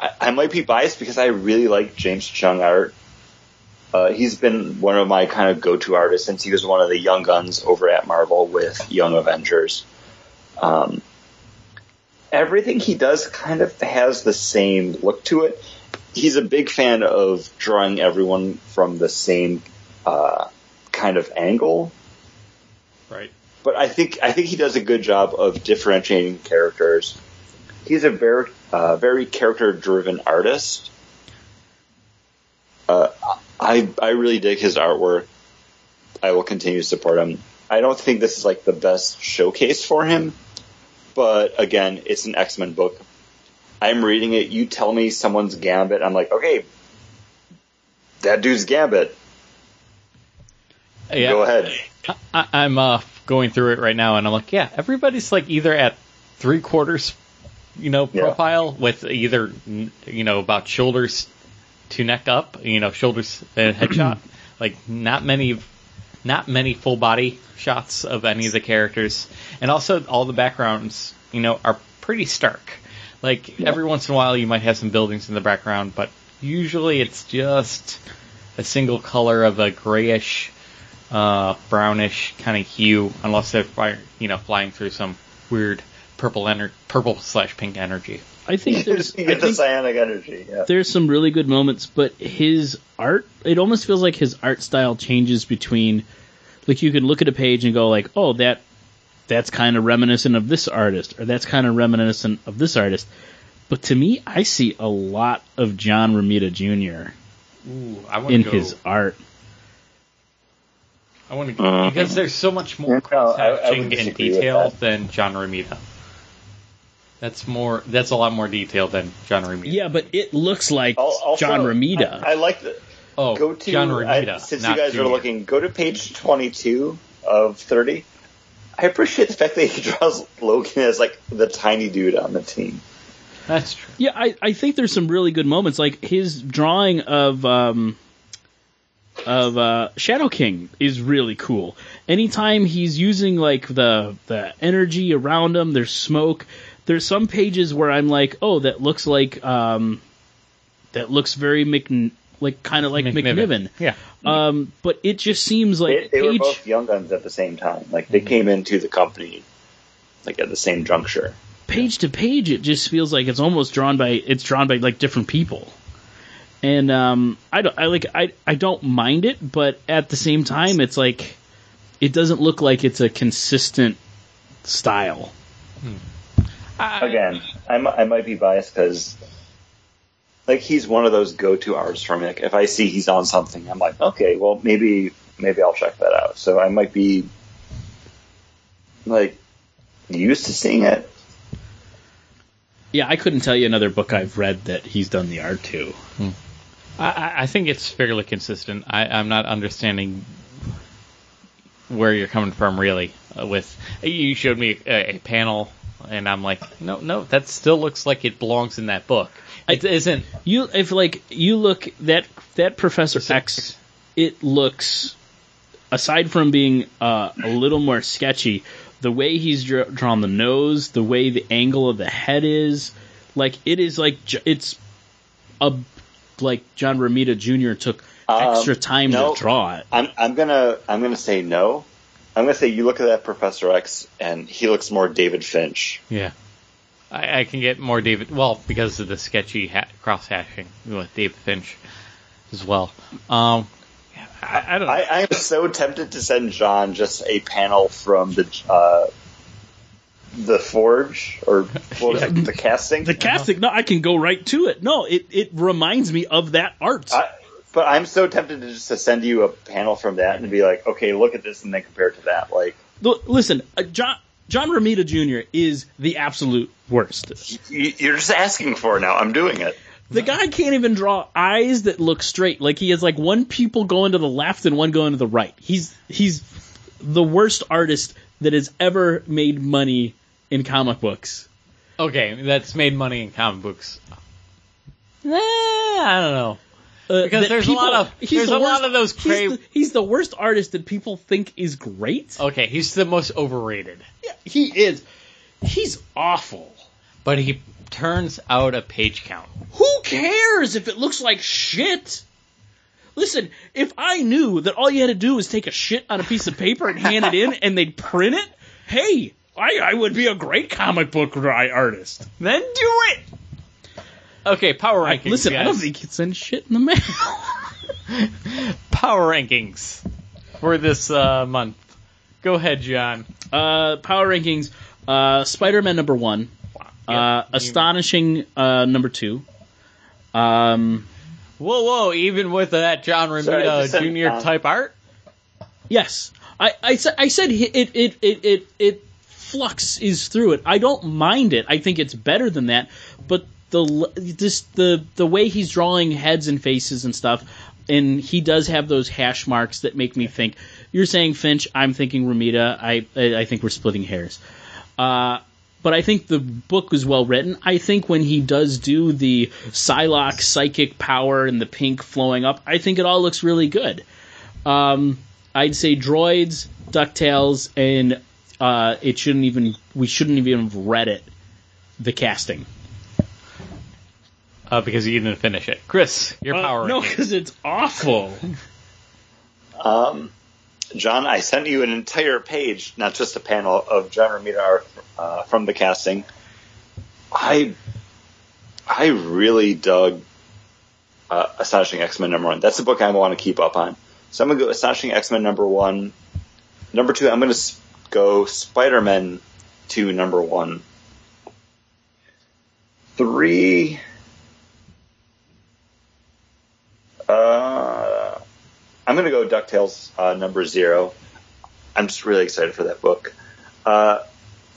I, I might be biased because I really like James Cheung art. Uh, he's been one of my kind of go-to artists since he was one of the young guns over at Marvel with Young Avengers. Um, everything he does kind of has the same look to it. He's a big fan of drawing everyone from the same uh, kind of angle right. but I think I think he does a good job of differentiating characters. He's a very uh, very character driven artist. Uh, I I really dig his artwork. I will continue to support him. I don't think this is like the best showcase for him, but again, it's an X Men book. I'm reading it. You tell me someone's Gambit. I'm like, okay, that dude's Gambit. Yeah, Go ahead. I, I'm uh, going through it right now, and I'm like, yeah, everybody's like either at three quarters, you know, Yeah. profile with either you know about shoulders to neck up, you know, shoulders and headshot. <clears throat> like not many not many full body shots of any of the characters, and also all the backgrounds, you know, are pretty stark. Like every once in a while, you might have some buildings in the background, but usually it's just a single color of a grayish, uh, brownish kind of hue, unless they're fire, you know flying through some weird purple ener- purple slash pink energy. I think <laughs> there's I get the think psionic energy. Yeah. there's some really good moments, but his art it almost feels like his art style changes between like you can look at a page and go like, "Oh, that that's kind of reminiscent of this artist or that's kind of reminiscent of this artist." But to me, I see a lot of John Romita Jr. Ooh, I in go. his art. I want to Uh, because there's so much more no, cross I- I would and detail than John Romita. That's more. That's a lot more detailed than John Romita. Yeah, but it looks like also, John Romita. I, I like the Oh, go to John Romita. I, since you guys Junior. are looking. Go to page twenty-two of thirty. I appreciate the fact that he draws Logan as like the tiny dude on the team. That's true. Yeah, I, I think there's some really good moments. Like his drawing of um, of uh, Shadow King is really cool. Anytime he's using like the the energy around him, there's smoke. There's some pages where I'm like, oh, that looks like um, that looks very Mc like kind of like McNiven. Yeah. Um, but it just seems like they were page. both young guns at the same time. Like they came into the company like at the same juncture. page to page, it just feels like it's almost drawn by it's drawn by like different people. And um, I don't I like I I don't mind it, but at the same time, it's like it doesn't look like it's a consistent style. I, Again, I, mi- I might be biased because like he's one of those go-to artists for me. Like, if I see he's on something, I'm like, okay, well maybe maybe I'll check that out. So I might be like used to seeing it. Yeah, I couldn't tell you another book I've read that he's done the art to. I, I think it's fairly consistent. I, I'm not understanding where you're coming from really. Uh, with you showed me a, a panel, and I'm like, no, no, that still looks like it belongs in that book. It isn't. You if like you look that that Professor X, it looks aside from being uh, a little more sketchy, the way he's dra- drawn the nose, the way the angle of the head is, like it is like it's a like John Romita Jr. took Um, extra time no. to draw it. I'm I'm gonna I'm gonna say no. I'm gonna say you look at that Professor X and he looks more David Finch. Yeah. I, I can get more David. Well, because of the sketchy ha- cross hashing with David Finch as well. Um, I, I don't. I, I am so tempted to send John just a panel from the uh, the forge or what was <laughs> it, the casting. The casting, no, I can go right to it. No, it it reminds me of that art. I, but I'm so tempted to just to send you a panel from that and be like, okay, look at this and then compare it to that. Like, Listen, uh, John John Romita Jr. is the absolute worst. you, you're just asking for it now. I'm doing it. The guy can't even draw eyes that look straight. Like he has like one pupil going to the left and one going to the right. He's he's the worst artist that has ever made money in comic books. okay, that's made money in comic books. Eh, I don't know. Uh, Because there's a lot of- he's there's the a lot worst- of those he's the, he's the worst artist that people think is great. Okay, he's the most overrated, Yeah, he is. He's awful. but he turns out a page count. Who cares if it looks like shit? Listen, if I knew that all you had to do was take a shit on a piece of paper and hand it in and they'd print it, hey, I, I would be a great comic book artist. Then do it. Okay, power I, rankings. listen, I don't think you'd send shit in the mail. <laughs> power rankings for this uh, month. Go ahead, John. uh, power rankings: uh, Spider-Man number one, uh, Yeah, you- astonishing uh, number two. Um, Whoa, whoa! Even with that John Sorry, Romita Junior um, type art. Yes, I, I, I said it, it, it, it, it flux is through it. I don't mind it. I think it's better than that. But the just the the way he's drawing heads and faces and stuff, and he does have those hash marks that make me think. You're saying Finch. I'm thinking Romita. I I, think we're splitting hairs. Uh, but I think the book was well written. I think when he does do the Psylocke psychic power and the pink flowing up, I think it all looks really good. Um, I'd say Droids, Ducktales, and uh, it shouldn't even we shouldn't even have read it. The casting. Uh, because you didn't finish it. Chris, your power Uh, no, because it's awful. <laughs> Um, John, I sent you an entire page, not just a panel of John Romita uh, from the casting. I I really dug uh, Astonishing X Men number one. That's the book I want to keep up on. So I'm gonna go Astonishing X Men number one. Number two, I'm gonna s- go Spider Man two number one. Three. Uh, I'm gonna go Ducktales uh, number zero. I'm just really excited for that book. Uh,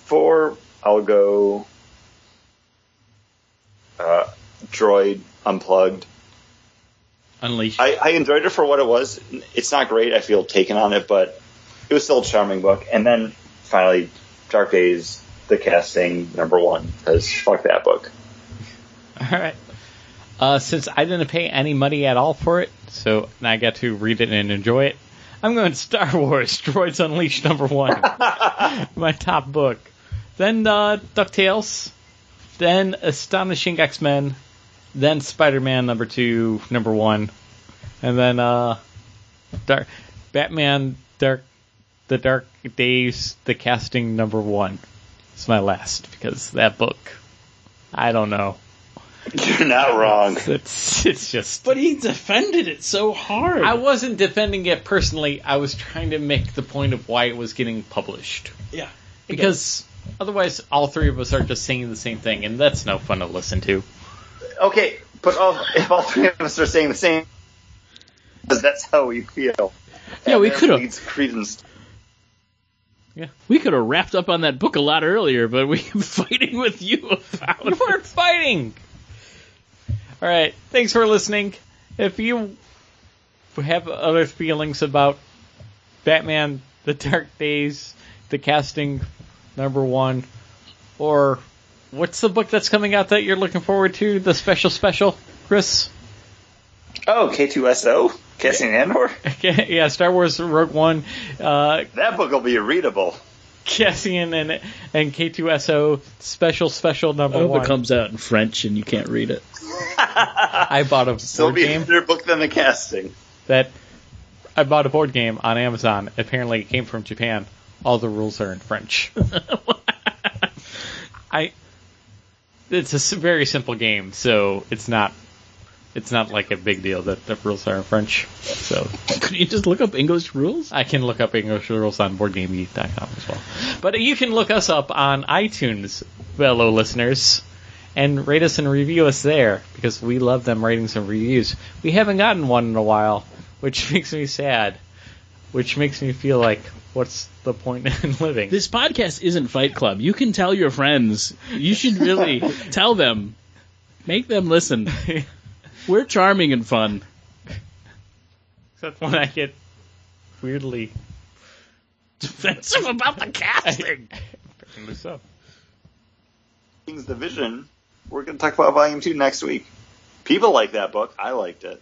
four, I'll go uh, Droid Unplugged. Unleashed. I, I enjoyed it for what it was. It's not great. I feel taken on it, but it was still a charming book. And then finally, Dark Days, the casting number one, because fuck that book. All right. Uh, since I didn't pay any money at all for it, so I got to read it and enjoy it, I'm going Star <laughs> Wars Droids Unleashed number one, <laughs> my top book. Then uh, Ducktales, then Astonishing X Men, then Spider Man number two, number one, and then uh, Dark Batman Dark the Dark Days, the casting number one. It's my last because that book, I don't know. You're not wrong. <laughs> It's it's just. but he defended it so hard. I wasn't defending it personally. I was trying to make the point of why it was getting published. yeah. Because otherwise, all three of us are just saying the same thing, and that's no fun to listen to. Okay, but all, if all three of us are saying the same, because that's how we feel. Yeah, we could've- leads credence. Yeah, we could have wrapped up on that book a lot earlier, but we <laughs> were fighting with you about You weren't fighting! All right, thanks for listening. If you have other feelings about Batman, The Dark Days, the casting number one, or what's the book that's coming out that you're looking forward to? The special special, Chris? Oh, K2SO? Cassian Andor? <laughs> yeah, Star Wars Rogue One, uh, That book will be readable. Cassian and and K2SO special special number I hope one. it comes out in French and you can't read it. <laughs> I bought a Still board be game better book than the casting. that I bought a board game on Amazon. Apparently, it came from Japan. All the rules are in French. <laughs> <laughs> I. It's a very simple game, so it's not. It's not like a big deal that the rules are in French. So Could you just look up English rules? I can look up English rules on BoardGameGeek.com as well. But you can look us up on iTunes, fellow listeners, and rate us and review us there because we love them ratings and reviews. We haven't gotten one in a while, which <laughs> makes me sad. Which makes me feel like, what's the point <laughs> in living? This podcast isn't Fight Club. You can tell your friends. You should really <laughs> tell them. Make them listen. We're charming and fun. Except when I get weirdly Defensive <laughs> about the casting. apparently so. King's Division. We're going to talk about Volume 2 next week. People like that book. I liked it.